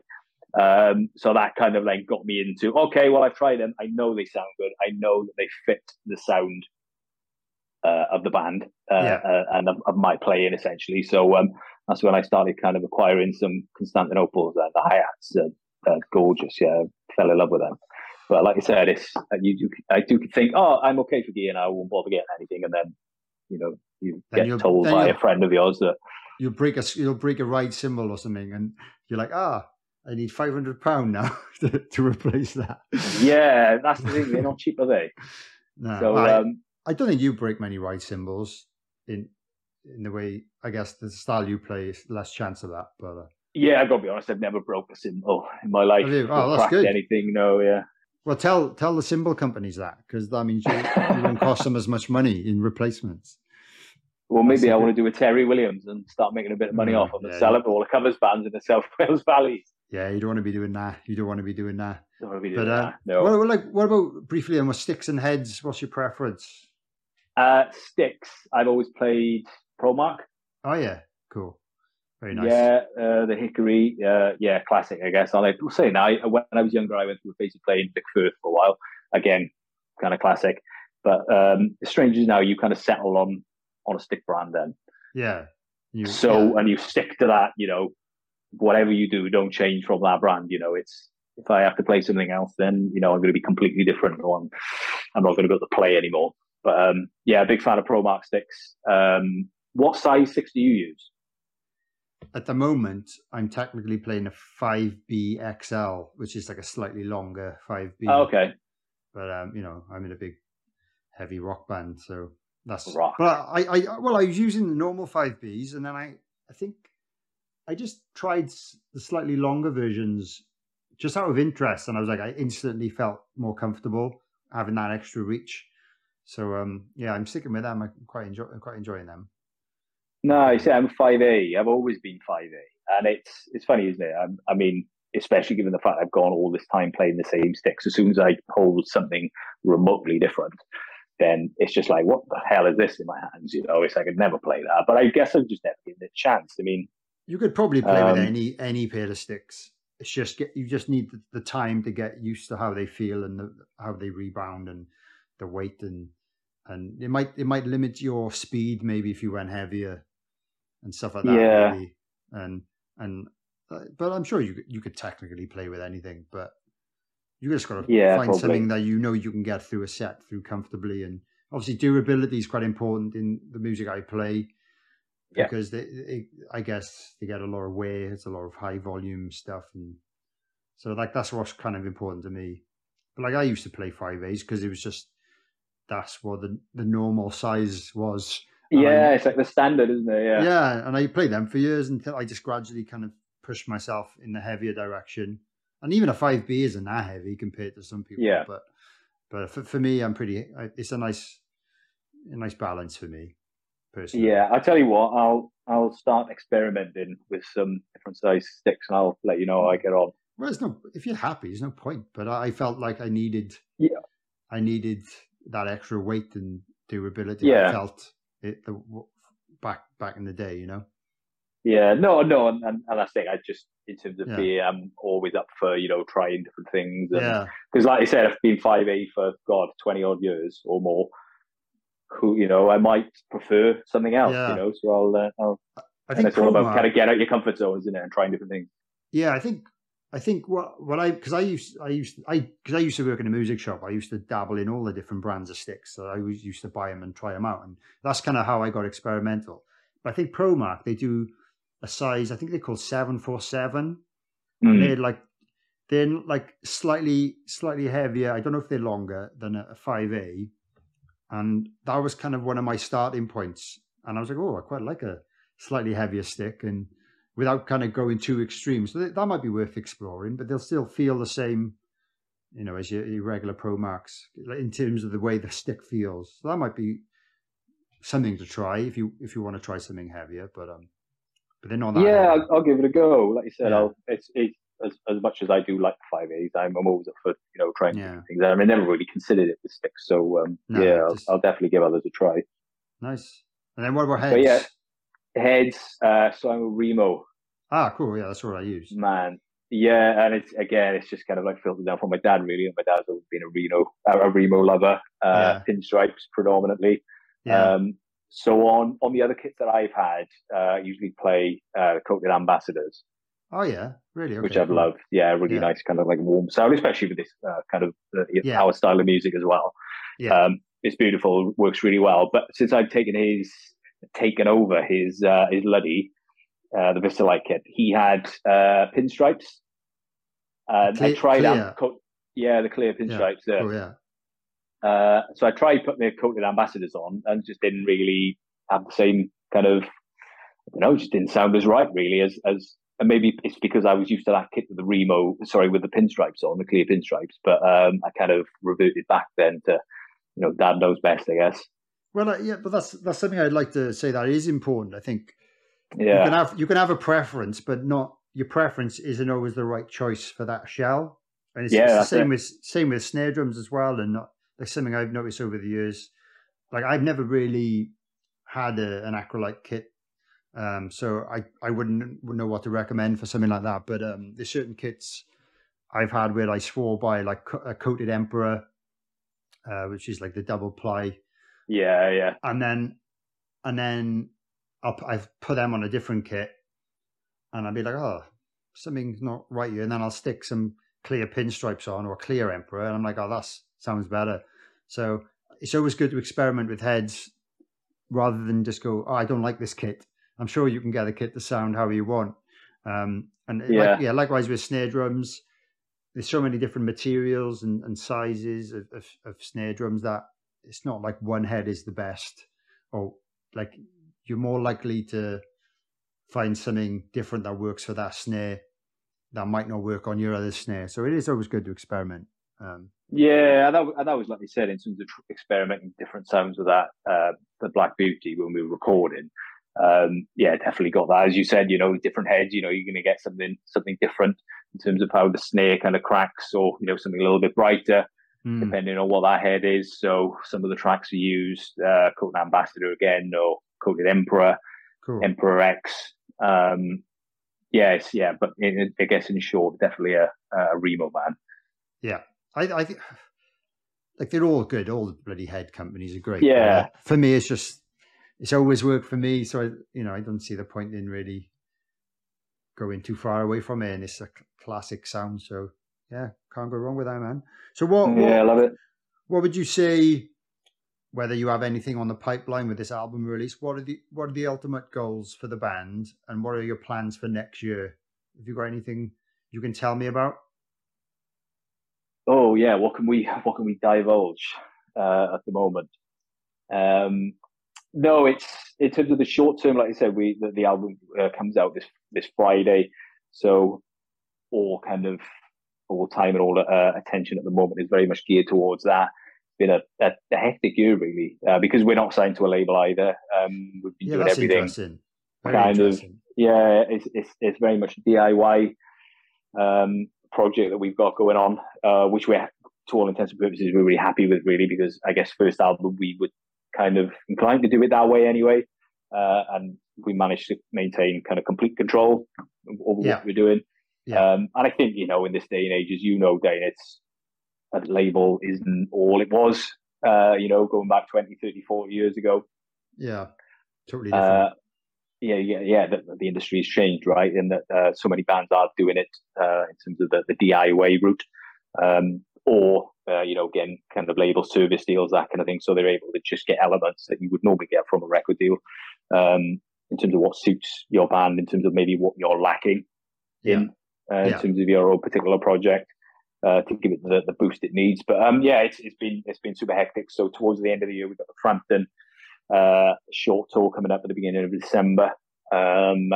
Um, so that kind of like got me into okay. Well, I've tried them. I know they sound good. I know that they fit the sound uh, of the band uh, Yeah. uh, and of, of my playing essentially. So um, that's when I started kind of acquiring some Constantinople's and the hi hats. Uh, uh, gorgeous. Yeah, fell in love with them. But like I said, it's uh, you, you. I do think, oh, I'm okay for gear and I won't bother getting anything, and then you know you Then get told by a friend of yours that You'll break a you'll break a ride cymbal or something, and you're like, ah, I need five hundred pound now to, to replace that. yeah, that's the thing. They're not cheap, are they? No, So I, um, I don't think you break many ride cymbals in in the way I guess the style you play is less chance of that. But uh, yeah, I've got to be honest. I've never broke a cymbal in my life. Have you? or Oh, that's good. Anything? No, yeah. well, tell tell the cymbal companies that because that means you, you won't cost them as much money in replacements. Well, maybe I want to do a Terry Williams and start making a bit of money Mm, off them and yeah, sell yeah. it all the covers bands in the South Wales Valley. Yeah, you don't want to be doing that. You don't want to be doing that. Don't want to be But doing uh, that. No. what, what, like what about briefly on with sticks and heads? What's your preference? Uh, sticks. I've always played Pro Mark. Oh yeah, cool, very nice. Yeah, uh, the Hickory. Uh, yeah, classic, I guess. I like saying now. I- When I was younger, I went through a phase of playing Vic Firth for a while. Again, kind of classic. But um, it's strange is now you kind of settle on on a stick brand then. yeah. You, So yeah. and you stick to that. You know, whatever you do, don't change from that brand. You know, it's if I have to play something else, then you know I'm going to be completely different. Or I'm, I'm not going to be able to play anymore. But um, yeah, big fan of Pro Mark sticks. Um, what size six do you use? at the moment, I'm technically playing a 5B XL, which is like a slightly longer 5B. Oh, okay. But um, you know, I'm in a big, heavy rock band, so that's Rock. But I, I, well, I was using the normal 5Bs, and then I, I think, I just tried the slightly longer versions, just out of interest, and I was like, I instantly felt more comfortable having that extra reach. So um, yeah, I'm sticking with them. I'm quite enjoy, I'm quite enjoying them. No, you see, I'm five A. I've always been five A, and it's it's funny, isn't it? I'm, I mean, especially given the fact I've gone all this time playing the same sticks. As soon as I hold something remotely different, then it's just like, what the hell is this in my hands? You know, it's like I'd never play that. But I guess I've just never given it a chance. I mean, You could probably play Um, with any any pair of sticks. It's just get you just need the, the time to get used to how they feel and the, how they rebound and the weight and and it might it might limit your speed maybe if you went heavier and stuff like that. Yeah. Maybe. And and uh, but I'm sure you could- you could technically play with anything, but you just got to Yeah, find probably. something that you know you can get through a set through comfortably and obviously durability is quite important in the music I play Yeah. because they, they, I guess they get a lot of wear. It's a lot of high volume stuff, and so like that's what's kind of important to me. But like I used to play five A's because it was just that's what the the normal size was. And I- yeah, it's like the standard, isn't it? Yeah. yeah, and I played them for years until I just gradually kind of pushed myself in the heavier direction. And even a five B isn't that heavy compared to some people. Yeah. But but for, for me, I'm pretty. It's a nice a nice balance for me personally. Yeah, I tell you what, I'll I'll start experimenting with some different size sticks, and I'll let you know how I get on. Well, it's no. If you're happy, there's no point. But I I felt like I needed. Yeah. I needed that extra weight and durability. Yeah. I felt it the back back in the day. You know. Yeah, no, no, and, and, and that's the. I just, in terms of Yeah. beer, I'm always up for you know trying different things. And, Yeah. Because, like I said, I've been five A for God twenty odd years or more. Who you know, I might prefer something else. Yeah. You know, so I'll. Uh, I'll I think it's all about kind of get out your comfort zone, isn't it, and trying different things. Yeah, I think I think what what I because I used I used I because I used to work in a music shop. I used to dabble in all the different brands of sticks. So I always used to buy them and try them out, and that's kind of how I got experimental. But I think ProMark they do a size. I think they call seven four seven. Mm. They're like they're like slightly slightly heavier. I don't know if they're longer than a five A, and that was kind of one of my starting points. And I was like, oh, I quite like a slightly heavier stick, and without kind of going too extreme. So that, that might be worth exploring, but they'll still feel the same, you know, as your, your regular Pro Marks in terms of the way the stick feels. So that might be something to try if you if you want to try something heavier. But um, but they're not that. Yeah. I'll, I'll give it a go. Like you said, Yeah. I'll. It's it's as as much as I do like five A's. I'm, I'm always up for you know trying Yeah. things. I mean, never really considered it with sticks, so um, No, yeah, I'll, I'll definitely give others a try. nice. And then what about heads? But yeah, heads. Uh, so I'm a Remo Ah, cool. Yeah, that's what I use. man. Yeah, and it's again, it's just kind of like filtered down from my dad. Really, and my dad's always been a Reno, a Remo lover. Uh, Pinstripes predominantly. Yeah. Um, so on on the other kits that I've had, uh, I usually play uh, coated ambassadors. Oh yeah, really. Okay, which I've loved. Yeah, really Yeah. nice, kind of like warm sound, especially with this uh, kind of uh, Yeah. our style of music as well. Yeah. Um, it's beautiful, works really well. But since I've taken his taken over his uh, his Luddy, uh, the Vistalite kit. He had uh, pinstripes. Uh, Clear- I tried out, co- yeah, the clear pinstripes. Yeah. Oh yeah. Uh, so I tried putting the coated ambassadors on, and just didn't really have the same kind of, I don't know, just didn't sound as right really as as. And maybe it's because I was used to that kit with the Remo, sorry, with the pinstripes on, the clear pinstripes. But um, I kind of reverted back then to, you know, Dad knows best, I guess. Well, uh, yeah, but that's that's something I'd like to say that is important. I think you Yeah, can have you can have a preference, but not your preference isn't always the right choice for that shell. And it's, Yeah, it's the same it. with same with snare drums as well, and not, like something I've noticed over the years. Like I've never really had a, an acrylite kit, um, so I I wouldn't know what to recommend for something like that. But um, there's certain kits I've had where I swore by, like a coated emperor, uh, which is like the double ply yeah, yeah, and then and then I'll I've put them on a different kit, and I'll be like, oh, something's not right here, and then I'll stick some clear pinstripes on or clear emperor, and I'm like, oh, that sounds better. So it's always good to experiment with heads rather than just go, oh, I don't like this kit. I'm sure you can get the kit to sound how you want. Um, and Yeah. like, yeah, likewise with snare drums, there's so many different materials and, and sizes of, of, of snare drums that it's not like one head is the best or like you're more likely to find something different that works for that snare that might not work on your other snare. So it is always good to experiment. Um, yeah. And that, that was like you said in terms of experimenting different sounds with that, uh, the Black Beauty when we were recording. Um, yeah, definitely got that. As you said, you know, different heads. You know, you're going to get something something different in terms of how the snare kind of cracks, or you know, something a little bit brighter. mm, depending on what that head is. So some of the tracks we used, uh, Coated Ambassador again, or Coated Emperor, cool. Emperor X. Um, yes, yeah, but in, I guess in short, definitely a, a Remo man. Yeah, I, I think like they're all good. All the bloody head companies are great. Yeah. Uh, for me, it's just it's always worked for me. So I, you know, I don't see the point in really going too far away from it. And it's a cl- classic sound. So yeah, can't go wrong with that, man. So what? what Yeah, I love it. what would you say? Whether you have anything on the pipeline with this album release, what are the what are the ultimate goals for the band, and what are your plans for next year? Have you got anything you can tell me about? Oh yeah, what can we what can we divulge uh, at the moment? Um, no, it's in terms of the short term. Like I said, we the, the album uh, comes out this this Friday, so all kind of all time and all uh, attention at the moment is very much geared towards that. It's been a, a, a hectic year really uh, because we're not signed to a label either. Um, we've been Yeah, doing everything kind of- yeah, it's it's it's very much a DIY um, project that we've got going on, uh, which we're to all intents and purposes we're really happy with, really, because I guess first album we were kind of inclined to do it that way anyway, uh, and we managed to maintain kind of complete control over Yeah. what we're doing. Yeah. Um, and I think you know in this day and age, as you know, Dane, it's a label isn't all it was. Uh, you know, going back 20, 30, 40 years ago. Yeah, totally different. Uh, yeah, yeah, yeah. The, the industry has changed, right? And that uh, so many bands are doing it uh, in terms of the, the DIY route, um, or uh, you know, again, kind of label service deals, that kind of thing. So they're able to just get elements that you would normally get from a record deal, um, in terms of what suits your band, in terms of maybe what you're lacking in, uh, in terms of your own particular project. Uh, to give it the, the boost it needs, but um, yeah, it's, it's been it's been super hectic. So towards the end of the year, we've got the Frampton uh, short tour coming up at the beginning of December. Um,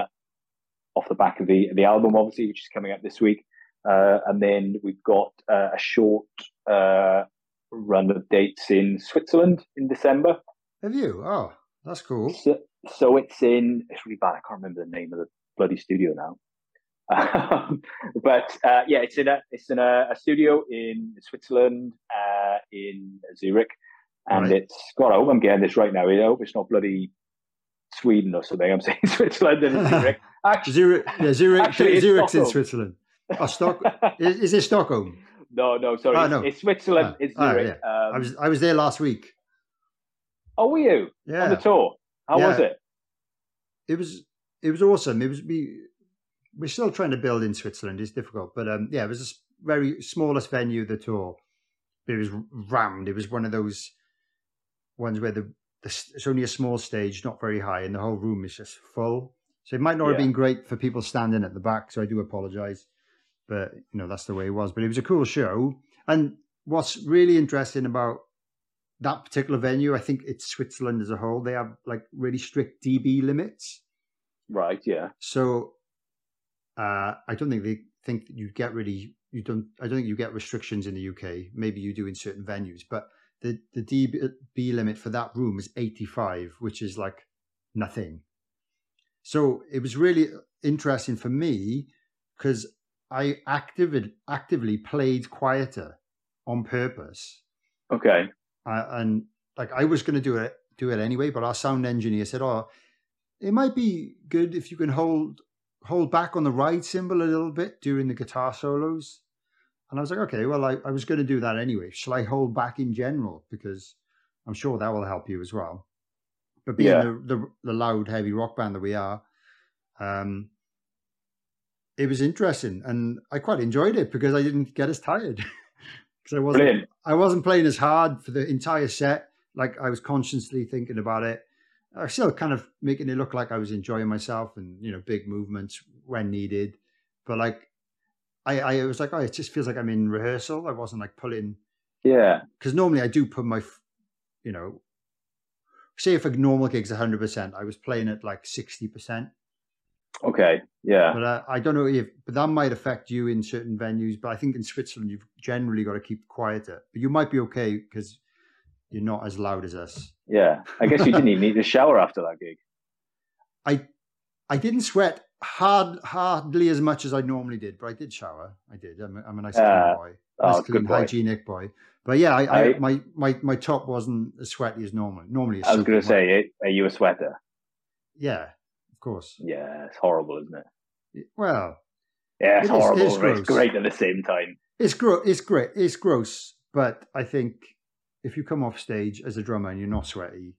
off the back of the the album, obviously, which is coming up this week, uh, and then we've got uh, a short uh, run of dates in Switzerland in December. Have you? Oh, that's cool. So, so it's in. It's really bad. I can't remember the name of the bloody studio now. Um, but uh, yeah, it's in a it's in a, a studio in Switzerland, uh, in Zurich, and Right. it's God. I hope I'm getting this right now. I hope it's not bloody Sweden or something. I'm saying Switzerland and Zurich. Actually, Zurich, yeah, Zurich, Actually, Zurich's in Switzerland. Oh, Stock, is, is it Stockholm? no, no, sorry, Oh, it's, no. it's Switzerland. Ah, it's ah, Zurich. I Um, was I was there last week. oh, were you Yeah, on the tour? How was it? it was it was awesome. It was we we're still trying to build in Switzerland. It's difficult, but um, yeah, it was the very smallest venue of the tour. But it was rammed. It was one of those ones where the this, it's only a small stage, not very high, and the whole room is just full. So it might not have been great for people standing at the back. So I do apologize, but you know that's the way it was. But it was a cool show, and what's really interesting about that particular venue, I think it's Switzerland as a whole. They have like really strict DB limits. Right. Yeah. So uh, I don't think they think that you get really you don't. I don't think you get restrictions in the UK. Maybe you do in certain venues, but the the DB limit for that room is 85, which is like nothing. So it was really interesting for me because I actively actively played quieter on purpose, Okay. uh, and like I was going to do it do it anyway. But our sound engineer said, "Oh, it might be good if you can hold hold back on the ride cymbal a little bit during the guitar solos." And I was like, "Okay, well, I, I was going to do that anyway. Shall I hold back in general because I'm sure that will help you as well." But being Yeah. the, the the loud, heavy rock band that we are, um, it was interesting, and I quite enjoyed it because I didn't get as tired because I wasn't Brilliant. I wasn't playing as hard for the entire set. Like I was consciously thinking about it. I was still kind of making it look like I was enjoying myself and you know big movements when needed. But like I, I was like, oh, it just feels like I'm in rehearsal. I wasn't like pulling Yeah. because normally I do put my, you know, say if a normal gig's 100, percent I was playing at like 60 percent. Okay. Yeah. But uh, I don't know if, but that might affect you in certain venues. But I think in Switzerland, you've generally got to keep quieter. But you might be okay because you're not as loud as us. Yeah. I guess you didn't even need to shower after that gig. I I didn't sweat hard hardly as much as I normally did, but I did shower. I did. I'm, a- I'm a nice clean Ah, boy, nice Oh, clean boy. hygienic boy. But yeah, I, I, I- my my my top wasn't as sweaty as normal. Normally, I was going to say, are you a sweater? yeah, course. Yeah. It's horrible, isn't it? Well, Yeah. It's It is- it horrible. but it's great at the same time. it's gro- it's great. It's gross, but I think if you come off stage as a drummer and you're not sweaty,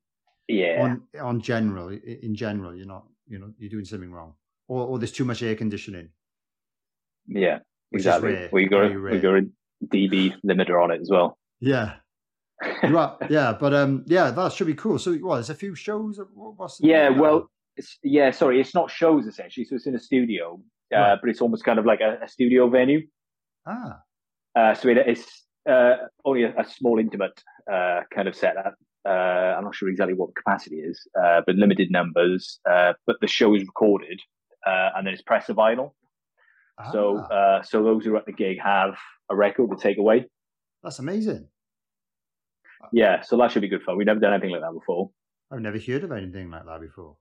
Yeah. on on general in general, you're not you know you're doing something wrong, or or there's too much air conditioning. yeah. Exactly. we got very a, rare. we got a DB limiter on it as well. Yeah, right. Yeah, but um, yeah, that should be cool. So, what? There's a few shows. What's Yeah, well, it's, yeah, sorry, it's not shows essentially. So it's in a studio, uh, Right. but it's almost kind of like a, a studio venue. ah, Uh, so it, it's uh, only a, a small, intimate uh, kind of setup. Uh, I'm not sure exactly what the capacity is, uh, but limited numbers. Uh, but the show is recorded, uh, and then it's pressed to vinyl. So, ah, uh, so those who are at the gig have a record to take away. that's amazing. Yeah, so that should be good fun. We've never done anything like that before. I've never heard of anything like that before.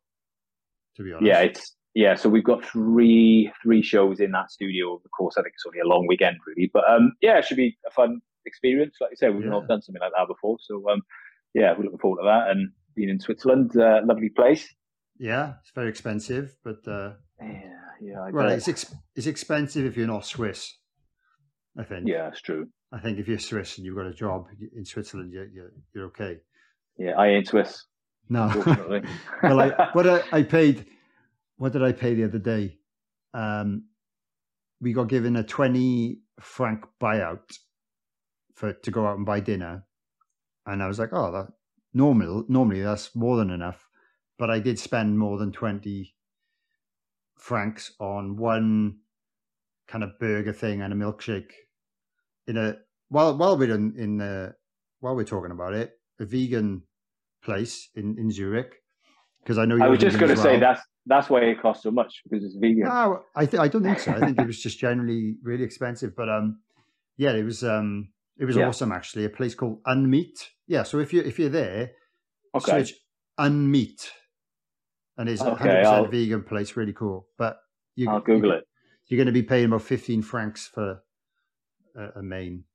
To be honest, Yeah, it's yeah. So we've got three three shows in that studio. Of course, I think it's only a long weekend, really. But um, yeah, it should be a fun experience. Like I said, we've Yeah. not done something like that before, so um, yeah, we're looking forward to that. And being in Switzerland, uh, lovely place. yeah, it's very expensive, but uh, Yeah, yeah, I well, it's ex- it's expensive if you're not Swiss. I think. yeah, it's true. I think if you're Swiss and you've got a job in Switzerland, you're you're, you're okay. Yeah, I ain't Swiss, No. well, I, what I, I paid, what did I pay the other day? Um, we got given a 20 franc buyout for to go out and buy dinner. And I was like, oh, that normal, normally that's more than enough. But I did spend more than 20 francs on one kind of burger thing and a milkshake in a, while, while we're in, in the, while we're talking about it, a vegan place in, in Zurich. Because I know I was just going to as say that's that's why it costs so much because it's vegan. No, I th- I don't think so. I think it was just generally really expensive. But um, yeah, it was um, it was Yeah. awesome actually. A place called Unmeat. Yeah, so if you if you're there, Okay, search Unmeat, and it's a hundred percent vegan place. Really cool. But you, I'll Google you, it. You're going to be paying about fifteen francs for a, a main,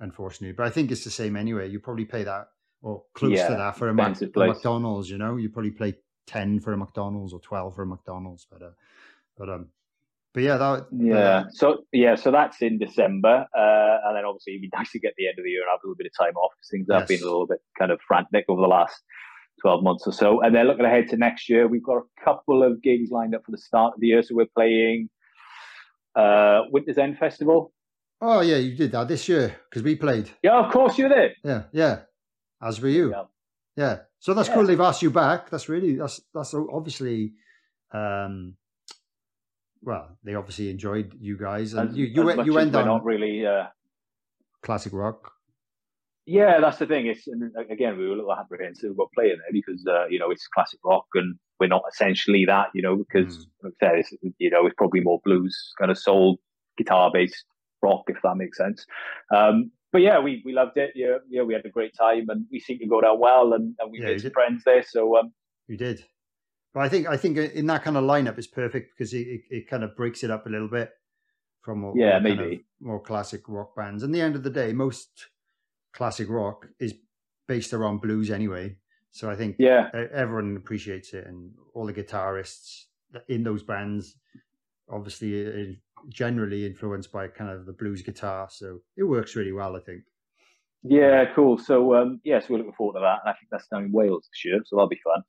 unfortunately. But I think it's the same anyway. You probably pay that or close Yeah, to that for a, Mac- a. McDonald's. You know, you probably play ten for a McDonald's or twelve for a McDonald's. But uh, but um, but yeah, that Yeah. So yeah, so that's in December, uh, and then obviously it'd be nice to get the end of the year and have a little bit of time off because things have been a little bit kind of frantic over the last twelve months or so. And then looking ahead to next year, we've got a couple of gigs lined up for the start of the year. So we're playing uh, Winter's End Festival. Oh yeah, you did that this year because we played. Yeah, of course you're there. Yeah, yeah. As were you. Yeah. Yeah. So that's Yeah. cool. They've asked you back. That's really that's that's obviously, um, well, they obviously enjoyed you guys, and As- you you as went much you as went not really. Uh, classic rock. Yeah, that's the thing. It's and again we were a little apprehensive about playing there because uh, you know it's classic rock and we're not essentially that, you know, because Mm. like I said, it's, you know it's probably more blues kind of soul guitar based rock if that makes sense. Um, but yeah, we, we loved it. Yeah, yeah, we had a great time and we seemed to go down well and, and we Yeah, made some did. friends there. So um, You did. But I think I think in that kind of lineup is perfect because it, it, it kind of breaks it up a little bit from what Yeah, more kind of maybe. more classic rock bands. And the end of the day, most classic rock is based around blues anyway. So I think yeah, everyone appreciates it, and all the guitarists in those bands, obviously, uh, generally influenced by kind of the blues guitar. So it works really well, I think. yeah, cool. So um, yeah, so we're looking forward to that. And I think that's down in Wales this year, so that'll be fun.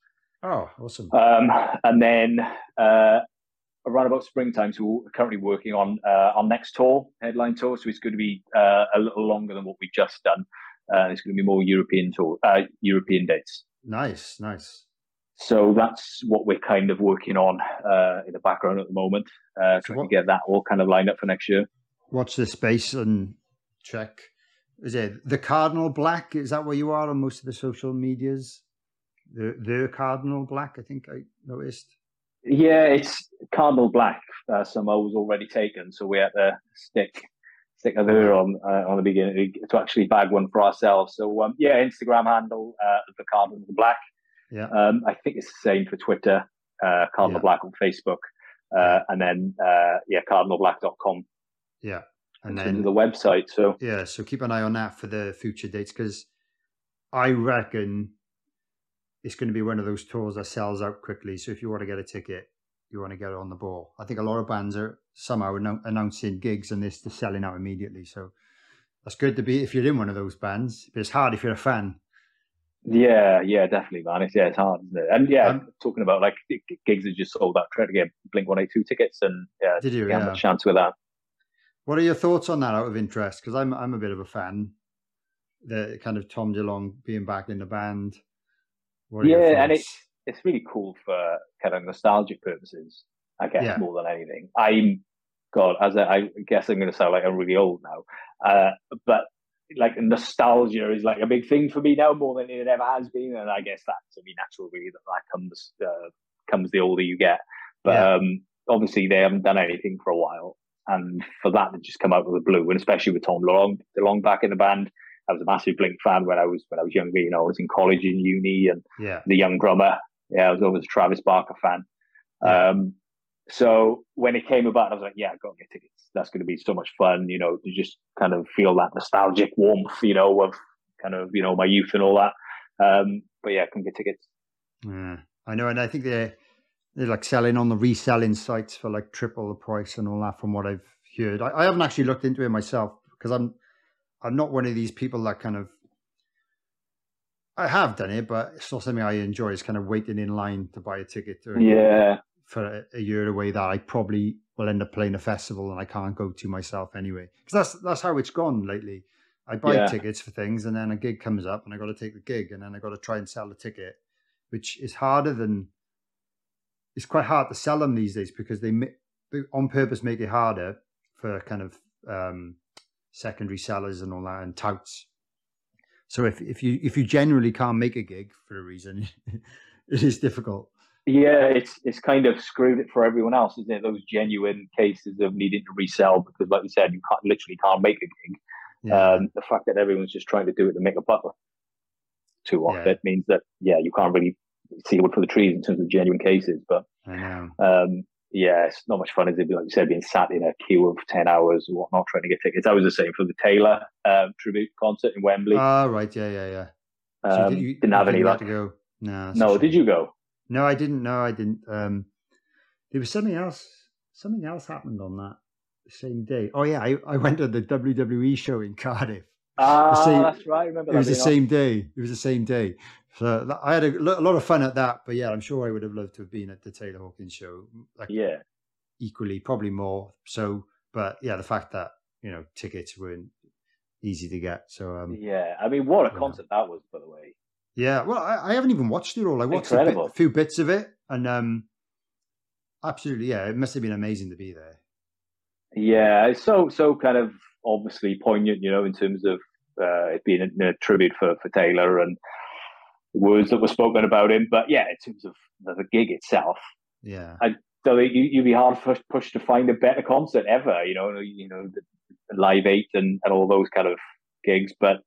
Oh, awesome! Um, and then uh, around about springtime, so we're currently working on uh, our next tour, headline tour. So it's going to be uh, a little longer than what we've just done. Uh, it's going to be more European tour, uh, European dates. Nice, nice. So that's what we're kind of working on uh, in the background at the moment, uh, trying what- to get that all kind of lined up for next year. What's the space and check. Is it the Cardinal Black? Is that where you are on most of the social medias? The the Cardinal Black, I think I noticed. Yeah, it's Cardinal Black. Uh, somehow was already taken, so we had to stick stick of on uh, on the beginning to actually bag one for ourselves. So um, yeah, Instagram handle uh, the Cardinal Black. Yeah. Um, I think it's the same for Twitter, uh, Cardinal Yeah. Black on Facebook, uh, and then uh, yeah, cardinalblack.com Yeah, and then the website. So Yeah, so keep an eye on that for the future dates because I reckon it's going to be one of those tours that sells out quickly. So if you want to get a ticket, you want to get on the ball. I think a lot of bands are somehow annou- announcing gigs and this they're selling out immediately. So that's good to be if you're in one of those bands. But it's hard if you're a fan. Yeah, yeah, definitely, man. It's yeah, it's hard, isn't it? And yeah, Um, talking about like gigs that just sold out. Trying to get Blink One Eight Two tickets, and yeah, Did you? Yeah. a chance with that. What are your thoughts on that out of interest? Because I'm I'm a bit of a fan. The kind of Tom DeLonge being back in the band. Are Yeah, and it's it's really cool for kind of nostalgic purposes, I guess, Yeah. more than anything. I'm God, as I, I guess I'm going to sound like I'm really old now, uh, but like nostalgia is like a big thing for me now more than it ever has been, and I guess that's only natural, really. That that comes uh, comes the older you get, but Yeah. um, obviously they haven't done anything for a while, and for that to just come out of the blue, and especially with Tom DeLonge, DeLonge back in the band. I was a massive Blink fan when I was when I was younger. You know, I was in college in uni, and yeah, the young drummer. Yeah, I was always a Travis Barker fan. Yeah. Um, so when it came about, I was like, yeah, I got to get tickets. That's going to be so much fun, you know, to just kind of feel that nostalgic warmth, you know, of kind of, you know, my youth and all that. Um, but yeah, I couldn't get tickets. Yeah, I know, and I think they're they're like selling on the reselling sites for like triple the price and all that. From what I've heard, I, I haven't actually looked into it myself because I'm I'm not one of these people that kind of I have done it, but it's not something I enjoy. Is kind of waiting in line to buy a ticket or Yeah. For a, year away that I probably will end up playing a festival and I can't go to myself anyway. Because that's that's how it's gone lately. I buy Yeah. tickets for things and then a gig comes up and I got to take the gig and then I got to try and sell the ticket, which is harder than. It's quite hard to sell them these days because they, they on purpose make it harder for kind of um, secondary sellers and all that and touts. So if if you if you generally can't make a gig for a reason, it is difficult. Yeah, it's it's kind of screwed it for everyone else, isn't it? Those genuine cases of needing to resell because, like you said, you can't literally can't make a gig. Yeah. Um, the fact that everyone's just trying to do it to make a buck too Yeah. often means that yeah, you can't really see wood for the trees in terms of genuine cases. But um, yeah, it's not much fun, as it? Like you said, being sat in a queue of ten hours or whatnot trying to get tickets. I was the same for the Taylor um, tribute concert in Wembley. Ah, right. Yeah, yeah, yeah. So um, did you- didn't have you any luck. to go? No. No, did you go? No, I didn't. No, I didn't. Um, there was something else. Something else happened on that same day. Oh yeah, I, I went to the WWE show in Cardiff. Ah, same- that's right. I remember It was the same day. It was the same day. So that- I had a, a lot of fun at that. But yeah, I'm sure I would have loved to have been at the Taylor Hawkins show. Like Yeah, equally, probably more. So, but yeah, the fact that you know tickets weren't easy to get. So um, yeah. I mean, what a concert that was, by the way. Yeah, well, I, I haven't even watched it all. I watched a, bit, a few bits of it, and um, absolutely, yeah, it must have been amazing to be there. Yeah, it's so so kind of obviously poignant, you know, in terms of uh, it being a, a tribute for for Taylor and the words that were spoken about him. But yeah, in terms of the, gig itself, Yeah, so you, you'd be hard pushed, to find a better concert ever. You know, you know, Live Eight and, and all those kind of gigs, but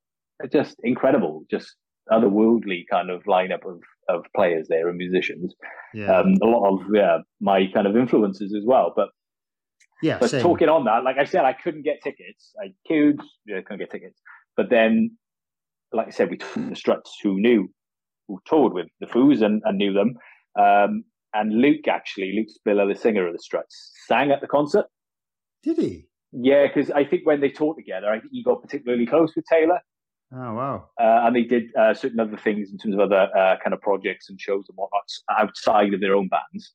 it's just incredible, just otherworldly kind of lineup of of players there and musicians. yeah, Um, a lot of yeah, my kind of influences as well, but. yeah. But same. talking on that, like I said, I couldn't get tickets. I queued, yeah, couldn't get tickets. But then, like I said, we took the Struts who knew, who toured with the Foos and, and knew them. Um, and Luke actually, Luke Spiller, the singer of the Struts, sang at the concert. Did he? Yeah, because I think when they toured together, I think he got particularly close with Taylor. Oh wow. Uh, and they did uh, certain other things in terms of other uh, kind of projects and shows and whatnot outside of their own bands.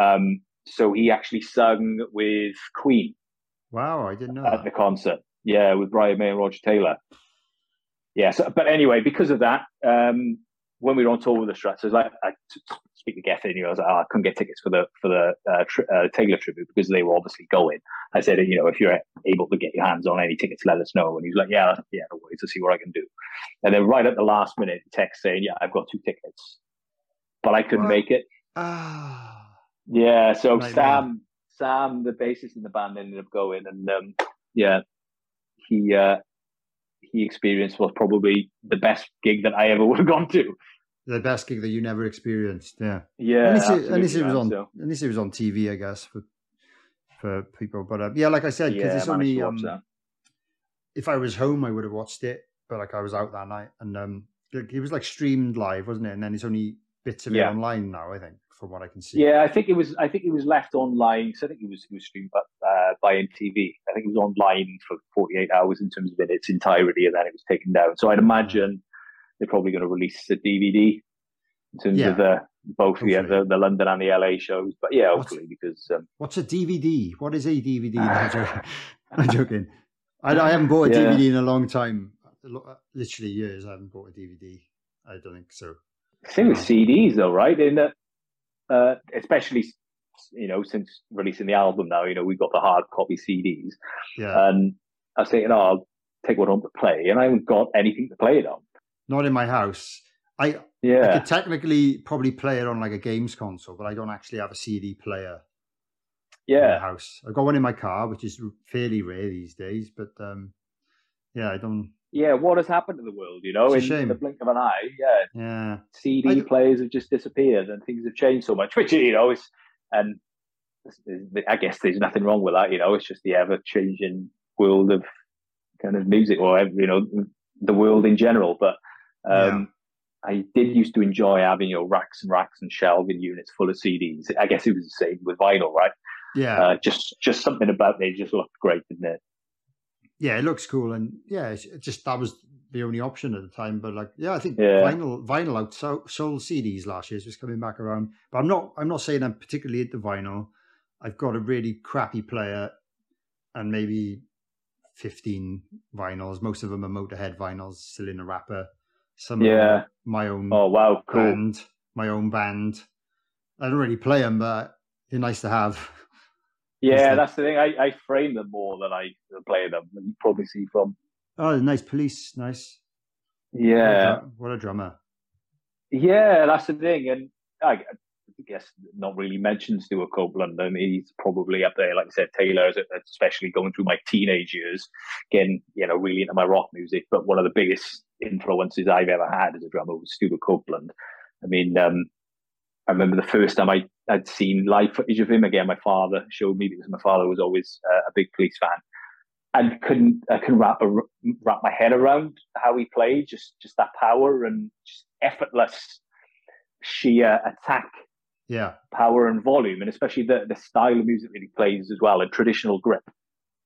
Um, so he actually sung with Queen Wow, I didn't know at the concert. Yeah, with Brian May and Roger Taylor. Yeah, so, but anyway, because of that, um, when we were on tour with the Struts, I was like, I speak to Geffen, you know, I was like, oh, I couldn't get tickets for the for the uh, tri- uh, Taylor tribute because they were obviously going. I said, you know, if you're able to get your hands on any tickets, let us know. And he was like, yeah, yeah, no worries, to see what I can do. And then right at the last minute, text saying, yeah, I've got two tickets, but I couldn't What? make it. Ah, Yeah, so Nightmare. Sam, Sam, the bassist in the band, ended up going, and um, yeah, he uh, he experienced was probably the best gig that I ever would have gone to. The best gig that you never experienced. Yeah. Yeah, least, it, at it was on. so, least it was on TV, I guess, for for people. But uh, yeah, like I said, because yeah, it's only um, if I was home, I would have watched it. But like I was out that night, and um, it it was like streamed live, wasn't it? And then it's only bits of it online now. I think, from what I can see. Yeah, I think it was. I think it was left online. So I think it was it was streamed uh, by MTV. I think it was online for 48 hours in terms of in its entirety, and then it was taken down. So I'd imagine they're probably going to release the DVD in terms Yeah, of the both the, hopefully. the the London and the LA shows. But yeah, What's- hopefully because um, What's a DVD? What is a DVD? No, I'm joking. I'm joking. I, I haven't bought a Yeah. DVD in a long time. Literally years. I haven't bought a DVD. I don't think so. Same with CDs, though, right? In that, uh, especially you know, since releasing the album now, you know, we've got the hard copy CDs, Yeah, and I was thinking, oh, I'll take one home to play, and I haven't got anything to play it on. Not in my house. I, yeah. I could technically probably play it on like a games console, but I don't actually have a CD player yeah, house. I've got one in my car, which is fairly rare these days. But um, yeah, I don't. yeah. What has happened to the world? You know, It's a in shame. the blink of an eye, yeah, Yeah, CD players have just disappeared, and things have changed so much. Which you know is, and I guess there's nothing wrong with that. You know, it's just the ever changing world of kind of music, or you know, the world in general. But um, I did used to enjoy having your know racks and racks and shelving units full of CDs. I guess it was the same with vinyl, right? yeah, Uh, just just something about it just looked great, didn't it? yeah. It looks cool, and yeah, it's it just that was the only option at the time. But like, yeah, I think Yeah. vinyl vinyl out sold CDs last year. It's just coming back around. But I'm not. I'm not saying I'm particularly into vinyl. I've got a really crappy player, and maybe 15 vinyls. Most of them are Motorhead vinyls, still in a wrapper. Some Yeah. my own Oh wow, cool. band, my own band. I don't really play them, but they're nice to have. Yeah, that's the thing. I, I frame them more than I play them. You probably see from. Oh, nice police, nice. Yeah, what a drummer. yeah, that's the thing. And I, I guess not really mentioned Stewart Copeland. I mean, he's probably up there, like I said, Taylor, especially going through my teenage years, getting you know really into my rock music. But one of the biggest influences I've ever had as a drummer was Stewart Copeland. I mean, um, I remember the first time I had seen live footage of him again. My father showed me because my father was always uh, a big police fan, and couldn't I couldn't wrap a, wrap my head around how he played. Just just that power and just effortless, sheer attack, Yeah, power and volume, and especially the the style of music that he plays as well, and traditional grip.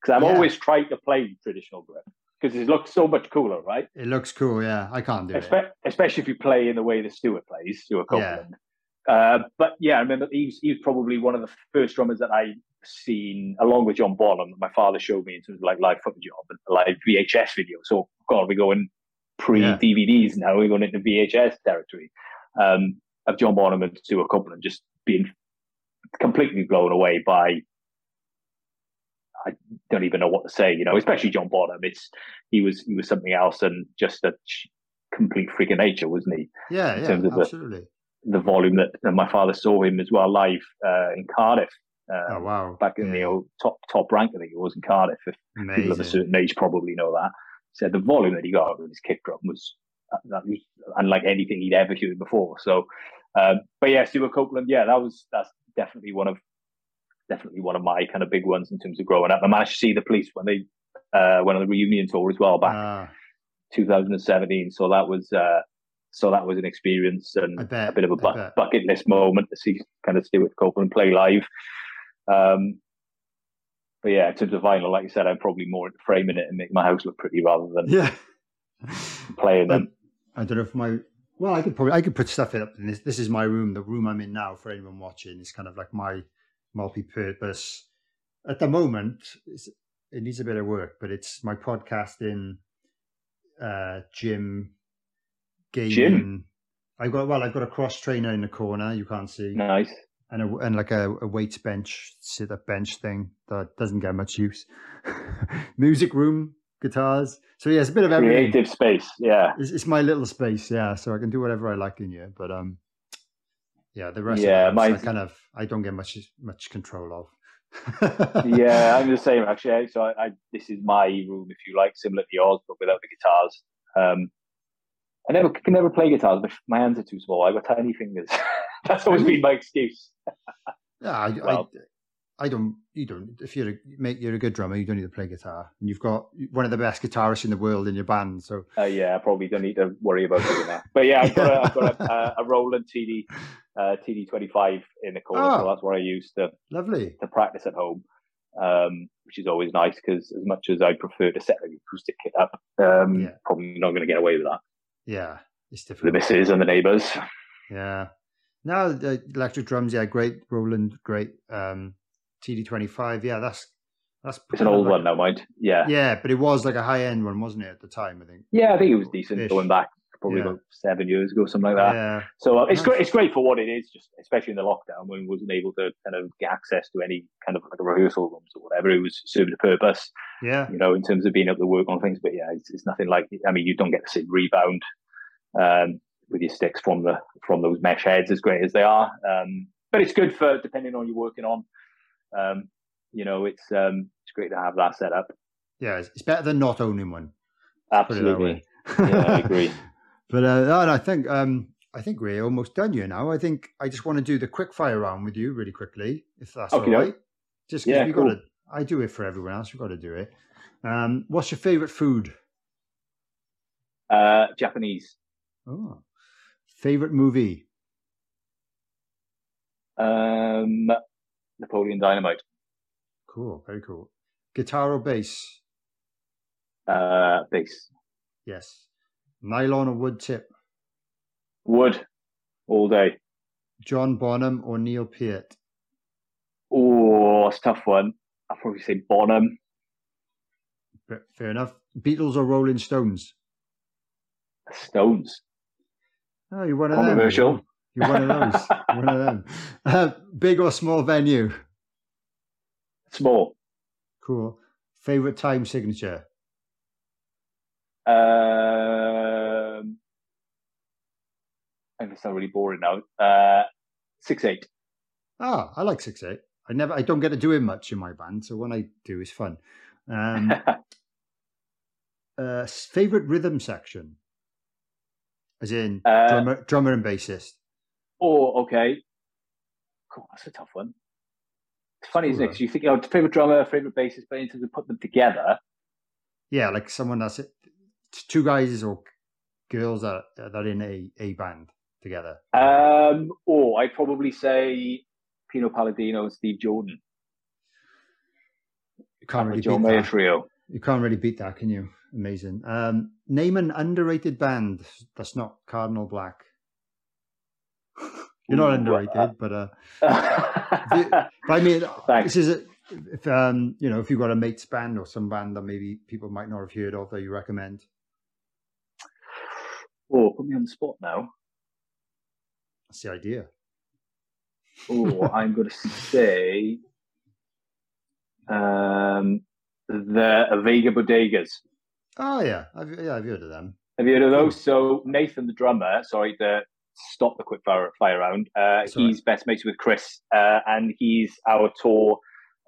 Because I've Yeah. always tried to play traditional grip because it looks so much cooler, right? it looks cool. Yeah, I can't do it. Especially if you play in the way that Stewart plays, Stewart Yeah. Copeland. Uh, but yeah, I remember he was, he was probably one of the first drummers that I seen, along with John Bonham. that My father showed me in terms of like live footage of and live VHS video. So God, we're going pre DVDs now. We're going into VHS territory um, of John Bonham and Stewart Copeland just being completely blown away by. I don't even know what to say, you know, especially John Bonham. It's he was he was something else and just a complete freak of nature, wasn't he? Yeah, in yeah, terms of absolutely. The, the volume that, my father saw him as well live uh, in Cardiff. Uh, oh wow! Back in yeah. the old top top rank, I think it was in Cardiff. If Amazing. people of a certain age probably know that. Said the volume that he got with his kick drum was uh, unlike anything he'd ever heard before. So, um, but yeah, Stewart Copeland, yeah, that was that's definitely one of definitely one of my kind of big ones in terms of growing up. I managed to see the police when they uh, went on the reunion tour as well back Ah, 2017. So that was uh, so that was an experience and bet, a bit of a bu- bucket list moment to see kind of Stewart Copeland play live. Um, but yeah, in terms of vinyl, like you said, I'm probably more into framing it and making my house look pretty rather than yeah. playing them. I don't know if my well, I could probably I could put stuff in up in this. This is my room. The room I'm in now for anyone watching is kind of like my multi-purpose. At the moment, it needs a bit of work, but it's my podcasting, uh, gym, gaming. Gym? I've got well, I've got a cross trainer in the corner. You can't see, Nice. and a, and like a, a weights bench, sit up bench thing that doesn't get much use. Music room, guitars. So yeah, it's a bit of everything Creative space. Yeah. it's, it's my little space, yeah. So I can do whatever I like in here. But um, yeah, the rest Yeah, of the I kind of I don't get much much control of. yeah, I'm the same actually. So I, I, this is my room, if you like, similar to yours, but without the guitars. Um, I never can never play guitars, but my hands are too small. I've got tiny fingers. That's always been my excuse. yeah, I, Well- I, I don't. You don't. If you're a mate, you're a good drummer. You don't need to play guitar, and you've got one of the best guitarists in the world in your band. So Uh, yeah, I probably don't need to worry about doing that. But yeah, I've got a, I've got a, a Roland TD uh, TD25 in the corner, so Oh. that's what I use to lovely. to practice at home, um, which is always nice because as much as I prefer to set an acoustic kit up, um, Yeah. probably not going to get away with that. Yeah, it's difficult. The misses and the neighbours. Yeah. Now the electric drums, yeah, great. Roland, great. Um, TD25, yeah, that's that's It's an old like- one now, mind. Yeah. Yeah, but it was like a high end one, wasn't it, at the time? I think. Yeah, I think it was decent Ish. going back probably Yeah. about seven years ago, something like that. Yeah, So uh, it's great. It's great for what it is, just especially in the lockdown when we wasn't able to kind of get access to any kind of like rehearsal rooms or whatever. It was serving a purpose, yeah, you know, in terms of being able to work on things. But yeah, it's, it's nothing like. I mean, you don't get the same rebound um, with your sticks from the from those mesh heads, as great as they are. Um, but it's good for depending on you're working on. Um, you know, it's um, it's great to have that set up. yeah. It's, better than not owning one. Put it that Absolutely. Yeah, I agree. but uh, I think um, I think we're almost done here now. I think I just want to do the quick fire round with you really quickly, if that's Okey all right. Just Yeah, we cool. got to. I do it for everyone else. We've got to do it. Um, what's your favorite food? Uh, Japanese. Oh, favorite movie? Um, Napoleon Dynamite. Cool, very cool. Guitar or bass? Uh, bass. Yes. Nylon or wood tip? Wood. All day. John Bonham or Neil Peart? Oh, it's a tough one. I'll probably say Bonham. Fair- Fair enough. Beatles or Rolling Stones? Stones. Oh, you're one of them. Controversial. You're one of those. one of them. Uh, big or small venue? Small. Cool. Favorite time signature? Um, I think it's not really boring now. Uh, six eight. Ah, I like six eight. I never, I don't get to do it much in my band, so when I do, it's fun. Um, uh, favorite rhythm section, as in Uh, drummer, drummer and bassist. oh, okay. Cool. That's a tough one. It's funny, isn't it? 'Cause you think, oh, favorite drummer, favorite bassist, but in terms of putting them together, Yeah, like someone that's two guys or girls that that are in a a band together. um, or I'd probably say Pino Palladino and Steve Jordan. you can't really John beat Mayer that. trio. You can't really beat that, can you? Amazing. Um, name an underrated band that's not Cardinal Black. You're not Ooh, underrated, but uh, but I mean, Thanks. this is a, if um, you know, if you've got a mates band or some band that maybe people might not have heard of that you recommend. Oh, put me on the spot now. That's the idea. Oh, I'm going to say um, the Vega Bodegas. Oh yeah, I've, yeah, I've heard of them. Have you heard of those? So Nathan, the drummer, sorry to stop the quick fire, fire round. Uh, he's right. best mates with Chris, uh, and he's our tour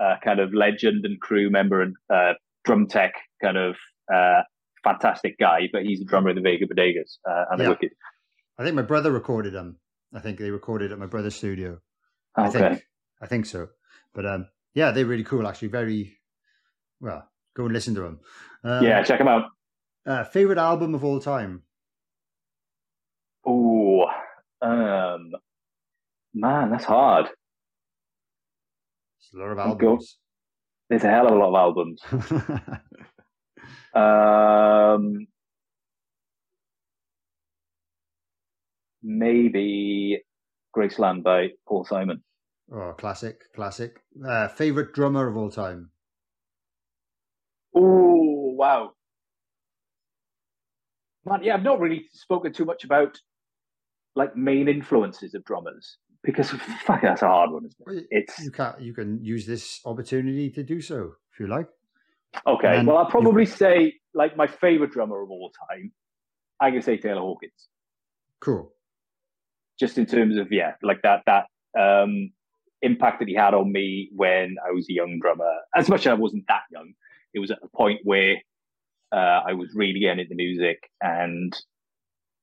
uh, kind of legend and crew member and uh, drum tech kind of uh, fantastic guy. But he's the drummer of the Vega Bodegas uh, and Yeah. the Wicked. I think my brother recorded them. I think they recorded at my brother's studio. I think I think so. But um, yeah, they're really cool. Actually, very well. Go and listen to them. Um, yeah, check them out. Uh, favorite album of all time? Oh, um, man, that's hard. It's a lot of albums. There's a hell of a lot of albums. Um, maybe Graceland by Paul Simon. oh, classic, classic. Uh, favorite drummer of all time? Oh, wow. Man, yeah, I've not really spoken too much about like main influences of drummers because fuck, that's a hard one, isn't it? It's You can you can use this opportunity to do so if you like. okay. Well, I'll you- probably say like my favorite drummer of all time. I can say Taylor Hawkins. Cool. Just in terms of yeah, like that that um, impact that he had on me when I was a young drummer. As much as I wasn't that young, it was at the point where uh, I was really getting into music, and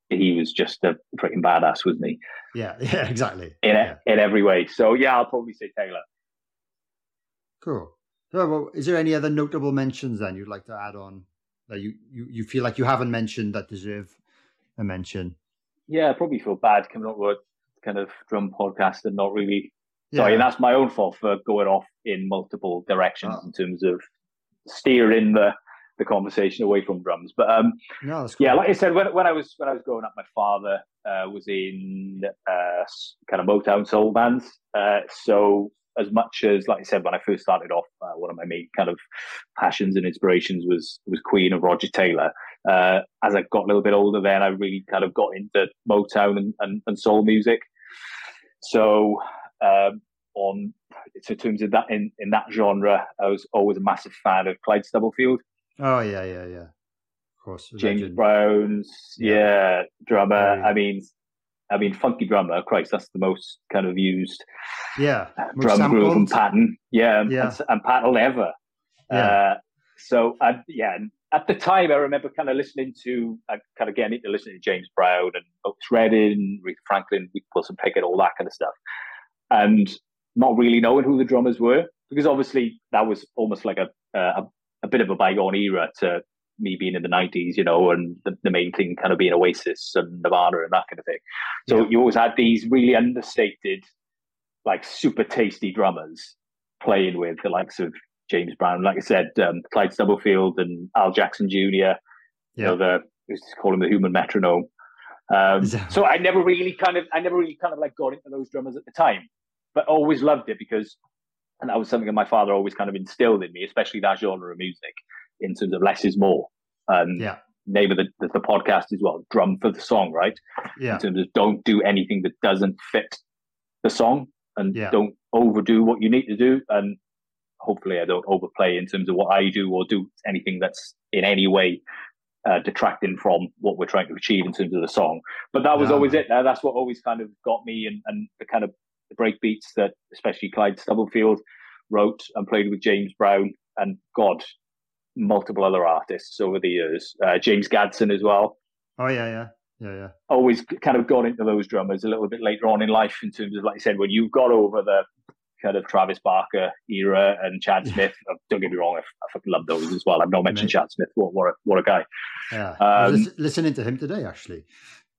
he was just a freaking badass, wasn't he? Yeah, yeah, exactly. In yeah. in every way. So yeah, I'll probably say Taylor. Cool. So, well, is there any other notable mentions then you'd like to add on that you, you, you feel like you haven't mentioned that deserve a mention? Yeah, I probably feel bad coming up with kind of drum podcast and not really Yeah. Sorry, and that's my own fault for going off in multiple directions Oh. in terms of steering the the conversation away from drums. But um, no, cool. yeah, like I said, when, when I was when I was growing up, my father uh, was in uh, kind of Motown soul bands. Uh, so as much as, like I said, when I first started off, uh, one of my main kind of passions and inspirations was was Queen and Roger Taylor. Uh, as I got a little bit older, then I really kind of got into Motown and, and, and soul music. So um, on in terms of that in, in that genre, I was always a massive fan of Clyde Stubblefield. Oh, yeah, yeah, yeah. Of course. James legend. Brown's, Yeah. yeah, drummer. I mean, I mean, funky drummer. Christ, that's the most kind of used Yeah. Most drum groove and pattern. Yeah, and- Yeah. and, and pattern ever. Yeah. Uh, so I, yeah, at the time I remember kind of listening to, uh, kind of getting into listening to James Brown and Otis Redding, Aretha Franklin, Wilson Pickett, all that kind of stuff, and not really knowing who the drummers were because obviously that was almost like a a, a bit of a bygone era to me being in the 90s, you know, and the, the main thing kind of being Oasis and Nirvana and that kind of thing. So Yeah. you always had these really understated, like super tasty drummers playing with the likes of James Brown, like I said, um, Clyde Stubblefield and Al Jackson Jr. You know, the to call him the human metronome. Um, so I never really kind of, I never really kind of like got into those drummers at the time, but always loved it because, and that was something that my father always kind of instilled in me, especially that genre of music, in terms of less is more. Um, Yeah. Name of the, the, the podcast as well, drum for the song, right? Yeah. In terms of don't do anything that doesn't fit the song and Yeah. don't overdo what you need to do. And hopefully I don't overplay in terms of what I do or do anything that's in any way uh, detracting from what we're trying to achieve in terms of the song. But that was Yeah, always it. Uh, that's what always kind of got me and, and the kind of the break beats that especially Clyde Stubblefield wrote and played with James Brown and God, multiple other artists over the years. Uh, James Gadson as well Oh, yeah, yeah. Yeah, yeah. always kind of got into those drummers a little bit later on in life in terms of, like I said, when you've got over the kind of Travis Barker era and Chad Smith. uh, Don't get me wrong, I, I fucking love those as well. I've not mentioned Chad Smith. What, what, a, what a guy. Yeah. I was Um, listening to him today, actually.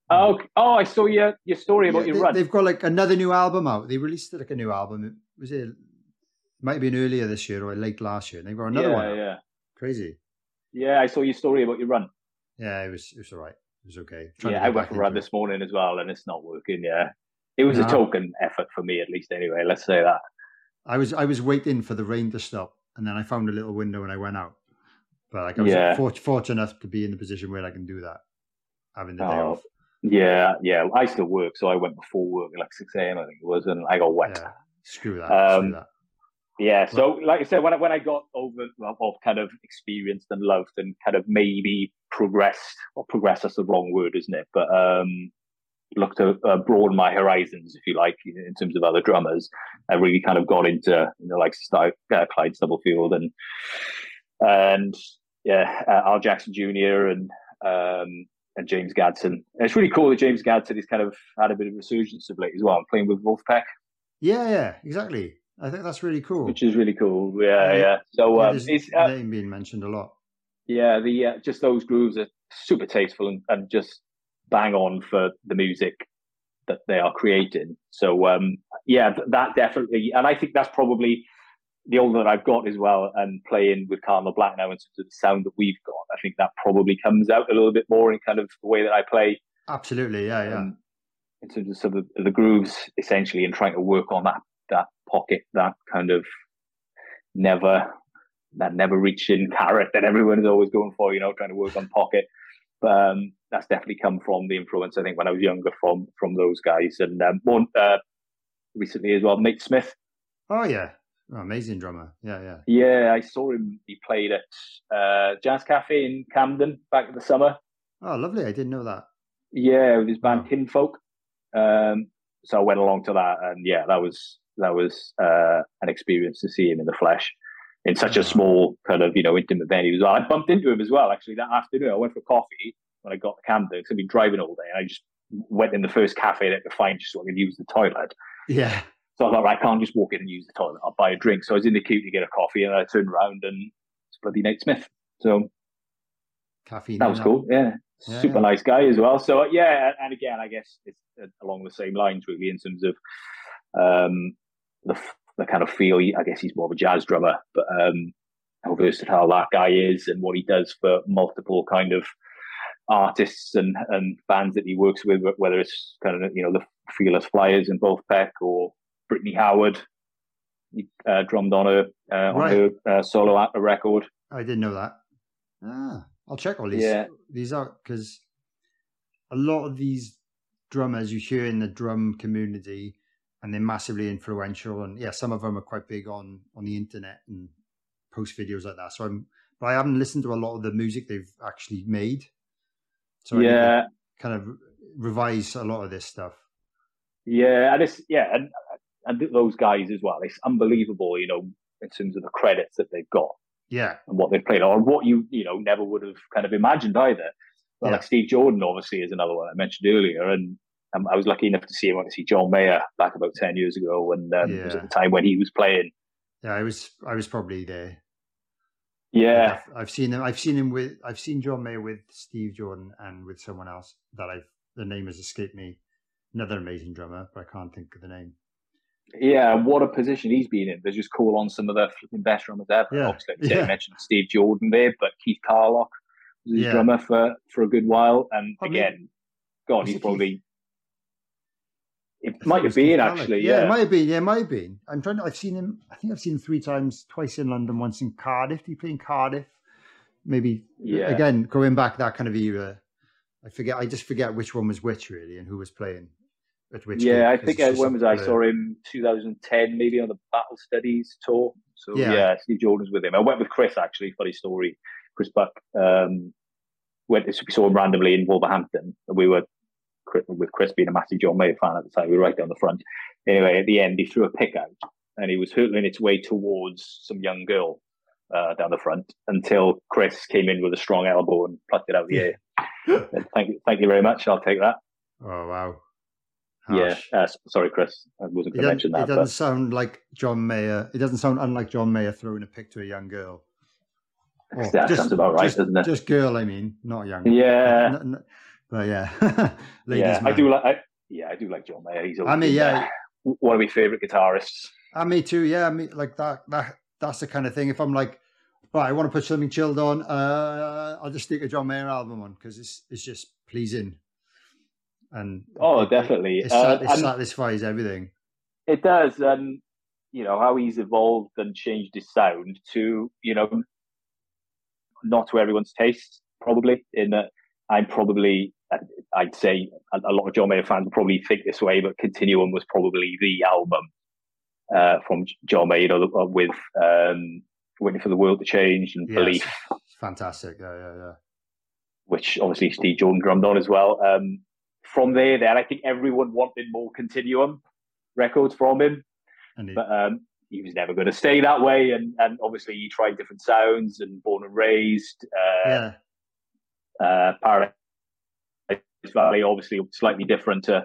Oh, oh, I saw your, your story about Yeah, your they, run. They've got like another new album out. They released like a new album. It was it might have been earlier this year or late last year. And they've got another yeah, one. out. yeah. Crazy. Yeah, I saw your story about your run. Yeah, it was it was all right. It was okay. Yeah, I went for a run it. this morning as well, and it's not working. Yeah, it was a token effort for me, at least. Anyway, let's say that. I was I was waiting for the rain to stop, and then I found a little window and I went out. But like I was Yeah. fort- fortunate enough to be in the position where I can do that. having the day Oh, off. Yeah, yeah. I still work, so I went before work at like six a.m. I think it was, and I got wet. Yeah, screw that. Um, screw that. Yeah, so like I said, when I, when I got over, well, well, kind of experienced and loved and kind of maybe progressed, or progress that's the wrong word, isn't it? But um, looked to uh, broaden my horizons, if you like, in terms of other drummers. I really kind of got into, you know, like uh, Clyde Stubblefield and and yeah, uh, Al Jackson Jr. and um, and James Gadson. And it's really cool that James Gadson has kind of had a bit of a resurgence of late as well, playing with Vulfpeck, Yeah, yeah, exactly. I think that's really cool. which is really cool. Yeah, Yeah. yeah. So yeah, um, it's uh, name being mentioned a lot. Yeah, the uh, just those grooves are super tasteful and, and just bang on for the music that they are creating. So um, yeah, that definitely, and I think that's probably the older that I've got as well, and playing with Cardinal Black now in terms of the sound that we've got. I think that probably comes out a little bit more in kind of the way that I play. Absolutely, yeah, yeah. um, in terms of some of the grooves, essentially, and trying to work on that that pocket, that kind of never that never reaching carrot that everyone is always going for, you know, trying to work on pocket. But um, that's definitely come from the influence, I think, when I was younger from from those guys, and um, more uh, recently as well, Nate Smith. oh yeah, oh, amazing drummer. Yeah, yeah. Yeah, I saw him. He played at uh, Jazz Cafe in Camden back in the summer. Oh, lovely. I didn't know that. Yeah, with his band Wow. Kinfolk. Um, so I went along to that, and yeah, that was that was uh, an experience to see him in the flesh in such a Ah. small kind of you know intimate venue. as. I bumped into him as well actually that afternoon. I went for coffee when I got to Camden because I'd been driving all day, and I just went in the first cafe that I could find just so I could use the toilet. Yeah, So I thought, right, I can't just walk in and use the toilet. I'll buy a drink. So I was in the queue to get a coffee, and I turned around and it's bloody Nate Smith. So caffeine. that was cool. Yeah. Yeah, Super nice guy as well. So uh, yeah, and again, I guess it's uh, along the same lines really in terms of um, the the kind of feel. I guess he's more of a jazz drummer, but um, how versatile that guy is and what he does for multiple kind of artists and and bands that he works with, whether it's kind of you know the Fearless Flyers in both Peck or Brittany Howard. He uh, drummed on her uh, on Right. her uh, solo a- record. I didn't know that. Ah, I'll check all these Yeah. these out because a lot of these drummers you hear in the drum community, and they're massively influential. And yeah, some of them are quite big on on the internet and post videos like that. So I'm, but I haven't listened to a lot of the music they've actually made. So I need to yeah, kind of revise a lot of this stuff. Yeah, and it's yeah, and and those guys as well. It's unbelievable, you know, in terms of the credits that they've got Yeah, and what they've played, or what you you know never would have kind of imagined either. Well, Yeah. like Steve Jordan, obviously, is another one I mentioned earlier, and um, I was lucky enough to see him. I went to see John Mayer back about ten years ago, and um, it was Yeah. at the time when he was playing. yeah. I was I was probably there. Yeah, I've, I've seen him. I've seen him with. I've seen John Mayer with Steve Jordan and with someone else that I've. The name has escaped me. Another amazing drummer, but I can't think of the name. yeah. What a position he's been in. They just call on some of the flipping best drummers ever. Yeah, Obviously, like yeah. you mentioned Steve Jordan there, but Keith Carlock was his Yeah. drummer for for a good while, and I mean, again, God, he's probably. It I might it have been actually, Yeah, yeah. it might have been. Yeah, it might have been. I'm trying to. I've seen him. I think I've seen him three times. Twice in London, once in Cardiff. Did he play in Cardiff? Maybe. Yeah. Again, going back that kind of era. I forget. I just forget which one was which really, and who was playing at which. yeah, I think uh, when was I saw him 2010 maybe on the Battle Studies tour. So Yeah. yeah, Steve Jordan's with him. I went with Chris actually. Funny story. Chris Buck um, went. We saw him randomly in Wolverhampton, and we were with Chris being a massive John Mayer fan at the time. We were right down the front. Anyway, at the end, he threw a pick out, and he was hurtling its way towards some young girl uh, down the front until Chris came in with a strong elbow and plucked it out of the air. Thank you, thank you very much. I'll take that. Oh wow. Yeah, uh, sorry, Chris. I wasn't It going to doesn't, mention it doesn't But sound like John Mayer. It doesn't sound unlike John Mayer throwing a pick to a young girl. Oh, that sounds about right, just, doesn't it? Just girl, I mean, not young. Yeah. N- n- but yeah, ladies yeah, I do like. I, yeah, I do like John Mayer. He's always I mean, yeah. uh, one of my favorite guitarists. Ah, me too. Yeah, me like that. That that's the kind of thing. If I'm like, right, I want to put something chilled on, uh, I'll just stick a John Mayer album on because it's it's just pleasing. And Oh, it- it- definitely. it, Uh, it satisfies everything. It does, and you know how he's evolved and changed his sound to you know not to everyone's taste. Probably in that I'm probably I'd say a, lot of John Mayer fans probably think this way, but Continuum was probably the album uh, from John Mayer, you know, with um, Waiting for the World to Change and yes. Belief. Fantastic, yeah, yeah, yeah. Which obviously Steve Jordan drummed on as well. Um, from there, then I think everyone wanted more Continuum records from him, but um, he was never going to stay that way. And and obviously he tried different sounds and Born and Raised, uh, yeah. uh, Paradise Valley, obviously slightly different to.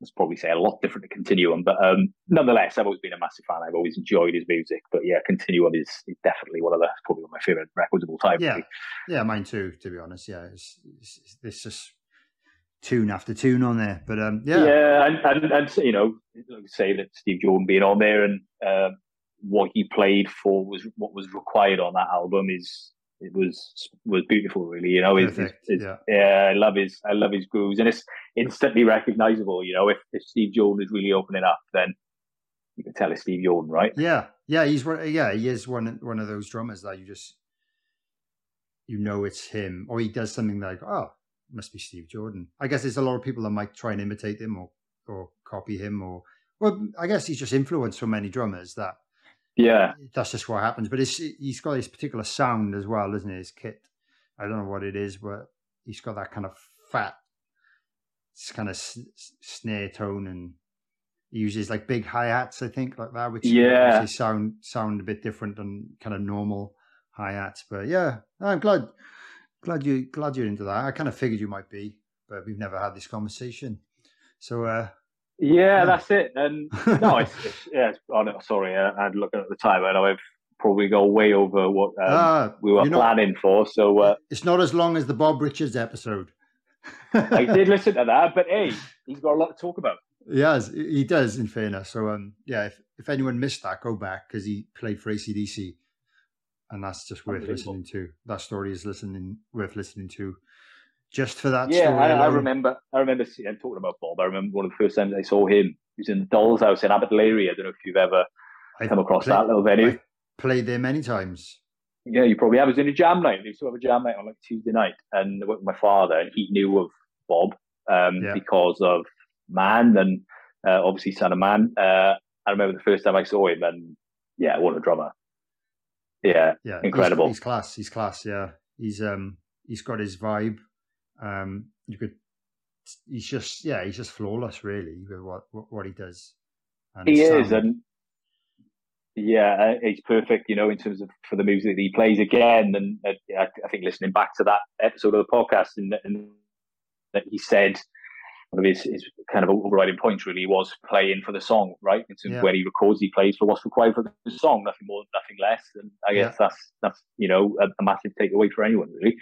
Let's probably say a lot different to Continuum, but um, nonetheless, I've always been a massive fan. I've always enjoyed his music. But yeah, Continuum is, is definitely one of the probably one of my favorite records of all time. Yeah, yeah, mine too. To be honest, yeah, it's, it's, it's just tune after tune on there. But um, yeah, yeah, and, and, and you know, say that Steve Jordan being on there and uh, what he played for was what was required on that album is was was beautiful, really. You know, it's, it's, it's, yeah. yeah, I love his I love his grooves, and it's instantly recognizable. You know, if, if Steve Jordan is really opening up, then you can tell it's Steve Jordan, right? Yeah, yeah, he's one. Yeah, he is one one of those drummers that you just you know it's him, or he does something like, oh, must be Steve Jordan. I guess there's a lot of people that might try and imitate him or or copy him, or well, I guess he's just influenced so many drummers that yeah, that's just what happens. But it's, he's got this particular sound as well, isn't it? His kit. I don't know what it is, but he's got that kind of fat, kind of snare tone, and he uses like big hi hats, I think, like that, which yeah sound sound a bit different than kind of normal hi hats. But yeah, I'm glad glad you glad you're into that. I kind of figured you might be, but we've never had this conversation. So uh, yeah, yeah, that's it. And no, it's, it's yeah. It's, oh, no, sorry, I, I'm looking at the time. I know I've probably gone way over what um, ah, we were planning for. So uh, it's not as long as the Bob Richards episode. I did listen to that, but hey, he's got a lot to talk about. Yes, he does. In fairness, so um, yeah. If, if anyone missed that, go back because he played for ACDC, and that's just worth listening to. That story is listening worth listening to just for that. Yeah, I, I, remember. I remember seeing, talking about Bob. I remember one of the first times I saw him. He was in the Doll's House in Abbotsbury. I don't know if you've ever I come across that little venue. I played there many times. Yeah, you probably have. I was in a jam night. They used to have a jam night on like Tuesday night, and I went with my father, and he knew of Bob um, yeah. because of Man and uh, obviously Son of Man. Uh, I remember the first time I saw him, and yeah, what a drummer! Yeah, yeah, incredible. He's, he's class. He's class. Yeah, he's um he's got his vibe. Um, you could, he's just yeah, he's just flawless, really, with what what, he does. And he is, and yeah, uh, he's perfect. You know, in terms of for the music that he plays again, and I think listening back to that episode of the podcast, and, and that he said one of his, his kind of overriding points really was playing for the song, right? In terms yeah. of when he records, he plays for what's required for the song, nothing more, nothing less. And I guess yeah. that's that's you know a, a, massive takeaway for anyone, really.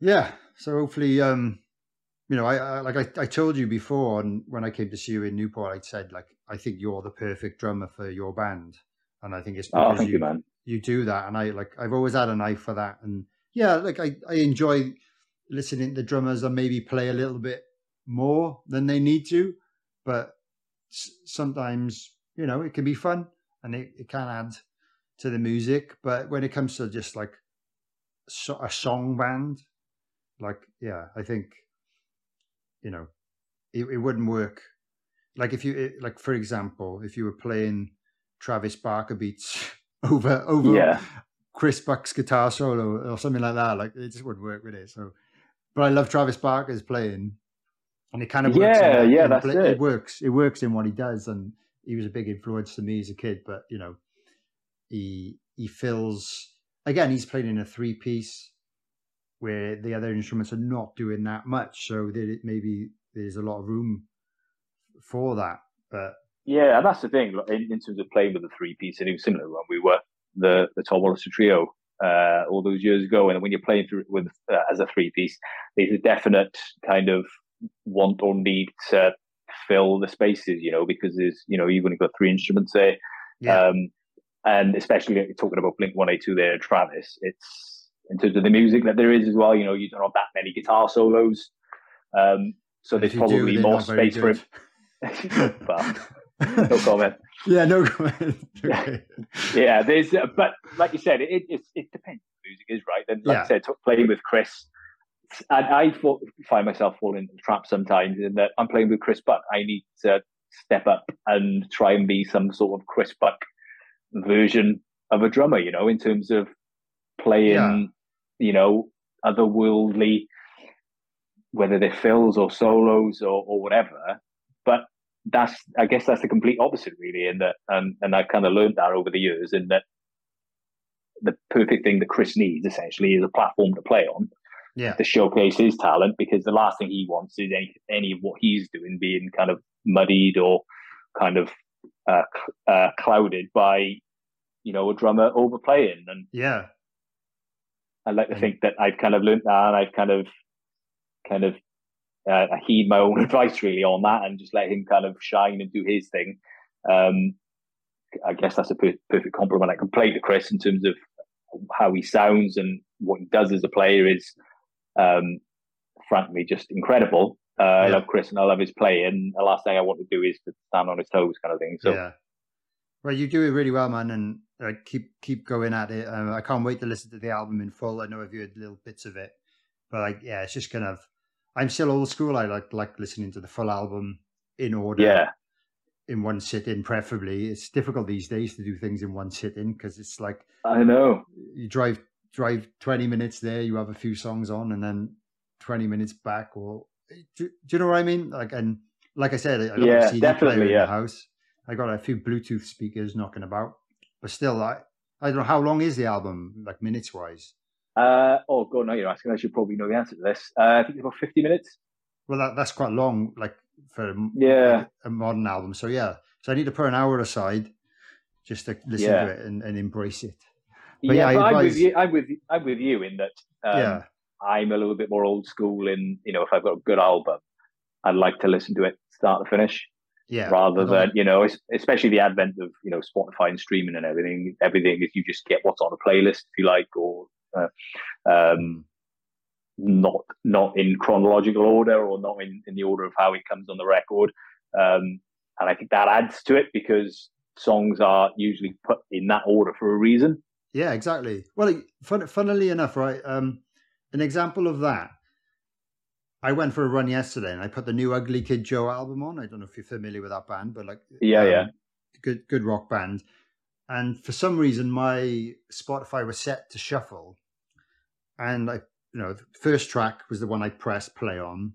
Yeah. So hopefully, um, you know, I, I like I, I told you before, and when I came to see you in Newport, I said like I think you're the perfect drummer for your band, and I think it's oh, because oh, you, you, man. you do that, and I like I've always had an eye for that, and yeah, like I I enjoy listening to the drummers and maybe play a little bit more than they need to, but sometimes you know it can be fun and it, it can add to the music. But when it comes to just like a song band, like, yeah, I think, you know, it, it wouldn't work. Like if you, like for example, if you were playing Travis Barker beats over over yeah. Chris Buck's guitar solo or something like that, like it just wouldn't work with it. So, but I love Travis Barker's playing, and it kind of works yeah, in, yeah, in, that's it. it. works. It works in what he does, and he was a big influence to me as a kid. But you know, he he fills again. He's playing in a three piece where the other instruments are not doing that much. So that it maybe there's a lot of room for that. But yeah, and that's the thing in, in terms of playing with the three piece. And it was similar when we were the the Tom Wallace trio uh, all those years ago. And when you're playing through with uh, as a three piece, there's a definite kind of want or need to fill the spaces, you know, because there's you know you've only got three instruments there. Yeah. Um, and especially talking about Blink One Eight Two there, Travis, it's in terms of the music that there is as well. You know, you don't have that many guitar solos, um, so there's probably do, more space for well, no comment. Yeah, no comment. Okay. yeah, there's, uh, but like you said, it, it, it, it depends. What the music is right. Then, like yeah. I said, playing with Chris, and I find myself falling into the trap sometimes in that I'm playing with Chris Buck. I need to step up and try and be some sort of Chris Buck version of a drummer, you know, in terms of playing, yeah. you know, otherworldly, whether they're fills or solos or, or whatever. But that's, I guess, that's the complete opposite, really. In that, and and I've kind of learned that over the years, in that the perfect thing that Chris needs essentially is a platform to play on yeah. to showcase his talent because the last thing he wants is any, any of what he's doing being kind of muddied or kind of uh, uh, clouded by you know a drummer overplaying and yeah i like to think that i've kind of learned that and i've kind of kind of uh, heed my own advice really on that and just let him kind of shine and do his thing um i guess that's a per- perfect compliment i can play to chris in terms of how he sounds and what he does as a player is um, frankly just incredible. Uh, yeah. I love Chris and I love his play. And the last thing I want to do is to stand on his toes, kind of thing. So yeah, well, you do it really well, man, and uh, keep keep going at it. Um, I can't wait to listen to the album in full. I know I've heard little bits of it, but like, yeah, it's just kind of. I'm still old school. I like like listening to the full album in order. Yeah. In one sitting, preferably. It's difficult these days to do things in one sitting because it's like I know you drive drive 20 minutes there, you have a few songs on, and then 20 minutes back. Or do, do you know what I mean? Like, and like I said, I got yeah, CD definitely, player yeah. the house. I got a few Bluetooth speakers knocking about, but still, I I don't know how long is the album, like minutes wise. Uh, oh god, no, you're asking. I should probably know the answer to this. Uh, I think it's about 50 minutes. Well, that, that's quite long, like for a, yeah like a modern album. So yeah, so I need to put an hour aside just to listen Yeah. to it and, and embrace it. yeah, yeah, I but I'm with you. I'm with I'm with you in that. Um, yeah, I'm a little bit more old school in you know if I've got a good album, I'd like to listen to it start to finish yeah. rather than you know especially the advent of you know Spotify and streaming and everything. Everything is you just get what's on a playlist if you like, or uh, um, not not in chronological order or not in, in the order of how it comes on the record. Um, and I think that adds to it because songs are usually put in that order for a reason. Yeah, exactly. Well, fun, funnily enough, right? Um, an example of that. I went for a run yesterday, and I put the new Ugly Kid Joe album on. I don't know if you're familiar with that band, but like, Yeah, um, yeah. good, good rock band. And for some reason, my Spotify was set to shuffle, and I, you know, the first track was the one I pressed play on,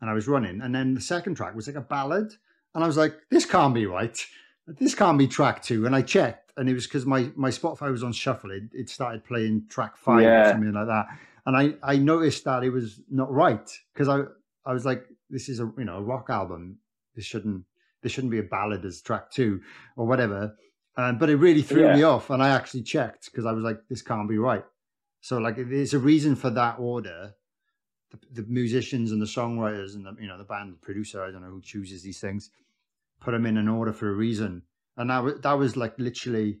and I was running, and then the second track was like a ballad, and I was like, this can't be right. This can't be track two. And I checked, and it was because my, my Spotify was on shuffle. It, it started playing track five or something like that. And I, I noticed that it was not right because I I was like, this is a you know a rock album. This shouldn't this shouldn't be a ballad as track two or whatever. Um, but it really threw Yeah. me off, and I actually checked because I was like, this can't be right. So like, there's a reason for that order. The, the musicians and the songwriters and the you know the band the producer, I don't know who chooses these things, put them in an order for a reason. And that was, that was like literally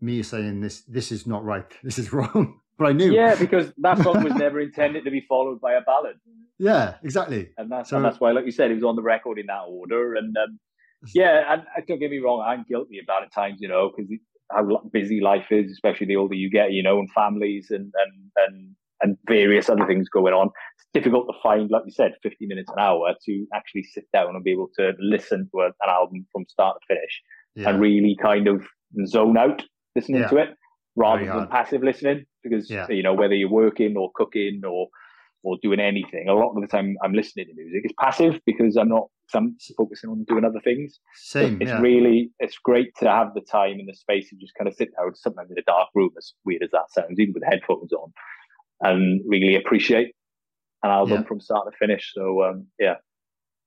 me saying this this is not right. This is wrong. But I knew. Yeah, because that song was never intended to be followed by a ballad. Yeah, exactly. and that's So- and that's why, like you said, it was on the record in that order. And um, yeah, and don't get me wrong, I'm guilty about at times, you know, because how busy life is, especially the older you get, you know, and families and and and and various other things going on. It's difficult to find, like you said, 50 minutes an hour to actually sit down and be able to listen to an album from start to finish Yeah. and really kind of zone out listening Yeah. to it rather than passive listening because Yeah. you know whether you're working or cooking or or doing anything a lot of the time i'm listening to music it's passive because i'm not i'm focusing on doing other things Same. it's yeah. really it's great to have the time and the space to just kind of sit down sometimes in a dark room as weird as that sounds even with headphones on and really appreciate an album Yeah. from start to finish so um yeah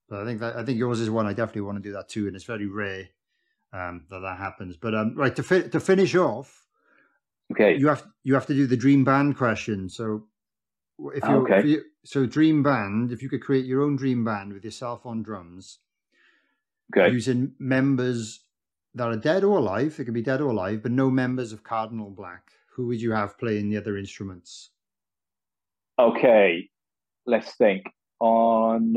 But I think that I think yours is one I definitely want to do that too, and it's very rare um, that that happens. But um, right to fi- to finish off, okay you have you have to do the dream band question. So if you, Okay. if you so dream band, if you could create your own dream band with yourself on drums, okay using members that are dead or alive, they could be dead or alive, but no members of Cardinal Black. Who would you have playing the other instruments? okay let's think on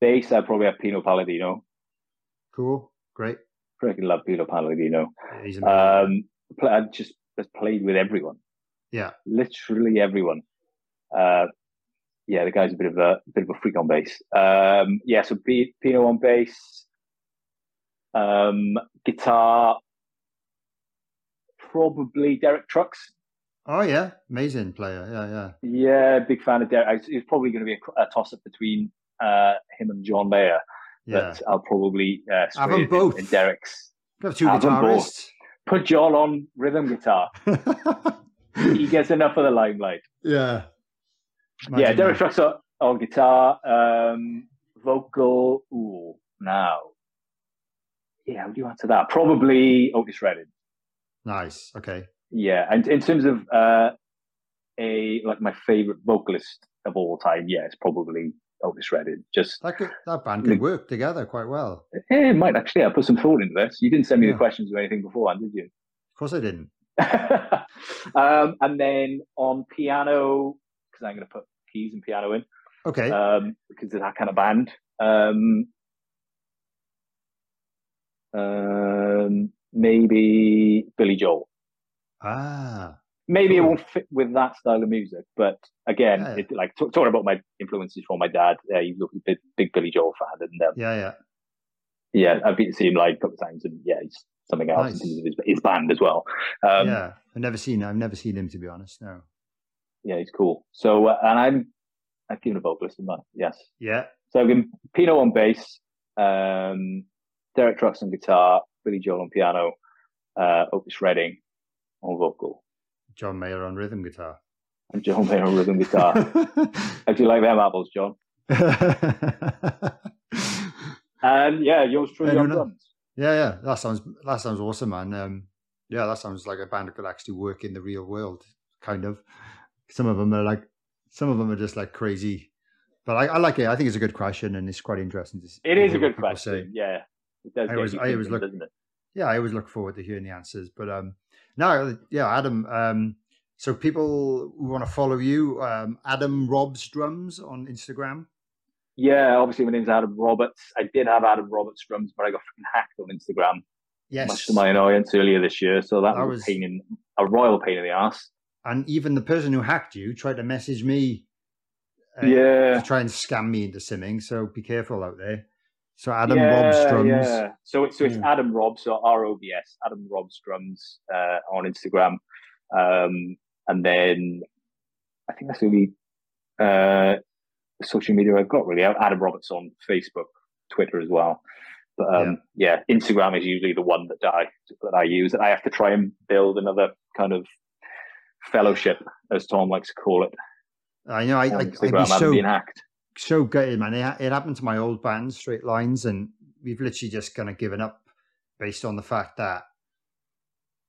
bass i'd probably have pino palladino Cool, great. freaking love pino palladino amazing. Um, I just played with everyone, yeah, literally everyone. Uh, yeah, the guy's a bit of a bit of a freak on bass. Um, yeah, so P- Pino on bass, um, guitar, probably Derek Trucks. Oh yeah, amazing player. Yeah, yeah. Yeah, big fan of Derek. It's probably going to be a, a toss up between uh, him and John Mayer. Yeah. But I'll probably uh, Have them both. in Derek's. Have two Have guitarists. Put John on rhythm guitar. he gets enough of the limelight. yeah. yeah, Derek. Trucks on, on guitar, um, vocal. Ooh, now. Yeah, how do you answer that? Probably Otis Redding. Nice. Okay. Yeah, and in terms of uh, a like my favorite vocalist of all time, yeah, it's probably Otis Redding. Just That could, that band could work together quite well. eh, it might actually. I put some thought into this. You didn't send me Yeah. the questions or anything beforehand, did you? Of course, I didn't. um, and then on piano, because I'm going to put keys and piano in, Okay. um, because of that kind of band. Um, um, maybe Billy Joel. ah. Maybe it won't fit with that style of music, but again, Yeah. it, like t- talking about my influences from my dad, uh, he was a big, big Billy Joel fan, and um, Yeah, yeah. yeah, I've been to see him live a couple of times, and yeah, he's something else Nice. in terms of his, his band as well. Um, yeah. I've never seen. I've never seen him to be honest. No. Yeah, he's cool. So, uh, and I'm I've given a vocalist in mind. Yes, Yeah. so I've given Pino on bass, um, Derek Trucks on guitar, Billy Joel on piano, uh, Otis Redding on vocal, John Mayer on rhythm guitar. and John Mayer on rhythm guitar. How do you like them apples, John? And yeah, yours truly I on drums. Yeah, yeah, that sounds that sounds awesome, man. Um, yeah, that sounds like a band that could actually work in the real world, kind of. Some of them are like, some of them are just like crazy, but I, I like it. I think it's a good question, and it's quite interesting. To It to a good question. say. Yeah, it does. I always- I always look- doesn't it? Yeah, I always look forward to hearing the answers. But um, no, yeah, Adam. Um, so people want to follow you, um, Adam Rob's drums on Instagram. Yeah, obviously my name's Adam Roberts. I did have Adam Roberts drums, but I got freaking hacked on Instagram, Yes, much to my annoyance earlier this year. So that, That was, was- a pain in a royal pain in the ass. and even the person who hacked you tried to message me. uh, yeah, to try and scam me into simming. So be careful out there. So Adam yeah, Rob's drums. Yeah. So it's so it's Hmm. Adam Rob, so R O B S, Adam Rob's drums uh, on Instagram, um, and then I think that's the only uh, social media I've got really. Adam Roberts on Facebook, Twitter as well. But um, yeah. Instagram is usually the one that I that I use, and I have to try and build another kind of fellowship, as Tom likes to call it. I know. I, I, I'd Instagram, be so been hacked. So gutted, man. It, it happened to my old band, Straight Lines, and we've literally just kind of given up based on the fact that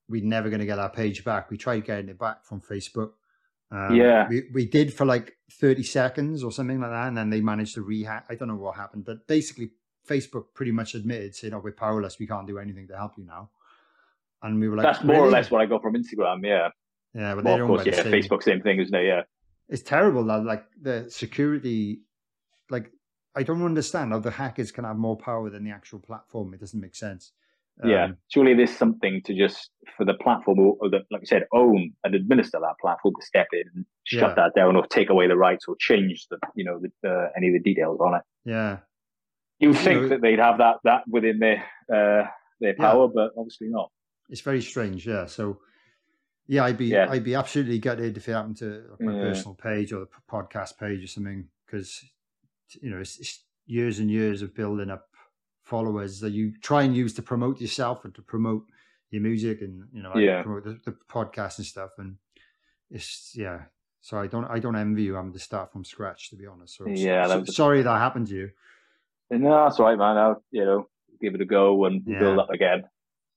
we're never going to get our page back. We tried getting it back from Facebook. Um, Yeah. we, we did for like 30 seconds or something like that, and then they managed to rehack. I don't know what happened, but basically, Facebook pretty much admitted, saying, "Oh, we're powerless. We can't do anything to help you now." And we were like, That's more or less what I got from Instagram. Yeah. Yeah, but Well, they're of owned course, yeah. same- Facebook, same thing, isn't it? Yeah. it's terrible that like the security like i don't understand how the hackers can have more power than the actual platform it doesn't make sense yeah, Um, surely there's something to just for the platform or, or the, like you said, own and administer that platform to step in and shut Yeah. that down or take away the rights or change the you know the, uh, any of the details on it. yeah You think know- that they'd have that that within their uh, their Yeah. power, but obviously not. it's very strange yeah so yeah i'd be Yeah. i'd be absolutely gutted if it happened to like, my Yeah. personal page or the podcast page or something because you know it's, it's years and years of building up followers that you try and use to promote yourself and to promote your music and you know Yeah. promote the, the podcast and stuff and it's yeah so i don't i don't envy you having to start from scratch to be honest so, Yeah, so- that sorry that happened to you No, that's right, man. I'll you know give it a go and we'll build up again.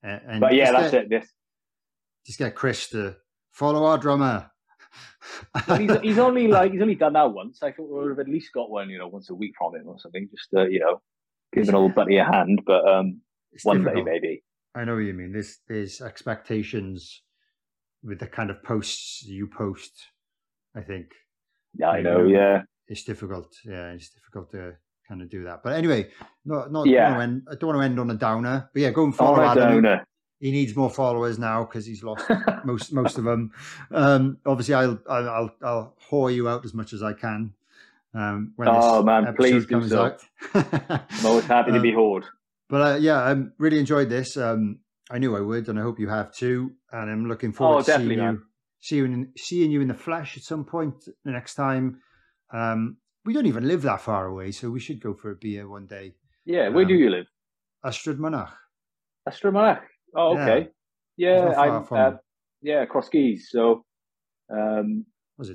and, and But yeah, that's get, it. This just get chris to follow our drummer he's, he's only like he's only done that once. I thought we would have at least got one, you know, once a week from him or something, just to, you know, give an old buddy a hand. But um, It's one day maybe. I know what you mean. There's there's expectations with the kind of posts you post. I think Yeah, I You know. know. Yeah, it's difficult. Yeah, it's difficult to kind of do that. But anyway, not not. Yeah. Don't want to end, I don't want to end on a downer. But yeah, go and follow Adam. donor. He needs more followers now because he's lost most most of them. Um, obviously, I'll I'll I'll, whore you out as much as I can. Um, when Oh, man, please do so. out. I'm always happy to Um, be hoard. But uh, yeah, I um, really enjoyed this. Um, I knew I would, and I hope you have too. And I'm looking forward Oh, to seeing you, seeing you, in, seeing you in the flesh at some point the next time. Um, we don't even live that far away, so we should go for a beer one day. Yeah, where do um, you live? Ystrad Mynach. Astramanach. Oh, okay. Yeah, far I'm. from- Uh, yeah, across skis. So, um,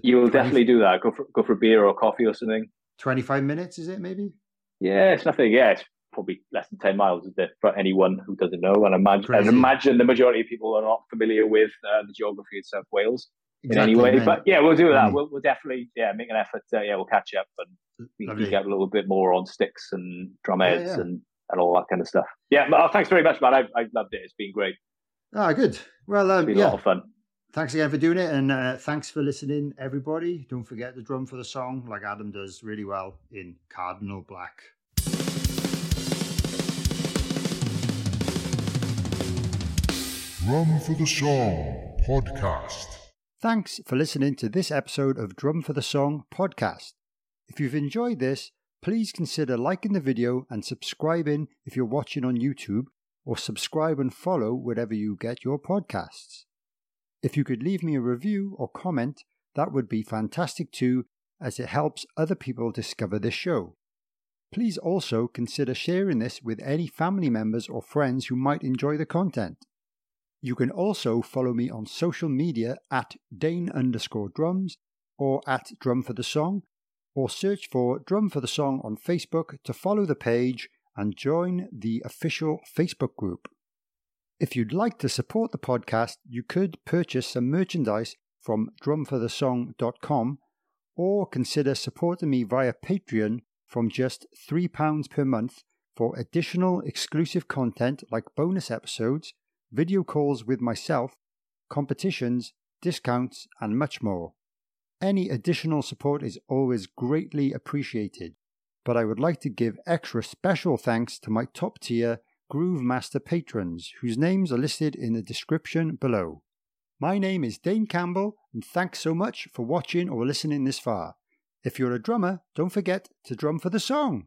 you will 20 definitely do that. Go for go for a beer or a coffee or something. twenty-five minutes. Is it maybe? Yeah, it's nothing. Yeah, it's probably less than ten miles, is it, for anyone who doesn't know? And imagine, and imagine the majority of people are not familiar with uh, the geography of South Wales Exactly, in any way. man. But yeah, we'll do that. We'll, we'll definitely yeah make an effort. Uh, yeah, we'll catch up and we can Lovely. geek out a little bit more on sticks and drum Yeah, heads yeah. and and all that kind of stuff. Yeah, but, uh, thanks very much, man. I I loved it. It's been great. Ah, good. Well, It's um, been a lot of fun. Thanks again for doing it, and uh, thanks for listening, everybody. Don't forget to drum for the song, like Adam does really well in Cardinal Black. Drum for the Song podcast. Thanks for listening to this episode of Drum for the Song podcast. If you've enjoyed this, please consider liking the video and subscribing if you're watching on YouTube, or subscribe and follow wherever you get your podcasts. If you could leave me a review or comment, that would be fantastic too, as it helps other people discover this show. Please also consider sharing this with any family members or friends who might enjoy the content. You can also follow me on social media at Dane underscore drums or at Drum for the Song, or search for Drum for the Song on Facebook to follow the page and join the official Facebook group. If you'd like to support the podcast, you could purchase some merchandise from drumforthesong.com or consider supporting me via Patreon from just £3 per month for additional exclusive content like bonus episodes, video calls with myself, competitions, discounts, and much more. Any additional support is always greatly appreciated, but I would like to give extra special thanks to my top tier Groove Master patrons, whose names are listed in the description below. My name is Dane Campbell, and thanks so much for watching or listening this far. If you're a drummer, don't forget to drum for the song.